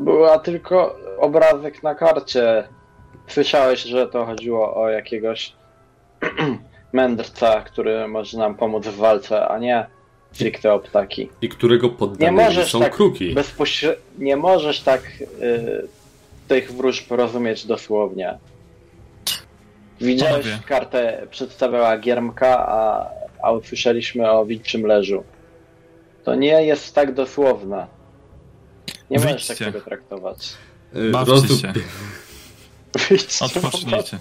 Była tylko obrazek na karcie. Słyszałeś, że to chodziło o jakiegoś mędrca, który może nam pomóc w walce, a nie stricte o ptaki. I którego możesz są tak kruki. bezpośre... Nie możesz tak y, tych wróżb rozumieć dosłownie. Widziałeś Panowie. kartę, przedstawiała Giermka, a, a usłyszeliśmy o wilczym leżu. To nie jest tak dosłowne. Nie możesz tak Wyjdźcie. tego traktować. Y, Bawcie się. Wyjdźcie Odpocznijcie.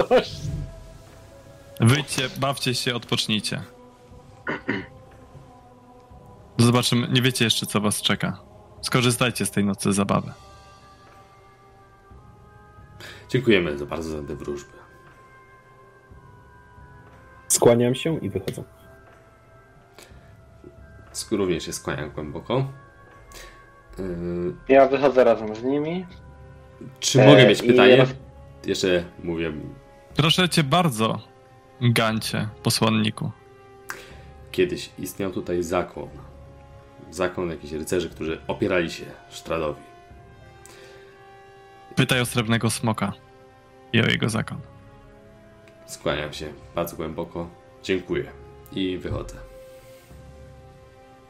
Wyjdźcie, bawcie się, odpocznijcie. Zobaczymy, nie wiecie jeszcze, co was czeka. Skorzystajcie z tej nocy zabawy. Dziękujemy za bardzo za te wróżby. Skłaniam się i wychodzę. Również się skłaniam głęboko. Y, Ja wychodzę razem z nimi. Czy E, mogę mieć pytanie? roz- Jeszcze mówię, Proszę cię bardzo, Gancie, posłanniku. kiedyś istniał tutaj zakon. Zakon jakichś rycerzy, którzy opierali się Sztradowi. Pytaj o srebrnego smoka i o jego zakon. Skłaniam się bardzo głęboko. Dziękuję. I wychodzę.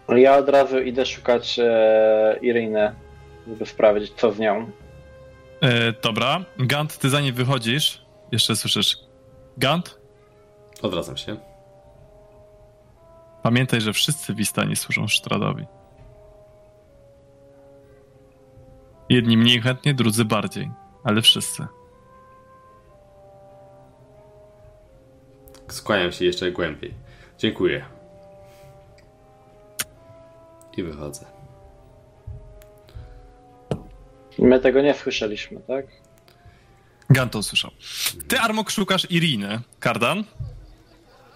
Ja od razu idę szukać e, Irinę, żeby sprawdzić, co z nią. E, dobra, Gant, ty zanim wychodzisz, jeszcze słyszysz. Gant, Odwracam się. pamiętaj, że wszyscy Wistani służą Sztradowi. Jedni mniej chętnie, drudzy bardziej, ale wszyscy. Skłaniam się jeszcze głębiej. Dziękuję. I wychodzę. My tego nie słyszeliśmy, tak? Gant to usłyszał. Ty, Armok, szukasz Iriny. Kardan?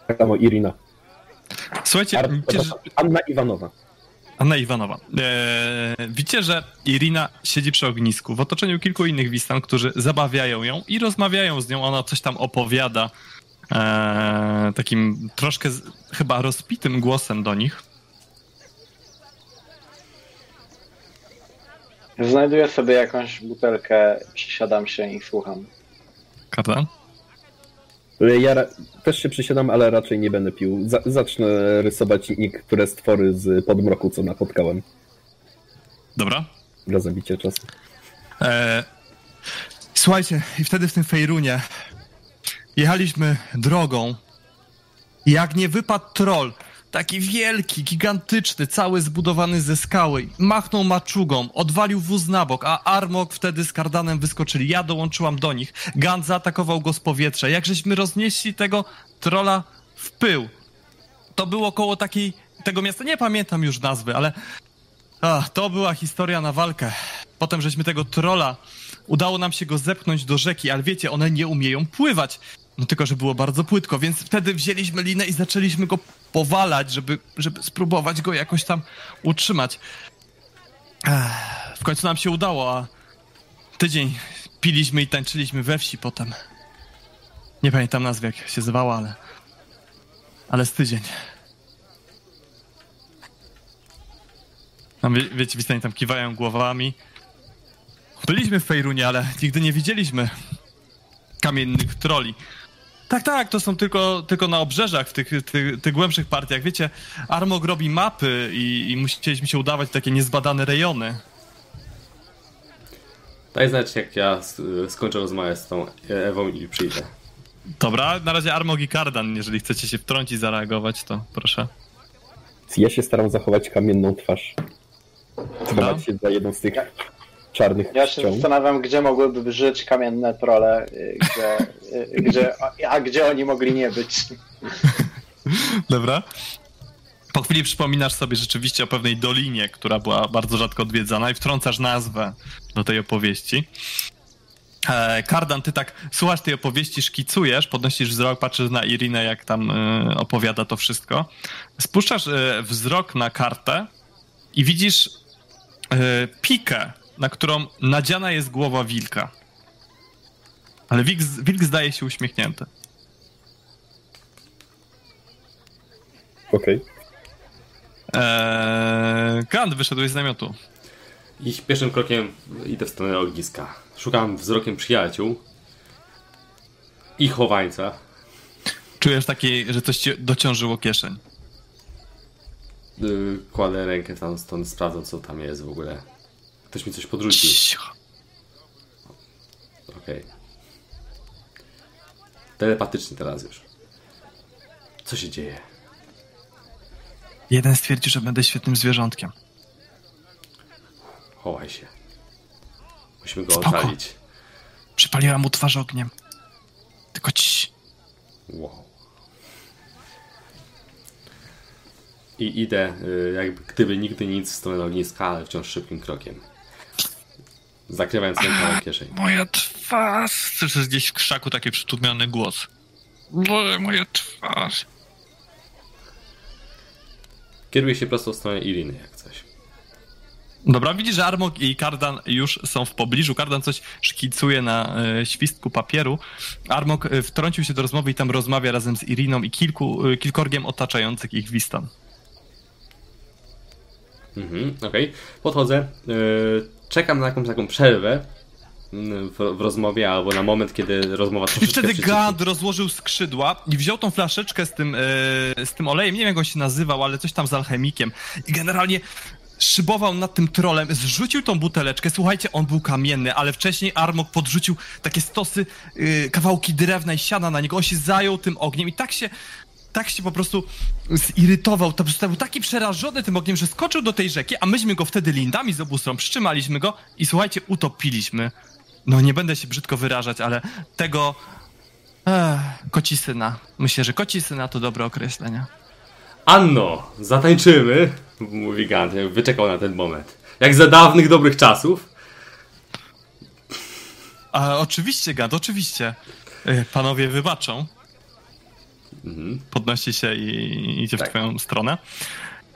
Tak samo Irina. Słuchajcie, Ar- widzicie, że... Anna Iwanowa. Anna Iwanowa. Eee, widzicie, że Irina siedzi przy ognisku w otoczeniu kilku innych Wistan, którzy zabawiają ją i rozmawiają z nią. Ona coś tam opowiada eee, takim troszkę z, chyba rozpitym głosem do nich. Znajduję sobie jakąś butelkę, przysiadam się i słucham. Kardan? Ja ra- też się przysiadam, ale raczej nie będę pił. Za- zacznę rysować niektóre stwory z podmroku, co napotkałem Dobra. dla zabicia czasu. E, słuchajcie, i wtedy w tym Fejrunie jechaliśmy drogą. Jak nie wypadł troll, taki wielki, gigantyczny, cały zbudowany ze skały, machnął maczugą, odwalił wóz na bok, a Armok wtedy z Kardanem wyskoczyli. Ja dołączyłam do nich. Gant zaatakował go z powietrza. Jak żeśmy roznieśli tego trolla w pył. To było koło takiej, tego miasta, nie pamiętam już nazwy, ale Ach, to była historia na walkę. Potem żeśmy tego trola, udało nam się go zepchnąć do rzeki, ale wiecie, one nie umieją pływać. No tylko, że było bardzo płytko, więc wtedy wzięliśmy linę i zaczęliśmy go powalać, żeby, żeby spróbować go jakoś tam utrzymać. Ech, w końcu nam się udało, a tydzień, piliśmy i tańczyliśmy we wsi potem. Nie pamiętam nazwy, jak się zwała, ale... Ale z tydzień. Tam, wie, wiecie, Wistani tam kiwają głowami. Byliśmy w Fejrunie, ale nigdy nie widzieliśmy kamiennych troli. Tak, tak, to są tylko, tylko na obrzeżach, w tych, tych, tych głębszych partiach. Wiecie, Armog robi mapy i, i musieliśmy się udawać w takie niezbadane rejony. Daj znać, jak ja skończę rozmawiać z tą Ewą i przyjdę. Dobra, na razie Armog i Kardan, jeżeli chcecie się wtrącić, zareagować, to proszę. Ja się staram zachować kamienną twarz. Dobra. Schować się za jedną z tych czarnych Ja się zastanawiam, gdzie mogłyby żyć kamienne trole, y, gdzie, y, gdzie, a gdzie oni mogli nie być. Dobra. Po chwili przypominasz sobie rzeczywiście o pewnej dolinie, która była bardzo rzadko odwiedzana i wtrącasz nazwę do tej opowieści. E, Kardan, ty tak słuchasz tej opowieści, szkicujesz, podnosisz wzrok, patrzysz na Irinę, jak tam e, opowiada to wszystko. Spuszczasz e, wzrok na kartę i widzisz e, pikę, na którą nadziana jest głowa wilka. Ale wilk, wilk zdaje się uśmiechnięty. Okej. Eee, Gant, wyszedłeś z namiotu. I pierwszym krokiem idę w stronę ogniska. Szukam wzrokiem przyjaciół i chowańca. Czujesz taki, że coś ci dociążyło kieszeń. Yy, Kładę rękę tam stąd, sprawdzam co tam jest w ogóle. Ktoś mi coś podrzucił. Okej. Telepatycznie teraz już. Co się dzieje? Jeden stwierdził, że będę świetnym zwierzątkiem. Chowaj się. Musimy go Spoko. ocalić. Przypaliłam mu twarz ogniem. Tylko ci. Wow. I idę, y, jakby gdyby nigdy nic w stronę ogniska, ale wciąż szybkim krokiem. Zakrywając ręką kieszeń. Moja twarz. Słyszysz gdzieś w krzaku taki przytłumiony głos. Boże, moja twarz. Kieruję się prosto w stronę Iriny, jak coś. Dobra, widzisz, że Armok i Kardan już są w pobliżu. Kardan coś szkicuje na e, świstku papieru. Armok e, wtrącił się do rozmowy i tam rozmawia razem z Iriną i kilku, e, kilkorgiem otaczających ich Wistan. Mhm, okej. Podchodzę, y, czekam na jakąś taką przerwę y, w, w rozmowie, albo na moment, kiedy rozmowa I troszeczkę wtedy przycichnie. Gad rozłożył skrzydła i wziął tą flaszeczkę z tym, e, z tym olejem, nie wiem jak on się nazywał, ale coś tam z alchemikiem. I generalnie szybował nad tym trolem, zrzucił tą buteleczkę. Słuchajcie, on był kamienny, ale wcześniej Armok podrzucił takie stosy, e, kawałki drewna i siana na niego. On się zajął tym ogniem i tak się tak się po prostu zirytował, to był taki przerażony tym ogniem, że skoczył do tej rzeki, a myśmy go wtedy lindami z obu stron przytrzymaliśmy go i słuchajcie, utopiliśmy. No nie będę się brzydko wyrażać, ale tego Ech, koci syna. Myślę, że koci syna to dobre określenie. Anno, zatańczymy, mówi Gant, wyczekał na ten moment. Jak za dawnych dobrych czasów. A oczywiście, Gad, oczywiście. Panowie wybaczą. Podnosi się i idzie w Tak. twoją stronę.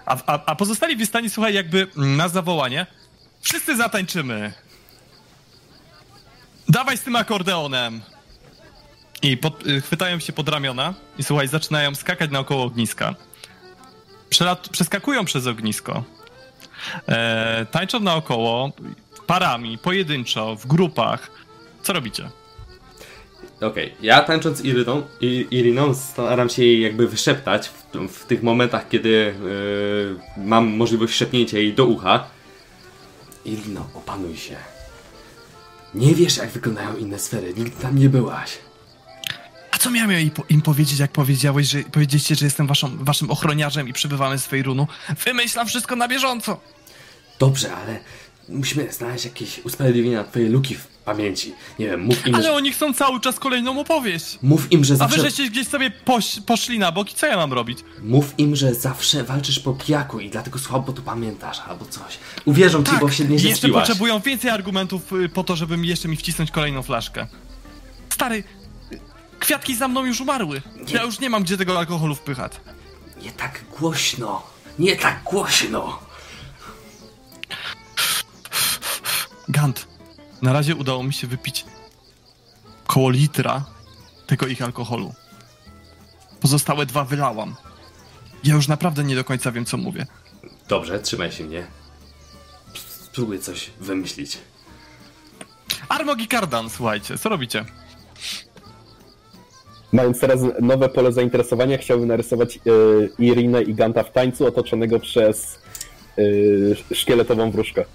A, a, a pozostali w stanie, słuchaj, jakby mm, na zawołanie. Wszyscy zatańczymy. Dawaj z tym akordeonem. I pod, y, chwytają się pod ramiona i słuchaj, zaczynają skakać naokoło ogniska. Przelat, przeskakują przez ognisko. E, tańczą naokoło parami, pojedynczo, w grupach. Co robicie? Okej, ja tańcząc z Iryną, I, Iriną staram się jej jakby wyszeptać w, w tych momentach, kiedy yy, mam możliwość szepnięcia jej do ucha. Irino, opanuj się. Nie wiesz, jak wyglądają inne sfery, nigdy tam nie byłaś. A co miałem po- im powiedzieć, jak powiedziałeś, że powiedzieliście, że jestem waszą, waszym ochroniarzem i przybywamy z Fejrunu? Wymyślam wszystko na bieżąco. Dobrze, ale musimy znaleźć jakieś usprawiedliwienie na twoje luki w pamięci. Nie wiem, mów im, Ale że, oni chcą cały czas kolejną opowieść. mów im, że A wy zawsze... żeście gdzieś sobie poś, poszli na bok i co ja mam robić? Mów im, że zawsze walczysz po pijaku i dlatego słabo to pamiętasz, albo coś. Uwierzą ci, bo się nie jeszcze zespiłaś. potrzebują więcej argumentów y, po to, żeby jeszcze mi wcisnąć kolejną flaszkę. Stary, kwiatki za mną już umarły. Ja już nie mam gdzie tego alkoholu wpychać. Nie tak głośno! Nie tak głośno! Gant, na razie udało mi się wypić koło litra tego ich alkoholu. Pozostałe dwa wylałam. Ja już naprawdę nie do końca wiem, co mówię. Dobrze, trzymaj się mnie. Spróbuję coś wymyślić. Armog i Kardan, słuchajcie, co robicie? Mając teraz nowe pole zainteresowania, chciałbym narysować y, Irinę i Ganta w tańcu otoczonego przez y, szkieletową wróżkę.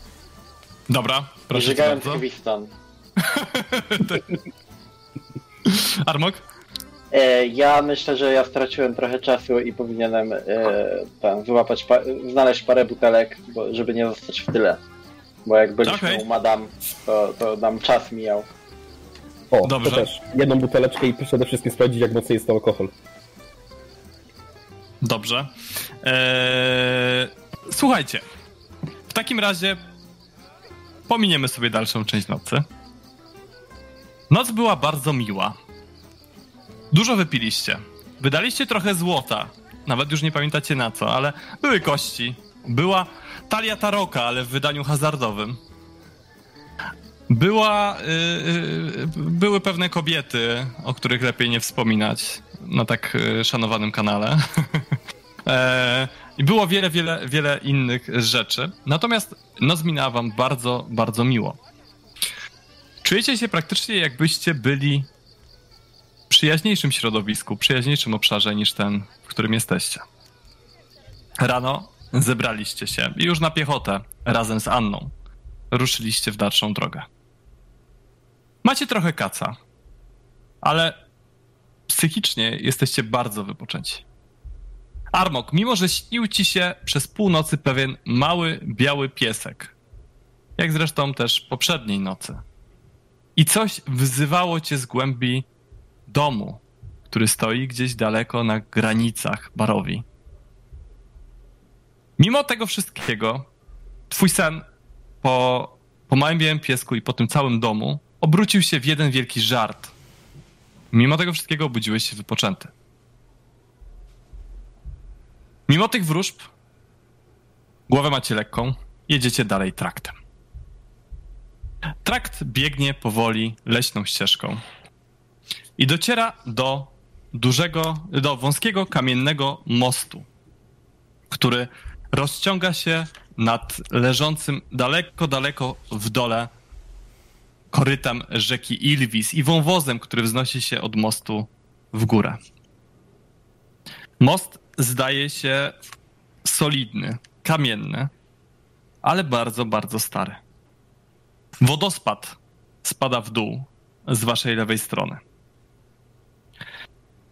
Dobra, proszę Żygając bardzo. Kwistan. Armog? E, Ja myślę, że ja straciłem trochę czasu i powinienem e, tam wyłapać, pa- znaleźć parę butelek, bo, żeby nie zostać w tyle. Bo jak byliśmy Okej. u Madame, to, to nam czas mijał. O, Dobrze. to też. Jedną buteleczkę i przede wszystkim sprawdzić, jak mocny jest to alkohol. Dobrze. Eee, słuchajcie, w takim razie pominiemy sobie dalszą część nocy. Noc była bardzo miła. Dużo wypiliście. Wydaliście trochę złota. Nawet już nie pamiętacie na co, ale były kości. Była talia taroka, ale w wydaniu hazardowym. Była, yy, były pewne kobiety, o których lepiej nie wspominać na tak yy, szanowanym kanale. E, I było wiele, wiele, wiele innych rzeczy. Natomiast noc minęła wam bardzo, bardzo miło. Czujecie się praktycznie jakbyście byli w przyjaźniejszym środowisku, przyjaźniejszym obszarze niż ten, w którym jesteście. Rano zebraliście się i już na piechotę razem z Anną ruszyliście w dalszą drogę. Macie trochę kaca, ale psychicznie jesteście bardzo wypoczęci. Armok, mimo że śnił ci się przez północy pewien mały, biały piesek, jak zresztą też poprzedniej nocy, i coś wzywało cię z głębi domu, który stoi gdzieś daleko na granicach Barowi. Mimo tego wszystkiego, twój sen po, po małym białym piesku i po tym całym domu obrócił się w jeden wielki żart. Mimo tego wszystkiego obudziłeś się wypoczęty. Mimo tych wróżb, głowę macie lekką, jedziecie dalej traktem. Trakt biegnie powoli leśną ścieżką i dociera do dużego, do wąskiego kamiennego mostu, który rozciąga się nad leżącym daleko, daleko w dole korytem rzeki Ilvis i wąwozem, który wznosi się od mostu w górę. Most zdaje się solidny, kamienny, ale bardzo, bardzo stary. Wodospad spada w dół z waszej lewej strony.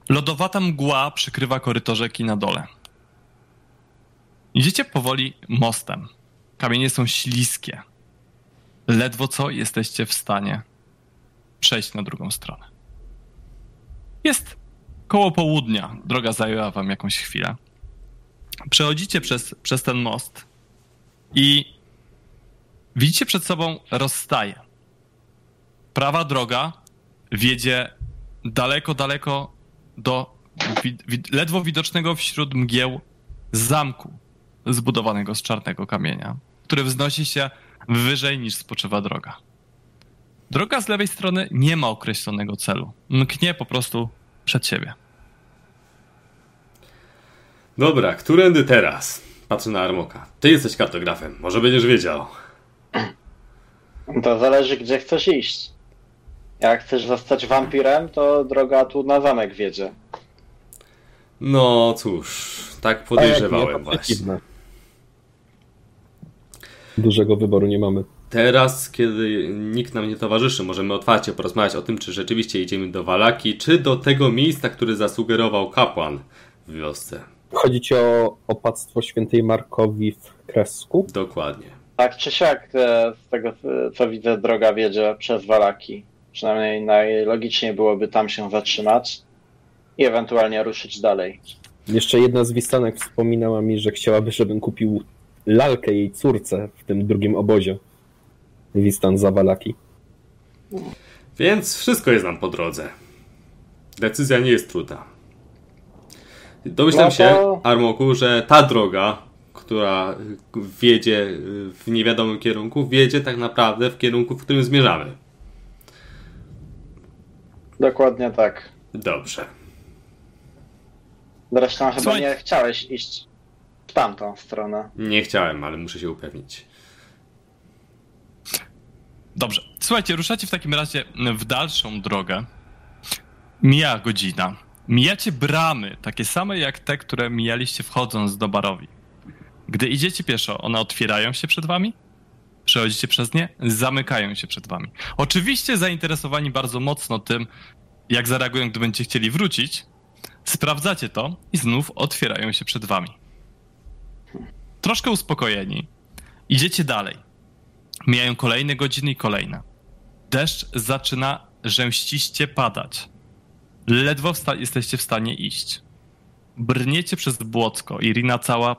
Lodowata mgła przykrywa koryto rzeki na dole. Idziecie powoli mostem. Kamienie są śliskie. Ledwo co jesteście w stanie przejść na drugą stronę. Jest koło południa. Droga zajęła wam jakąś chwilę. Przechodzicie przez, przez ten most i widzicie przed sobą rozstaje. Prawa droga wiedzie daleko, daleko do wi- wi- ledwo widocznego wśród mgieł zamku zbudowanego z czarnego kamienia, który wznosi się wyżej niż spoczywa droga. Droga z lewej strony nie ma określonego celu. Mknie po prostu przed siebie. Dobra, którędy teraz? Patrzę na Armoka. Ty jesteś kartografem, może będziesz wiedział. To zależy, gdzie chcesz iść. Jak chcesz zostać wampirem, to droga tu na zamek wiedzie. No cóż, tak podejrzewałem to właśnie. Dużego wyboru nie mamy. Teraz, kiedy nikt nam nie towarzyszy, możemy otwarcie porozmawiać o tym, czy rzeczywiście idziemy do Walaki, czy do tego miejsca, które zasugerował kapłan w wiosce. Chodzi ci o opactwo świętej Markowi w Kresku? Dokładnie. Tak czy siak, e, z tego e, co widzę, droga wiedzie przez Walaki. Przynajmniej najlogiczniej byłoby tam się zatrzymać i ewentualnie ruszyć dalej. Jeszcze jedna z Wistanek wspominała mi, że chciałaby, żebym kupił lalkę jej córce w tym drugim obozie. Wistan Zawalaki. Więc wszystko jest nam po drodze. Decyzja nie jest trudna. Domyślam No to- się, Armoku, że ta droga, która wiedzie w niewiadomym kierunku, wiedzie tak naprawdę w kierunku, w którym zmierzamy. Dokładnie tak. Dobrze. Zresztą chyba nie chciałeś iść w tamtą stronę. Nie chciałem, ale muszę się upewnić. Dobrze. Słuchajcie, ruszacie w takim razie w dalszą drogę. Mija godzina. Mijacie bramy, takie same jak te, które mijaliście wchodząc do barowi. Gdy idziecie pieszo, one otwierają się przed wami, przechodzicie przez nie, zamykają się przed wami. Oczywiście zainteresowani bardzo mocno tym, jak zareagują, gdy będziecie chcieli wrócić, sprawdzacie to i znów otwierają się przed wami. Troszkę uspokojeni, idziecie dalej. Mijają kolejne godziny i kolejne. Deszcz zaczyna rzęściście padać. Ledwo wsta- jesteście w stanie iść. Brniecie przez błocko. Irina cała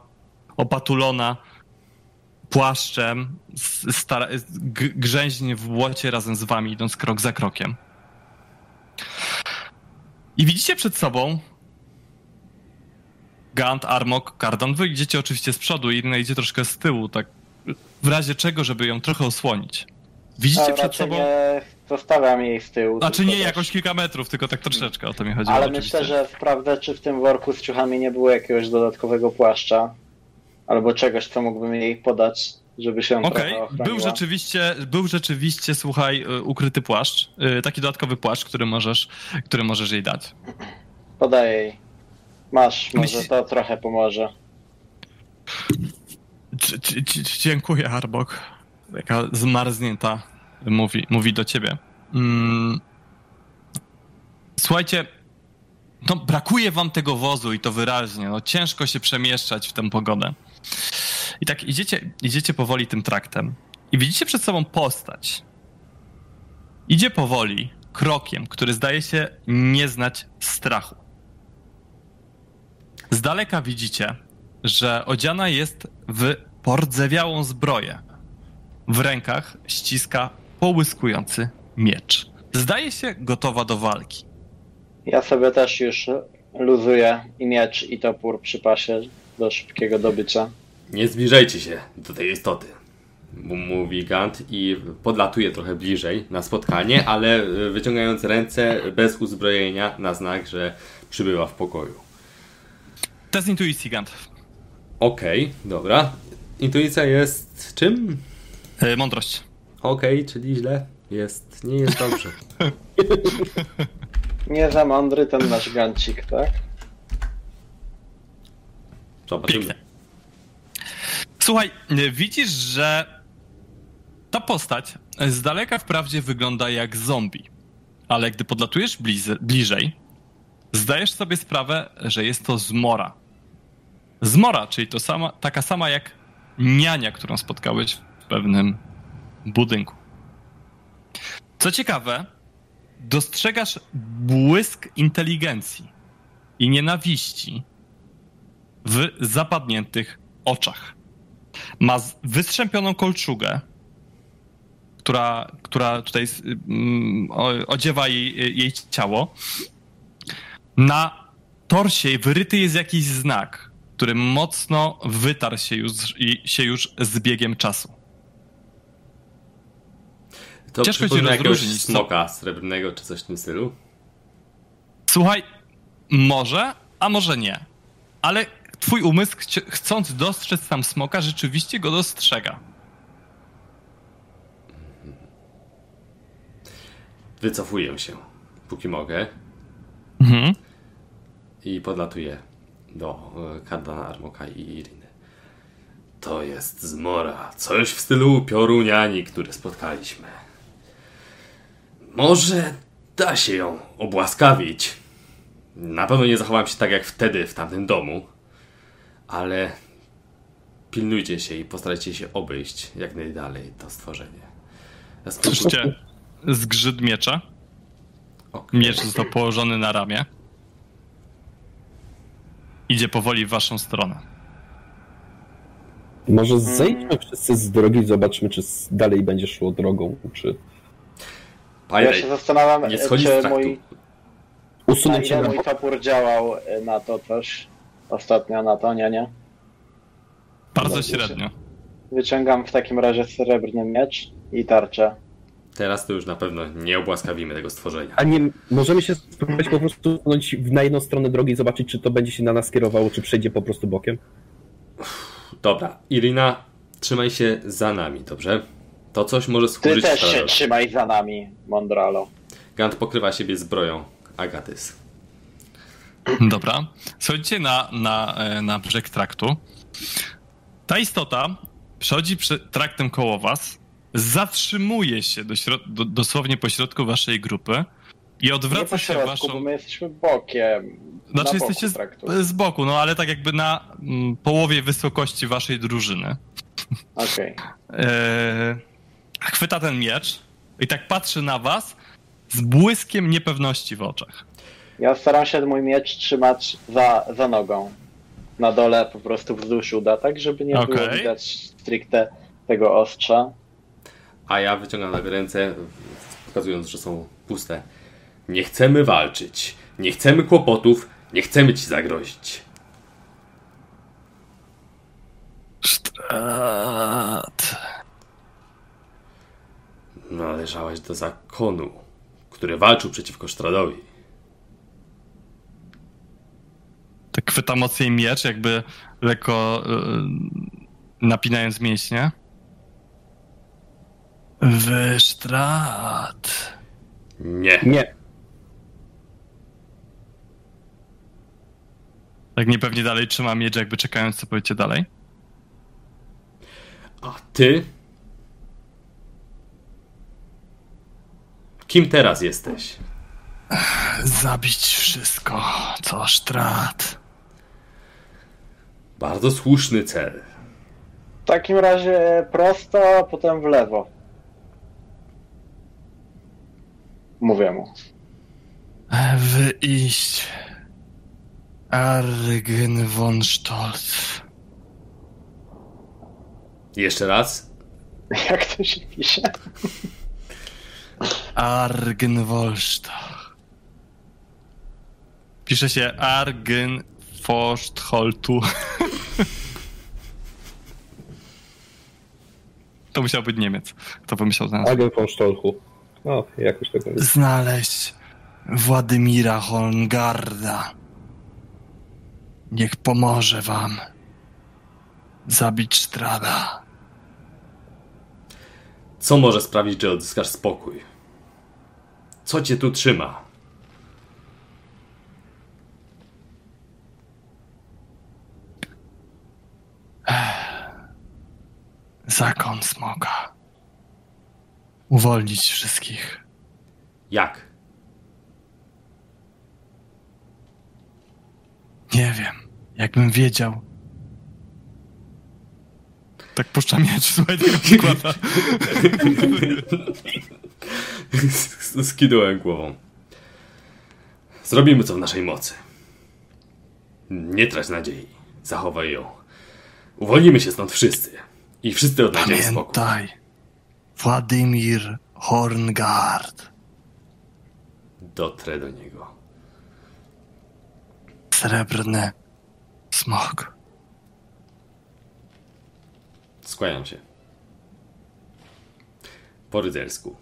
opatulona płaszczem, stara- g- grzęźnie w błocie razem z wami, idąc krok za krokiem. I widzicie przed sobą Gant, Armok, Kardon. Wy idziecie oczywiście z przodu, Irina idzie troszkę z tyłu, tak w razie czego, żeby ją trochę osłonić. Widzicie A przed raczej sobą... nie zostawiam jej z tyłu. Znaczy nie też- jakoś kilka metrów, tylko tak troszeczkę o to mi chodziło. Ale oczywiście. myślę, że sprawdzę, czy w tym worku z ciuchami nie było jakiegoś dodatkowego płaszcza. Albo czegoś, co mógłbym jej podać, żeby się Okej, ochroniła. był rzeczywiście, był rzeczywiście, słuchaj, y, ukryty płaszcz, y, taki dodatkowy płaszcz, który możesz, który możesz jej dać. Podaję jej. Masz, może Myśli- to trochę pomoże. Dziękuję, Arbok. Taka zmarznięta mówi, mówi do ciebie. Mm. Słuchajcie, no brakuje wam tego wozu i to wyraźnie. No, ciężko się przemieszczać w tę pogodę. I tak idziecie, idziecie powoli tym traktem i widzicie przed sobą postać. Idzie powoli, krokiem, który zdaje się nie znać strachu. Z daleka widzicie, że odziana jest w pordzewiałą zbroję. W rękach ściska połyskujący miecz. Zdaje się gotowa do walki. Ja sobie też już luzuję i miecz i topór przy pasie do szybkiego dobycia. Nie zbliżajcie się do tej istoty. Mówi Gant i podlatuje trochę bliżej na spotkanie, ale y, wyciągając ręce bez uzbrojenia na znak, że przybywa w pokoju. Test intuicji, Gant. Okej, dobra. Intuicja jest czym? E, mądrość. Okej, czyli źle. Jest, nie jest dobrze. Nie za mądry ten nasz gancik, tak? Zobaczymy. Pięknie. Słuchaj, e, widzisz, że ta postać z daleka wprawdzie wygląda jak zombie, ale gdy podlatujesz bliz- bliżej, zdajesz sobie sprawę, że jest to zmora. Zmora, czyli to sama, taka sama jak niania, którą spotkałeś w pewnym budynku. Co ciekawe, dostrzegasz błysk inteligencji i nienawiści w zapadniętych oczach. Ma wystrzępioną kolczugę, która, która tutaj mm, odziewa jej, jej ciało. Na torsie wyryty jest jakiś znak, który mocno wytarł się już, się już z biegiem czasu. To Ciężko jakiegoś rozróżnić, smoka srebrnego czy coś w tym stylu. Słuchaj, może, a może nie. Ale twój umysł, chcąc dostrzec tam smoka, rzeczywiście go dostrzega. Wycofuję się, póki mogę Mhm. i podlatuję do e, Kardana Armoka i Iriny. To jest zmora, coś w stylu pioruniani, które spotkaliśmy. Może da się ją obłaskawić. Na pewno nie zachowałem się tak jak wtedy w tamtym domu, ale pilnujcie się i postarajcie się obejść jak najdalej to stworzenie. Słyszycie zgrzyt miecza. Okej. Miecz został położony na ramię. Idzie powoli w waszą stronę. Może zejdźmy wszyscy z drogi i zobaczmy, czy dalej będzie szło drogą, czy Ja się zastanawiam, nie schodzi z czy mój, na usunięcie ile na mój topór działał na to coś ostatnio, na to, nie, nie? Bardzo Dobrze. średnio. Wyciągam w takim razie srebrny miecz i tarczę. Teraz to już na pewno nie obłaskawimy tego stworzenia. A nie możemy się spróbować po prostu stanąć na jedną stronę drogi i zobaczyć, czy to będzie się na nas kierowało, czy przejdzie po prostu bokiem? Dobra, Irina, trzymaj się za nami, dobrze? To coś może Ty służyć też się trzymaj za nami, Mondralo. Gant pokrywa siebie zbroją Agatys. Dobra. Schodzicie na, na, e, na brzeg traktu. Ta istota przechodzi traktem koło was, zatrzymuje się do środ- do, dosłownie po środku waszej grupy i odwraca po się środku, waszą... bo my jesteśmy bokiem. Znaczy na boku jesteście z, z boku, no ale tak jakby na mm, połowie wysokości waszej drużyny. Okej. Eee, chwyta ten miecz i tak patrzy na was z błyskiem niepewności w oczach. Ja staram się mój miecz trzymać za, za nogą. Na dole po prostu wzdłuż uda, tak żeby nie było Okej. widać stricte tego ostrza. A ja wyciągam nagle ręce, pokazując, że są puste. Nie chcemy walczyć. Nie chcemy kłopotów. Nie chcemy ci zagrozić. Strat. Należałeś do zakonu, który walczył przeciwko Sztradowi. Tak chwyta mocniej miecz, jakby lekko e, napinając mięśnie. Wysztrat. Nie. Nie. Tak niepewnie dalej trzyma miecz, jakby czekając, co powiecie dalej. A ty? Kim teraz jesteś? Zabić wszystko, co sztrat. Bardzo słuszny cel. W takim razie prosto, a potem w lewo. Mówię mu. Wyjść. Argen von Stolz. Jeszcze raz? Jak to się pisze? Argen Wolstach. Pisze się Argen Forstholtu. To musiał być Niemiec. Kto pomyślał na nazwę? Agent von Stolchu. No, jakoś tak będzie. Znaleźć Władimira Holngarda. Niech pomoże wam zabić Strada. Co może sprawić, że odzyskasz spokój? Co cię tu trzyma? Zakon smoka. Uwolnić wszystkich. Jak? Nie wiem. Jakbym wiedział. Tak puszcza miecz, słuchaj tego Skidałem głową. Zrobimy co w naszej mocy. Nie trać nadziei. Zachowaj ją. Uwolnimy się stąd wszyscy. I wszyscy odnajdziemy spokój. Pamiętaj. Władimir Horngard. Dotrę do niego. Srebrny smok. Skłaniam się. Po rycersku.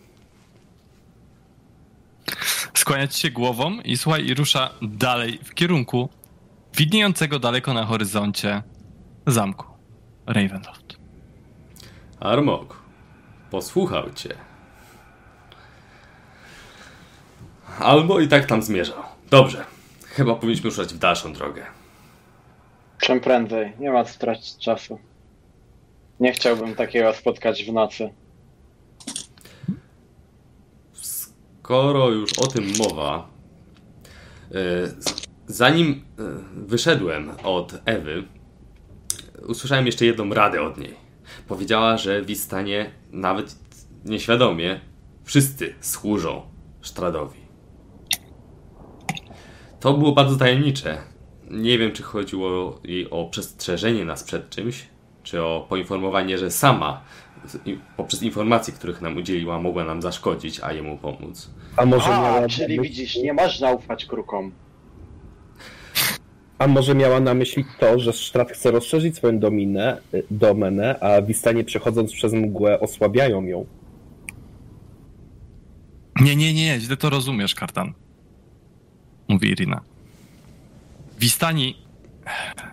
Skłaniać się głową i słuchaj, i rusza dalej w kierunku widniejącego daleko na horyzoncie zamku Ravenloft. Armok. Posłuchał cię. Albo i tak tam zmierzał. Dobrze. Chyba powinniśmy ruszać w dalszą drogę. Czym prędzej. Nie ma co tracić czasu. Nie chciałbym takiego spotkać w nocy. Skoro już o tym mowa, e, zanim e, wyszedłem od Ewy, usłyszałem jeszcze jedną radę od niej. Powiedziała, że w Istanie nawet nieświadomie wszyscy służą Sztradowi. To było bardzo tajemnicze. Nie wiem, czy chodziło jej o przestrzeżenie nas przed czymś, czy o poinformowanie, że sama poprzez informacje, których nam udzieliła, mogła nam zaszkodzić, a jemu pomóc. A może, A, miała czyli na widzisz, myśli, nie można ufać krukom. a może miała na myśli to, że Strat chce rozszerzyć swoją dominę, y, domenę, a Wistanie przechodząc przez mgłę osłabiają ją. Nie, nie, nie, źle to rozumiesz, Kartan. Mówi Irina. Wistani...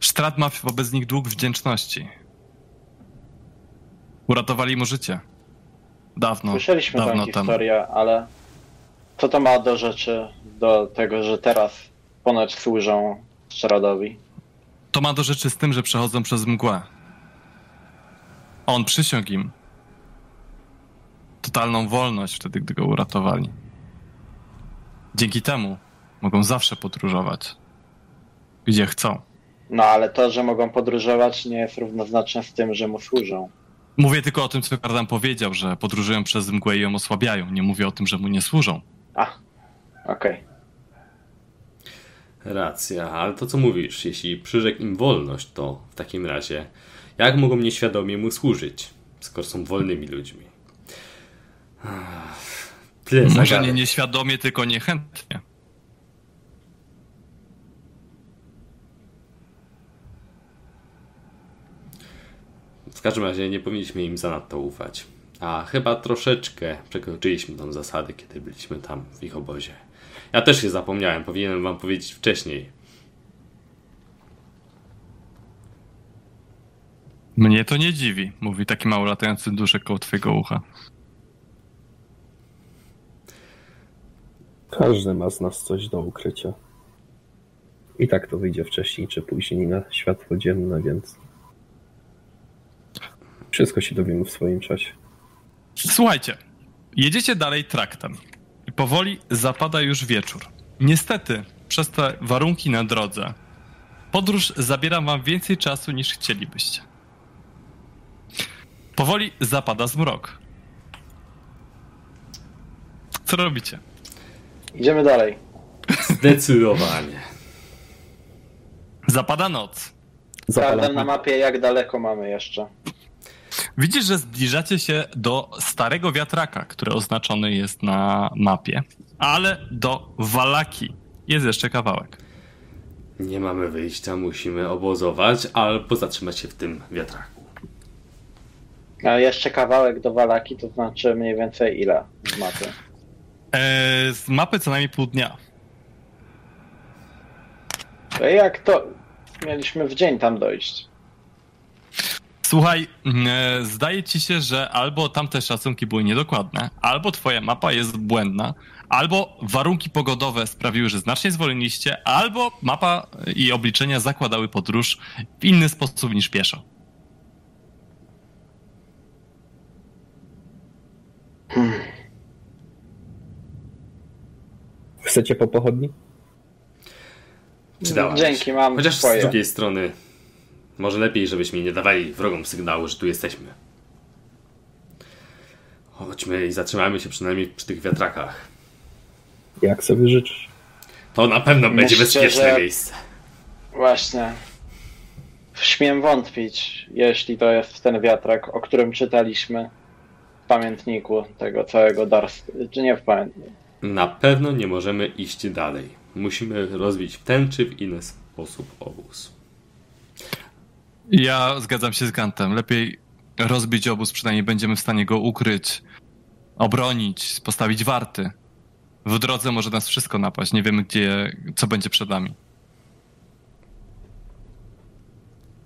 Sztrat ma wobec nich dług wdzięczności. Uratowali mu życie. Dawno, Słyszeliśmy tę No, dawno temu. historię, ale co to ma do rzeczy, do tego, że teraz ponoć służą Szczeradowi? To ma do rzeczy z tym, że przechodzą przez mgłę. On przysiągł im totalną wolność wtedy, gdy go uratowali. Dzięki temu mogą zawsze podróżować, gdzie chcą. No ale to, że mogą podróżować nie jest równoznaczne z tym, że mu służą. Mówię tylko o tym, co Kardan powiedział, że podróżują przez mgłę i ją osłabiają. Nie mówię o tym, że mu nie służą. A, okej. Racja, ale to co mówisz, jeśli przyrzekł im wolność, to w takim razie jak mogą nieświadomie mu służyć, skoro są wolnymi ludźmi? Tyle Może nie nieświadomie, tylko niechętnie. Każdym razie nie powinniśmy im zanadto ufać. A chyba troszeczkę przekroczyliśmy tą zasadę, kiedy byliśmy tam w ich obozie. Ja też się zapomniałem, powinienem wam powiedzieć wcześniej. Mnie to nie dziwi, mówi taki mało latający duszek koło twojego ucha. Każdy ma z nas coś do ukrycia. I tak to wyjdzie wcześniej czy później na światło dzienne, więc wszystko się dowiemy w swoim czasie. Słuchajcie, jedziecie dalej traktem. I powoli zapada już wieczór. Niestety, przez te warunki na drodze, podróż zabiera wam więcej czasu niż chcielibyście. Powoli zapada zmrok. Co robicie? Idziemy dalej. Zdecydowanie. Zapada noc. Sprawdzam na mapie, jak daleko mamy jeszcze. Widzisz, że zbliżacie się do starego wiatraka, który oznaczony jest na mapie, ale do Walaki jest jeszcze kawałek. Nie mamy wyjścia, musimy obozować albo zatrzymać się w tym wiatraku. A jeszcze kawałek do Walaki, to znaczy mniej więcej ile z mapy? Eee, z mapy co najmniej pół dnia. Jak to? Mieliśmy w dzień tam dojść. Słuchaj, e, zdaje ci się, że albo tamte szacunki były niedokładne, albo twoja mapa jest błędna, albo warunki pogodowe sprawiły, że znacznie zwolniliście, albo mapa i obliczenia zakładały podróż w inny sposób niż pieszo. Chcecie po pochodni? Dzięki, mam Chociaż swoje. z drugiej strony, może lepiej, żebyśmy nie dawali wrogom sygnału, że tu jesteśmy. Chodźmy i zatrzymajmy się przynajmniej przy tych wiatrakach. Jak sobie życzysz? To na pewno będzie Myślę, bezpieczne że- miejsce. Właśnie. Śmiem wątpić, jeśli to jest ten wiatrak, o którym czytaliśmy w pamiętniku tego całego Darst... czy nie w pamiętniku. Na pewno nie możemy iść dalej. Musimy rozbić w ten czy w inny sposób obóz. Ja zgadzam się z Gantem. Lepiej rozbić obóz, przynajmniej będziemy w stanie go ukryć, obronić, postawić warty. W drodze może nas wszystko napaść. Nie wiemy, gdzie, co będzie przed nami.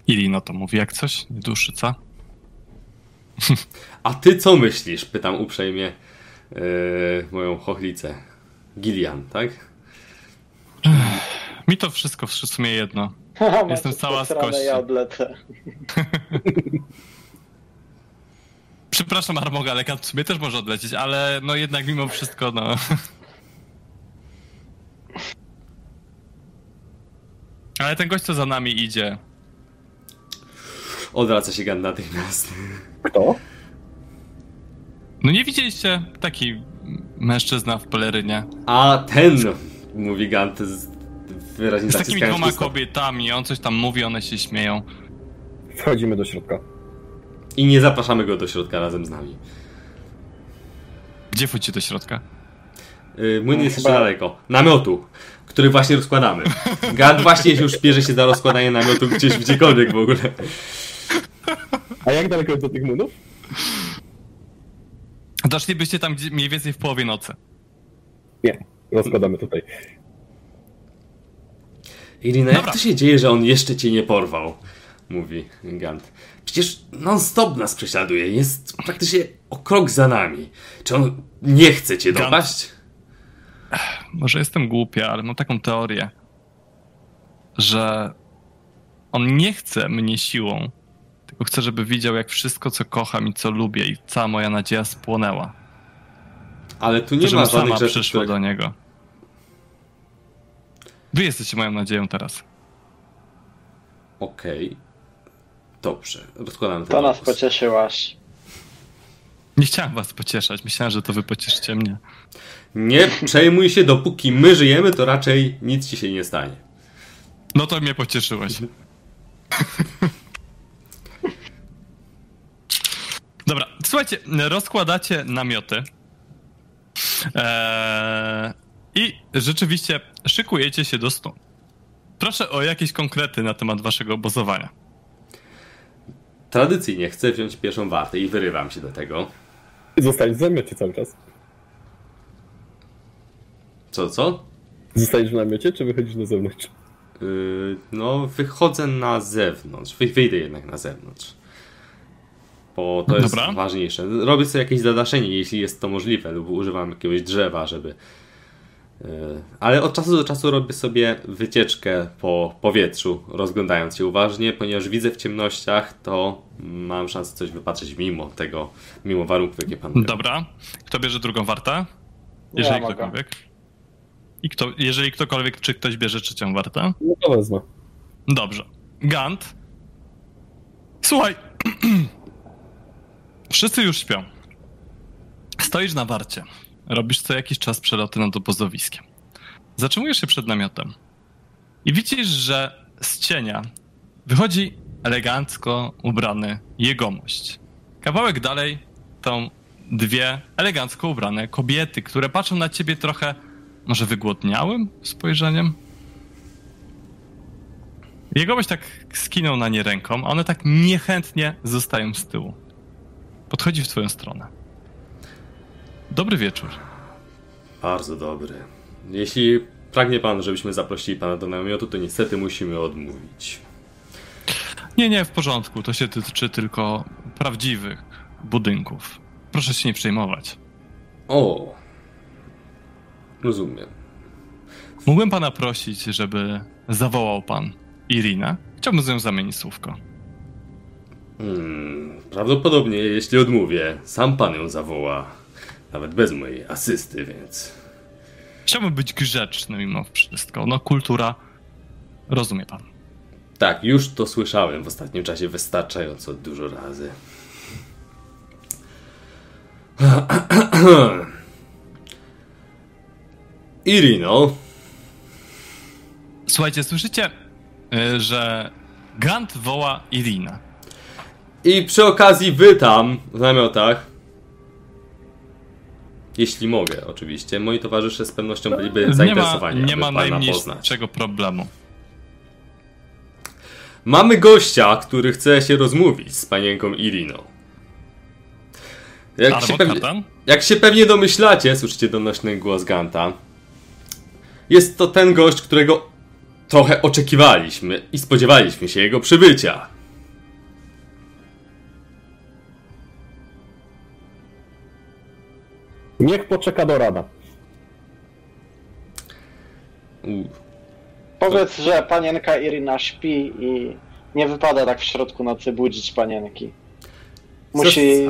Ilino to mówi jak coś? Nie duszy, co? A ty co myślisz? Pytam uprzejmie yy, moją chochlicę. Gillian, tak? Mi to wszystko w sumie jedno. Jestem cała z kości. Ja odlecę. Przepraszam, Armoga, ale Gant w sumie też może odlecieć, ale no jednak mimo wszystko, no... Ale ten gość, co za nami idzie, Odwraca się Gan natychmiast. Kto? No nie widzieliście taki mężczyzna w pelerynie. A ten, mówi Gant z wyraźnie Z takimi zaciskając dwoma usta. kobietami, on coś tam mówi, one się śmieją. Wchodzimy do środka. I nie zapraszamy go do środka razem z nami. Gdzie wchodzi do środka? Yy, młyn No, jest chyba- jeszcze daleko. Namiotu, który właśnie rozkładamy. Gant właśnie już bierze się za rozkładanie namiotu gdzieś, gdziekolwiek w ogóle. A jak daleko jest do tych młynów? Doszlibyście tam gdzie- mniej więcej w połowie nocy. Nie, rozkładamy tutaj. Irina, jak to się dzieje, że on jeszcze cię nie porwał? Mówi Gant. Przecież non-stop nas prześladuje. Jest praktycznie o krok za nami. Czy on nie chce cię Gant. dopaść? Może jestem głupia, ale mam taką teorię, że on nie chce mnie siłą, tylko chce, żeby widział, jak wszystko, co kocham i co lubię i cała moja nadzieja spłonęła. Ale tu nie ma żadnych rzeczy, przyszła których... do niego. Wy jesteście moją nadzieją teraz. Okej. Dobrze, rozkładamy ten To nas pocieszyłaś. Nie chciałem was pocieszać, myślałem, że to wy pocieszycie mnie. Nie przejmuj się, dopóki my żyjemy, to raczej nic ci się nie stanie. No to mnie pocieszyłeś. Dobra, słuchajcie, rozkładacie namioty. Eee, I rzeczywiście szykujecie się do snu. Proszę o jakieś konkrety na temat waszego obozowania. Tradycyjnie chcę wziąć pierwszą wartę i wyrywam się do tego. Zostaniesz w namiocie cały czas. Co, co? Zostajesz w namiocie, czy wychodzisz na zewnątrz? Yy, no, wychodzę na zewnątrz. Wy- Wyjdę jednak na zewnątrz. Bo to jest Dobra. ważniejsze. Robię sobie jakieś zadaszenie, jeśli jest to możliwe, lub używam jakiegoś drzewa, żeby. Yy, ale od czasu do czasu robię sobie wycieczkę po powietrzu, rozglądając się uważnie, ponieważ widzę w ciemnościach, to mam szansę coś wypatrzeć mimo tego, mimo warunków, jakie panują. Dobra, kto bierze drugą wartę? Jeżeli Ja mogę. ktokolwiek. I kto, jeżeli ktokolwiek, czy ktoś bierze trzecią wartę? No to wezmę. Dobrze. Gant. Słuchaj. Wszyscy już śpią. Stoisz na warcie. Robisz co jakiś czas przeloty nad obozowiskiem. Zatrzymujesz się przed namiotem. I widzisz, że z cienia wychodzi elegancko ubrany jegomość. Kawałek dalej są dwie elegancko ubrane kobiety, które patrzą na ciebie trochę może wygłodniałym spojrzeniem. Jegomość tak skinął na nie ręką, a one tak niechętnie zostają z tyłu. Podchodzi w twoją stronę. Dobry wieczór. Bardzo dobry. Jeśli pragnie pan, żebyśmy zaprosili pana do namiotu, to niestety musimy odmówić. Nie, nie, w porządku. To się tyczy tylko prawdziwych budynków. Proszę się nie przejmować. O! Rozumiem. Mógłbym pana prosić, żeby zawołał pan Irinę? Chciałbym z nią zamienić słówko. Hmm, prawdopodobnie, jeśli odmówię, sam pan ją zawoła. Nawet bez mojej asysty, więc. Chciałbym być grzeczny mimo wszystko. No, kultura. Rozumie pan. Tak, już to słyszałem w ostatnim czasie wystarczająco dużo razy. Irino, Słuchajcie, słyszycie, y, że Gant woła Irinę. i przy okazji wy tam w namiotach. Jeśli mogę, oczywiście. Moi towarzysze z pewnością byliby Nie ma, zainteresowani, nie ma pana poznać. najmniejszego problemu. Mamy gościa, który chce się rozmówić z panienką Iriną. Jak się, pewnie, jak się pewnie domyślacie, słyszycie donośny głos Ganta. Jest to ten gość, którego trochę oczekiwaliśmy i spodziewaliśmy się jego przybycia. Niech poczeka do rana. Powiedz, że panienka Irina śpi i nie wypada tak w środku nocy budzić panienki. Musi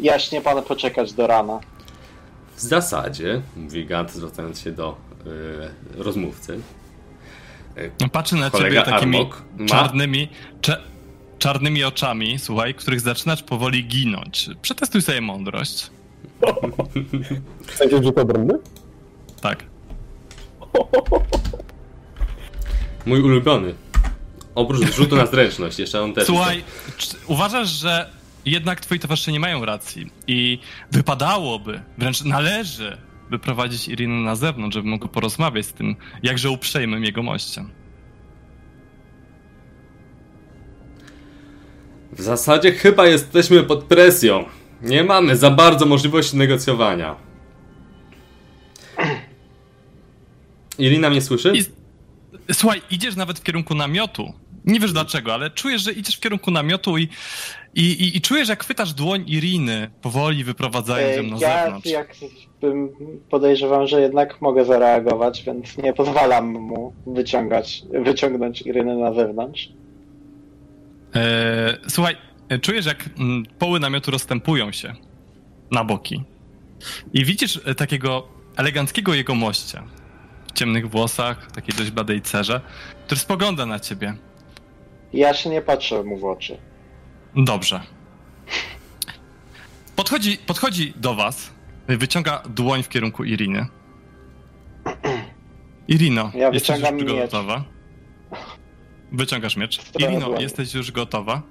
jaśnie pan poczekać do rana. w zasadzie mówi Gant, zwracając się do y, rozmówcy. No, Patrzy na ciebie takimi Armok ma- czarnymi, cze, czarnymi oczami, słuchaj, których zaczynasz powoli ginąć. Przetestuj sobie mądrość. Sensie rzut obronny? Tak. Mój ulubiony. Oprócz rzutu na zręczność, jeszcze on też. Słuchaj, czy uważasz, że jednak twoi towarzysze nie mają racji i wypadałoby, wręcz należy wyprowadzić Irinę na zewnątrz, żeby mógł porozmawiać z tym jakże uprzejmym jego mościem. W zasadzie chyba jesteśmy pod presją. Nie mamy za bardzo możliwości negocjowania. Irina mnie słyszy? I, słuchaj, idziesz nawet w kierunku namiotu. Nie wiesz dlaczego, ale czujesz, że idziesz w kierunku namiotu i, i, i, i czujesz, jak chwytasz dłoń Iriny, powoli wyprowadzając ją na ja zewnątrz. jakbym podejrzewam, że jednak mogę zareagować, więc nie pozwalam mu wyciągać, wyciągnąć Irynę na zewnątrz. E, słuchaj, czujesz, jak mm, poły namiotu rozstępują się na boki. I widzisz e, takiego eleganckiego jego mościa w ciemnych włosach, takiej dość bladej cerze, który spogląda na ciebie. Ja się nie patrzę mu w oczy. Dobrze. Podchodzi, podchodzi do was, wyciąga dłoń w kierunku Iriny. Irino, Ja jesteś już miecz. gotowa? Wyciągasz miecz. Irino, jesteś już gotowa?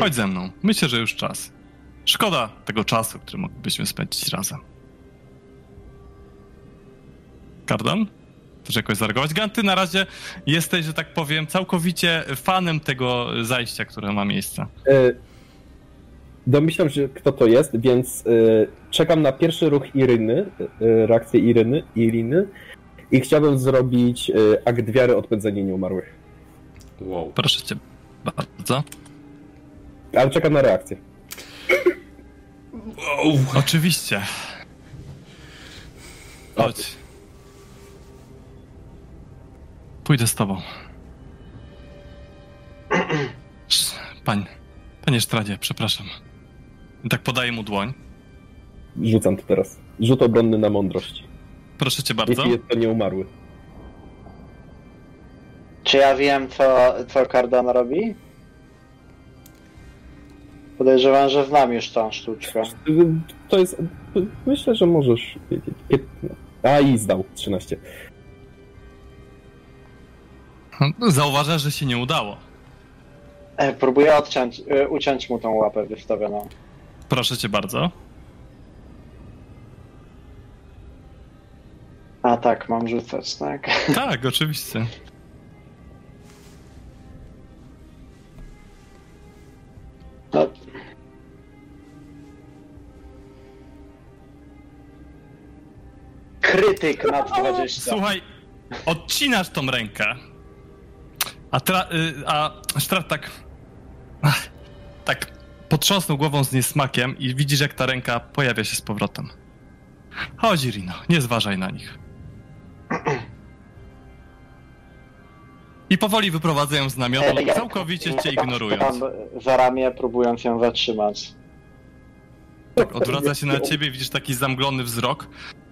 Chodź ze mną. Myślę, że już czas. Szkoda tego czasu, który moglibyśmy spędzić razem. Kardan? Chcesz jakoś zareagować? Gan, ty na razie jesteś, że tak powiem, całkowicie fanem tego zajścia, które ma miejsce. E, Domyślam się, kto to jest, więc e, czekam na pierwszy ruch Iryny, e, reakcję Iryny, Iriny i chciałbym zrobić akt wiary odpędzenie nieumarłych. Wow. Proszę cię bardzo. Ale czekam na reakcję. wow. Oczywiście. Chodź. Pójdę z tobą. Pań, panie Sztradzie, przepraszam. Tak podaję mu dłoń. Rzucam to teraz. Rzut obronny na mądrość. Proszę cię bardzo. Jeśli jest to nieumarły. Czy ja wiem, co, co Kardan robi? Podejrzewam, że znam już tą sztuczkę. To jest. Myślę, że możesz A i zdał 13. Zauważasz, że się nie udało. E, Próbuję odciąć, e, uciąć mu tą łapę wystawioną. Proszę cię bardzo. A tak, mam rzucać, tak? Tak, oczywiście. No. Krytyk nad 20. Słuchaj, odcinasz tą rękę. A, tra- y, a Sztrat tak. Tak potrząsnął głową z niesmakiem i widzisz, jak ta ręka pojawia się z powrotem. Chodź, Rino, nie zważaj na nich. I powoli wyprowadzają z namiotu, całkowicie cię ja ignorując. tam Za ramię, próbując ją zatrzymać. Tak, odwraca się na ciebie, widzisz taki zamglony wzrok.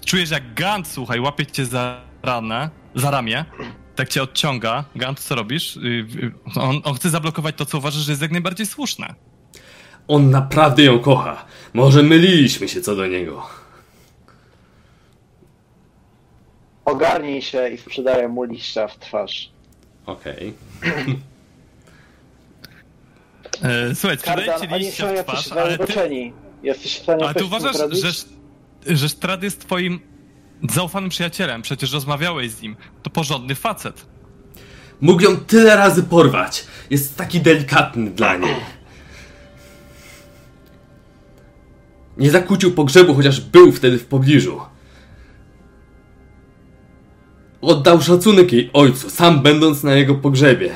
Czujesz jak Gant, słuchaj, łapie cię za ranę, za ramię. Tak cię odciąga. Gant, co robisz? Y, y, On, on chce zablokować to, co uważasz, że jest jak najbardziej słuszne. On naprawdę ją kocha. Może myliliśmy się co do niego. Ogarnij się i sprzedaję mu liścia w twarz. Okej. E, Słuchaj, sprzedaję Kardan, ci oni liścia są w twarz, ale ty. Jesteś w stanie ale ty uważasz, że, że Strad jest twoim zaufanym przyjacielem. Przecież rozmawiałeś z nim. To porządny facet. Mógł ją tyle razy porwać. Jest taki delikatny dla niej. Nie zakłócił pogrzebu, chociaż był wtedy w pobliżu. Oddał szacunek jej ojcu, sam będąc na jego pogrzebie.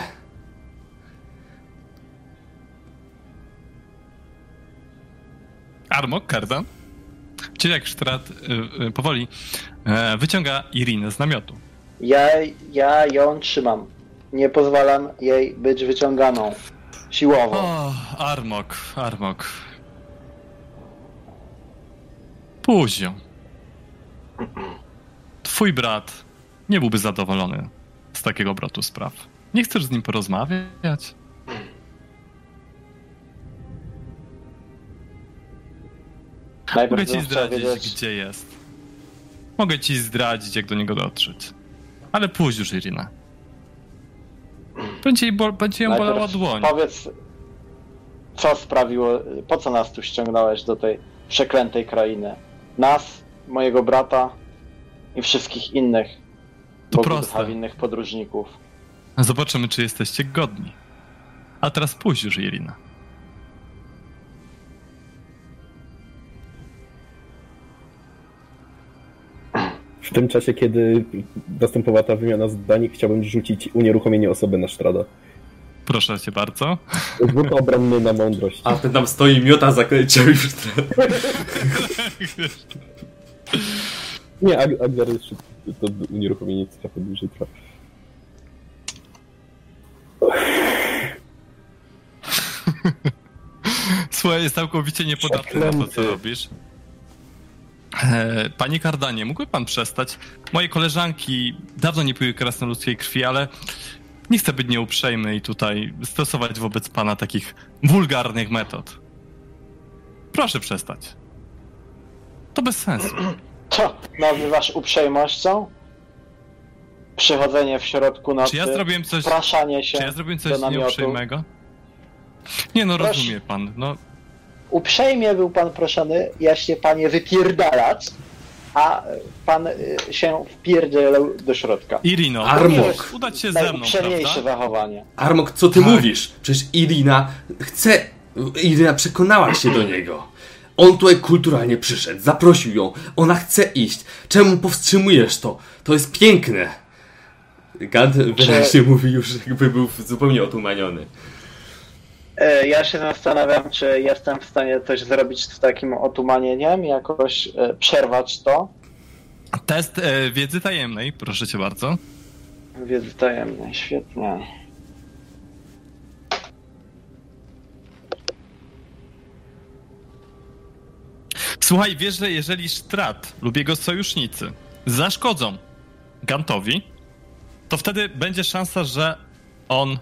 Armok, Kardan. Jak Sztrat y, y, powoli e, wyciąga Irinę z namiotu. Ja, ja ją trzymam. Nie pozwalam jej być wyciąganą. Siłowo. O, Armok, Armok. Ją. Twój brat nie byłby zadowolony z takiego obrotu spraw. Nie chcesz z nim porozmawiać? Najpierw Mogę ci zdradzić, wiedzieć, gdzie jest. Mogę ci zdradzić, jak do niego dotrzeć. Ale pójdź już, Irina. Będzie, bol- będzie ją najpierw bolała dłoń. Powiedz, co sprawiło, po co nas tu ściągnąłeś do tej przeklętej krainy? Nas, mojego brata i wszystkich innych To proste. innych podróżników. Zobaczymy, czy jesteście godni. A teraz pójdź już, Irina. W tym czasie, kiedy następowała ta wymiana zdań, chciałbym rzucić unieruchomienie osoby na Sztrada. Proszę cię bardzo. Rzut obronny na mądrość. A ten tam stoi, miota zaklęcia już. Nie, Ag- Agdar jest szybki. To unieruchomienie trochę dłużej trwa. Słuchaj, jest całkowicie niepodatny na to, co robisz. E, Panie Kardanie, mógłby pan przestać? Moje koleżanki dawno nie piły krasnoludzkiej krwi, ale nie chcę być nieuprzejmy i tutaj stosować wobec pana takich wulgarnych metod. Proszę przestać. To bez sensu. Co nazywasz uprzejmością? Przychodzenie w środku nocy, Czy ja zrobiłem coś, wpraszanie się czy ja zrobiłem do coś namiotu. nieuprzejmego? Nie no, Proszę. rozumie pan. No, Uprzejmie był pan proszony, jaśnie panie wypierdalać, a pan y, się wpierdzielał do środka. Irino, Armok. udać się ze mną, Najuprzejniejsze prawda? zachowanie. Armok, co ty Tak. mówisz? Przecież Irina chce. Irina przekonała się do niego. On tutaj kulturalnie przyszedł, zaprosił ją. Ona chce iść. Czemu powstrzymujesz to? To jest piękne. Gant wyraźnie mówi już, jakby był zupełnie otumaniony. E, Ja się zastanawiam, czy jestem w stanie coś zrobić z takim otumanieniem, jakoś e, przerwać to. Test e, wiedzy tajemnej, proszę cię bardzo. Wiedzy tajemnej, świetnie. Słuchaj, wiesz, że jeżeli Strat lub jego sojusznicy zaszkodzą Gantowi, to wtedy będzie szansa, że on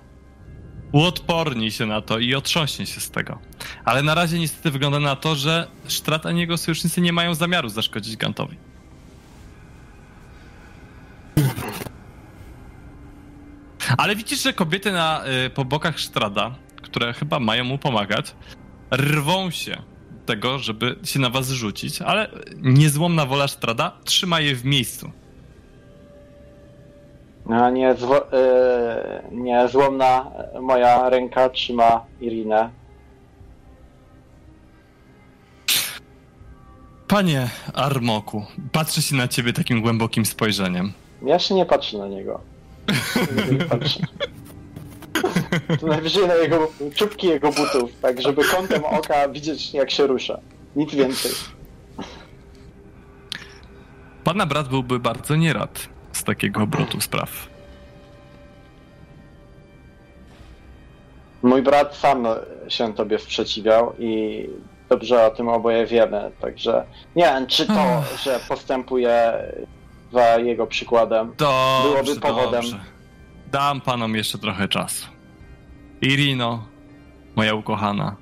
uodporni się na to i otrząśnie się z tego. Ale na razie niestety wygląda na to, że Strat ani jego sojusznicy nie mają zamiaru zaszkodzić Gantowi. Ale widzisz, że kobiety na, y, po bokach Strada, które chyba mają mu pomagać, rwą się do tego, żeby się na was rzucić, ale niezłomna wola Strada trzyma je w miejscu. A nie, zło, e, nie złomna moja ręka trzyma Irinę. Panie Armoku, patrzę się na ciebie takim głębokim spojrzeniem. Ja się nie patrzę na niego. Nie patrzę. To najwyżej na jego czubki jego butów, tak żeby kątem oka widzieć jak się rusza. Nic więcej. Pana brat byłby bardzo nierad z takiego obrotu spraw. Mój brat sam się tobie sprzeciwiał i dobrze o tym oboje wiemy, także nie wiem, czy to, że postępuje za jego przykładem, Dobrze, Byłoby powodem. dobrze. Dam panom jeszcze trochę czasu. Irino, moja ukochana.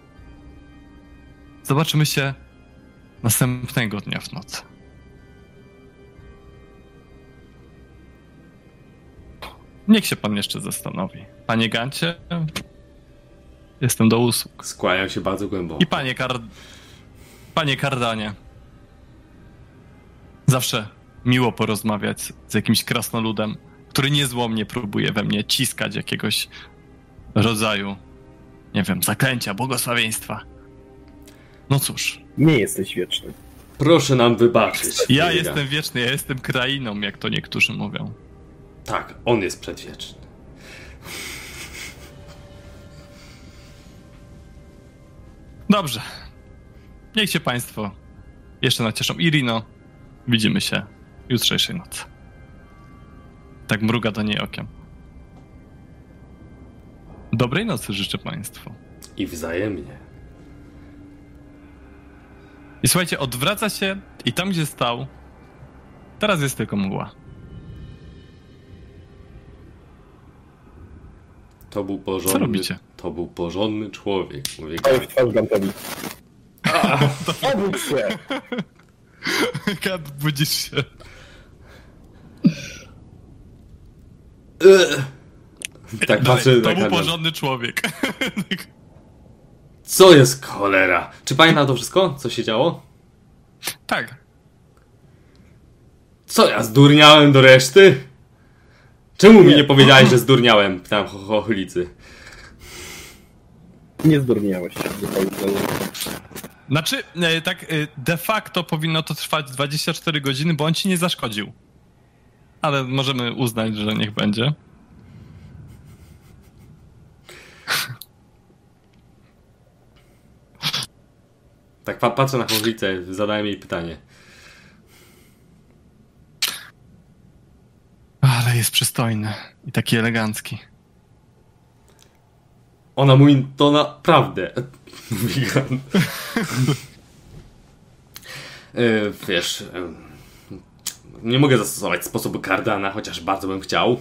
Zobaczymy się następnego dnia w nocy. Niech się pan jeszcze zastanowi. Panie Gancie, jestem do usług. Skłaniał się bardzo głęboko. I panie Kar... Panie Kardanie. Zawsze miło porozmawiać z jakimś krasnoludem, który niezłomnie próbuje we mnie ciskać jakiegoś rodzaju, nie wiem, zaklęcia, błogosławieństwa. No cóż, Nie jesteś wieczny. Proszę nam wybaczyć. ja jestem wieczny, ja jestem krainą, jak to niektórzy mówią. Tak, on jest przedwieczny. Dobrze. Niech się państwo jeszcze nacieszą. Irino, widzimy się jutrzejszej nocy. Tak mruga do niej okiem. Dobrej nocy życzę państwu. I wzajemnie. I słuchajcie, odwraca się i tam, gdzie stał, teraz jest tylko mgła. To był porządny. Co robicie? To był porządny człowiek. Mówię, Cały w twarz Gantowi. Obudź się! Kat, budzisz się. Eee. Tak Dalej, patrzę to na był porządny człowiek. Co jest cholera? Czy pamiętam to wszystko? Co się działo? tak. Co ja zdurniałem do reszty? Czemu mi nie powiedziałeś, że zdurniałem tam cho- chochlicy? Nie zdurniałeś. Znaczy, e, tak e, de facto powinno to trwać 24 godziny, bo on ci nie zaszkodził. ale możemy uznać, że niech będzie. Tak pa- patrzę na chłopicę, zadałem jej pytanie. Ale jest przystojny i taki elegancki. Ona mówi to naprawdę. Mówi. E, Wiesz, e, nie mogę zastosować sposobu kardana, chociaż bardzo bym chciał.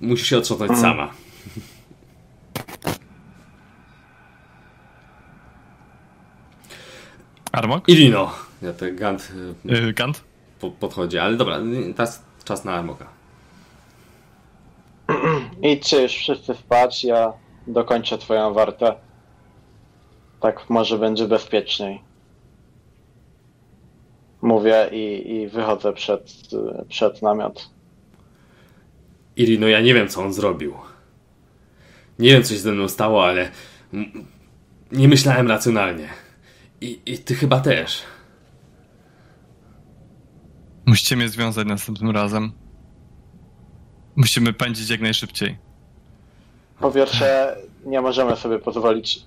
Musisz się otrząsnąć sama. Armok? Irino. Ja ten Gant Yy, Kant? po, podchodzi, ale dobra, teraz czas na Armoka. Idźcie już wszyscy spać, ja dokończę twoją wartę. Tak może będzie bezpieczniej. Mówię i, i wychodzę przed, przed namiot. Irino, ja nie wiem, co on zrobił. Nie wiem, co się ze mną stało, ale nie myślałem racjonalnie. I, I ty chyba też. Musicie mnie związać następnym razem. Musimy pędzić jak najszybciej. Po pierwsze, nie możemy sobie pozwolić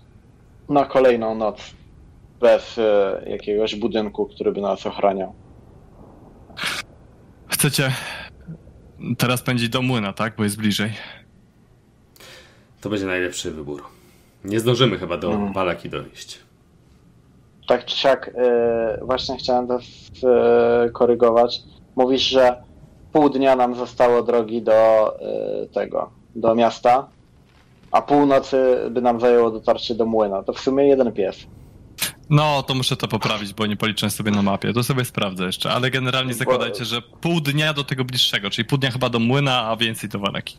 na kolejną noc bez e, jakiegoś budynku, który by nas ochraniał. Chcecie teraz pędzić do młyna, tak? Bo jest bliżej. To będzie najlepszy wybór. Nie zdążymy chyba do Mm. Walaki dojść. Tak czy siak, e, właśnie chciałem to e, korygować. Mówisz, że pół dnia nam zostało drogi do e, tego, do miasta, a północy by nam zajęło dotarcie do młyna. To w sumie jeden pies. No, to muszę to poprawić, bo nie policzyłem sobie na mapie. To sobie sprawdzę jeszcze, ale generalnie zakładajcie, że pół dnia do tego bliższego, czyli pół dnia chyba do młyna, a więcej do waleki.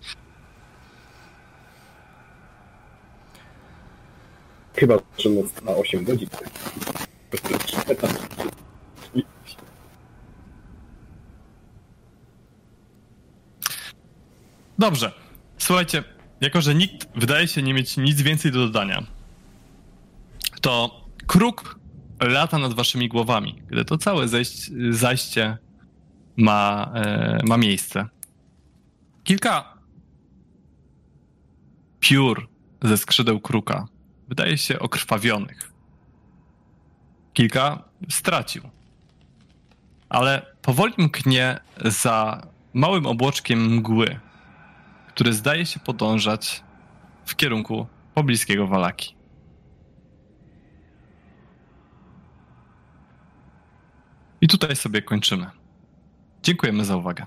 Chyba, że noc trwa 8 godzin. Dobrze. Słuchajcie, jako że nikt wydaje się nie mieć nic więcej do dodania, to kruk lata nad waszymi głowami, gdy to całe zejść, zajście ma, e, ma miejsce. Kilka piór ze skrzydeł kruka wydaje się okrwawionych. Kilka stracił. Ale powoli mknie za małym obłoczkiem mgły, który zdaje się podążać w kierunku pobliskiego Walaki. I tutaj sobie kończymy. Dziękujemy za uwagę.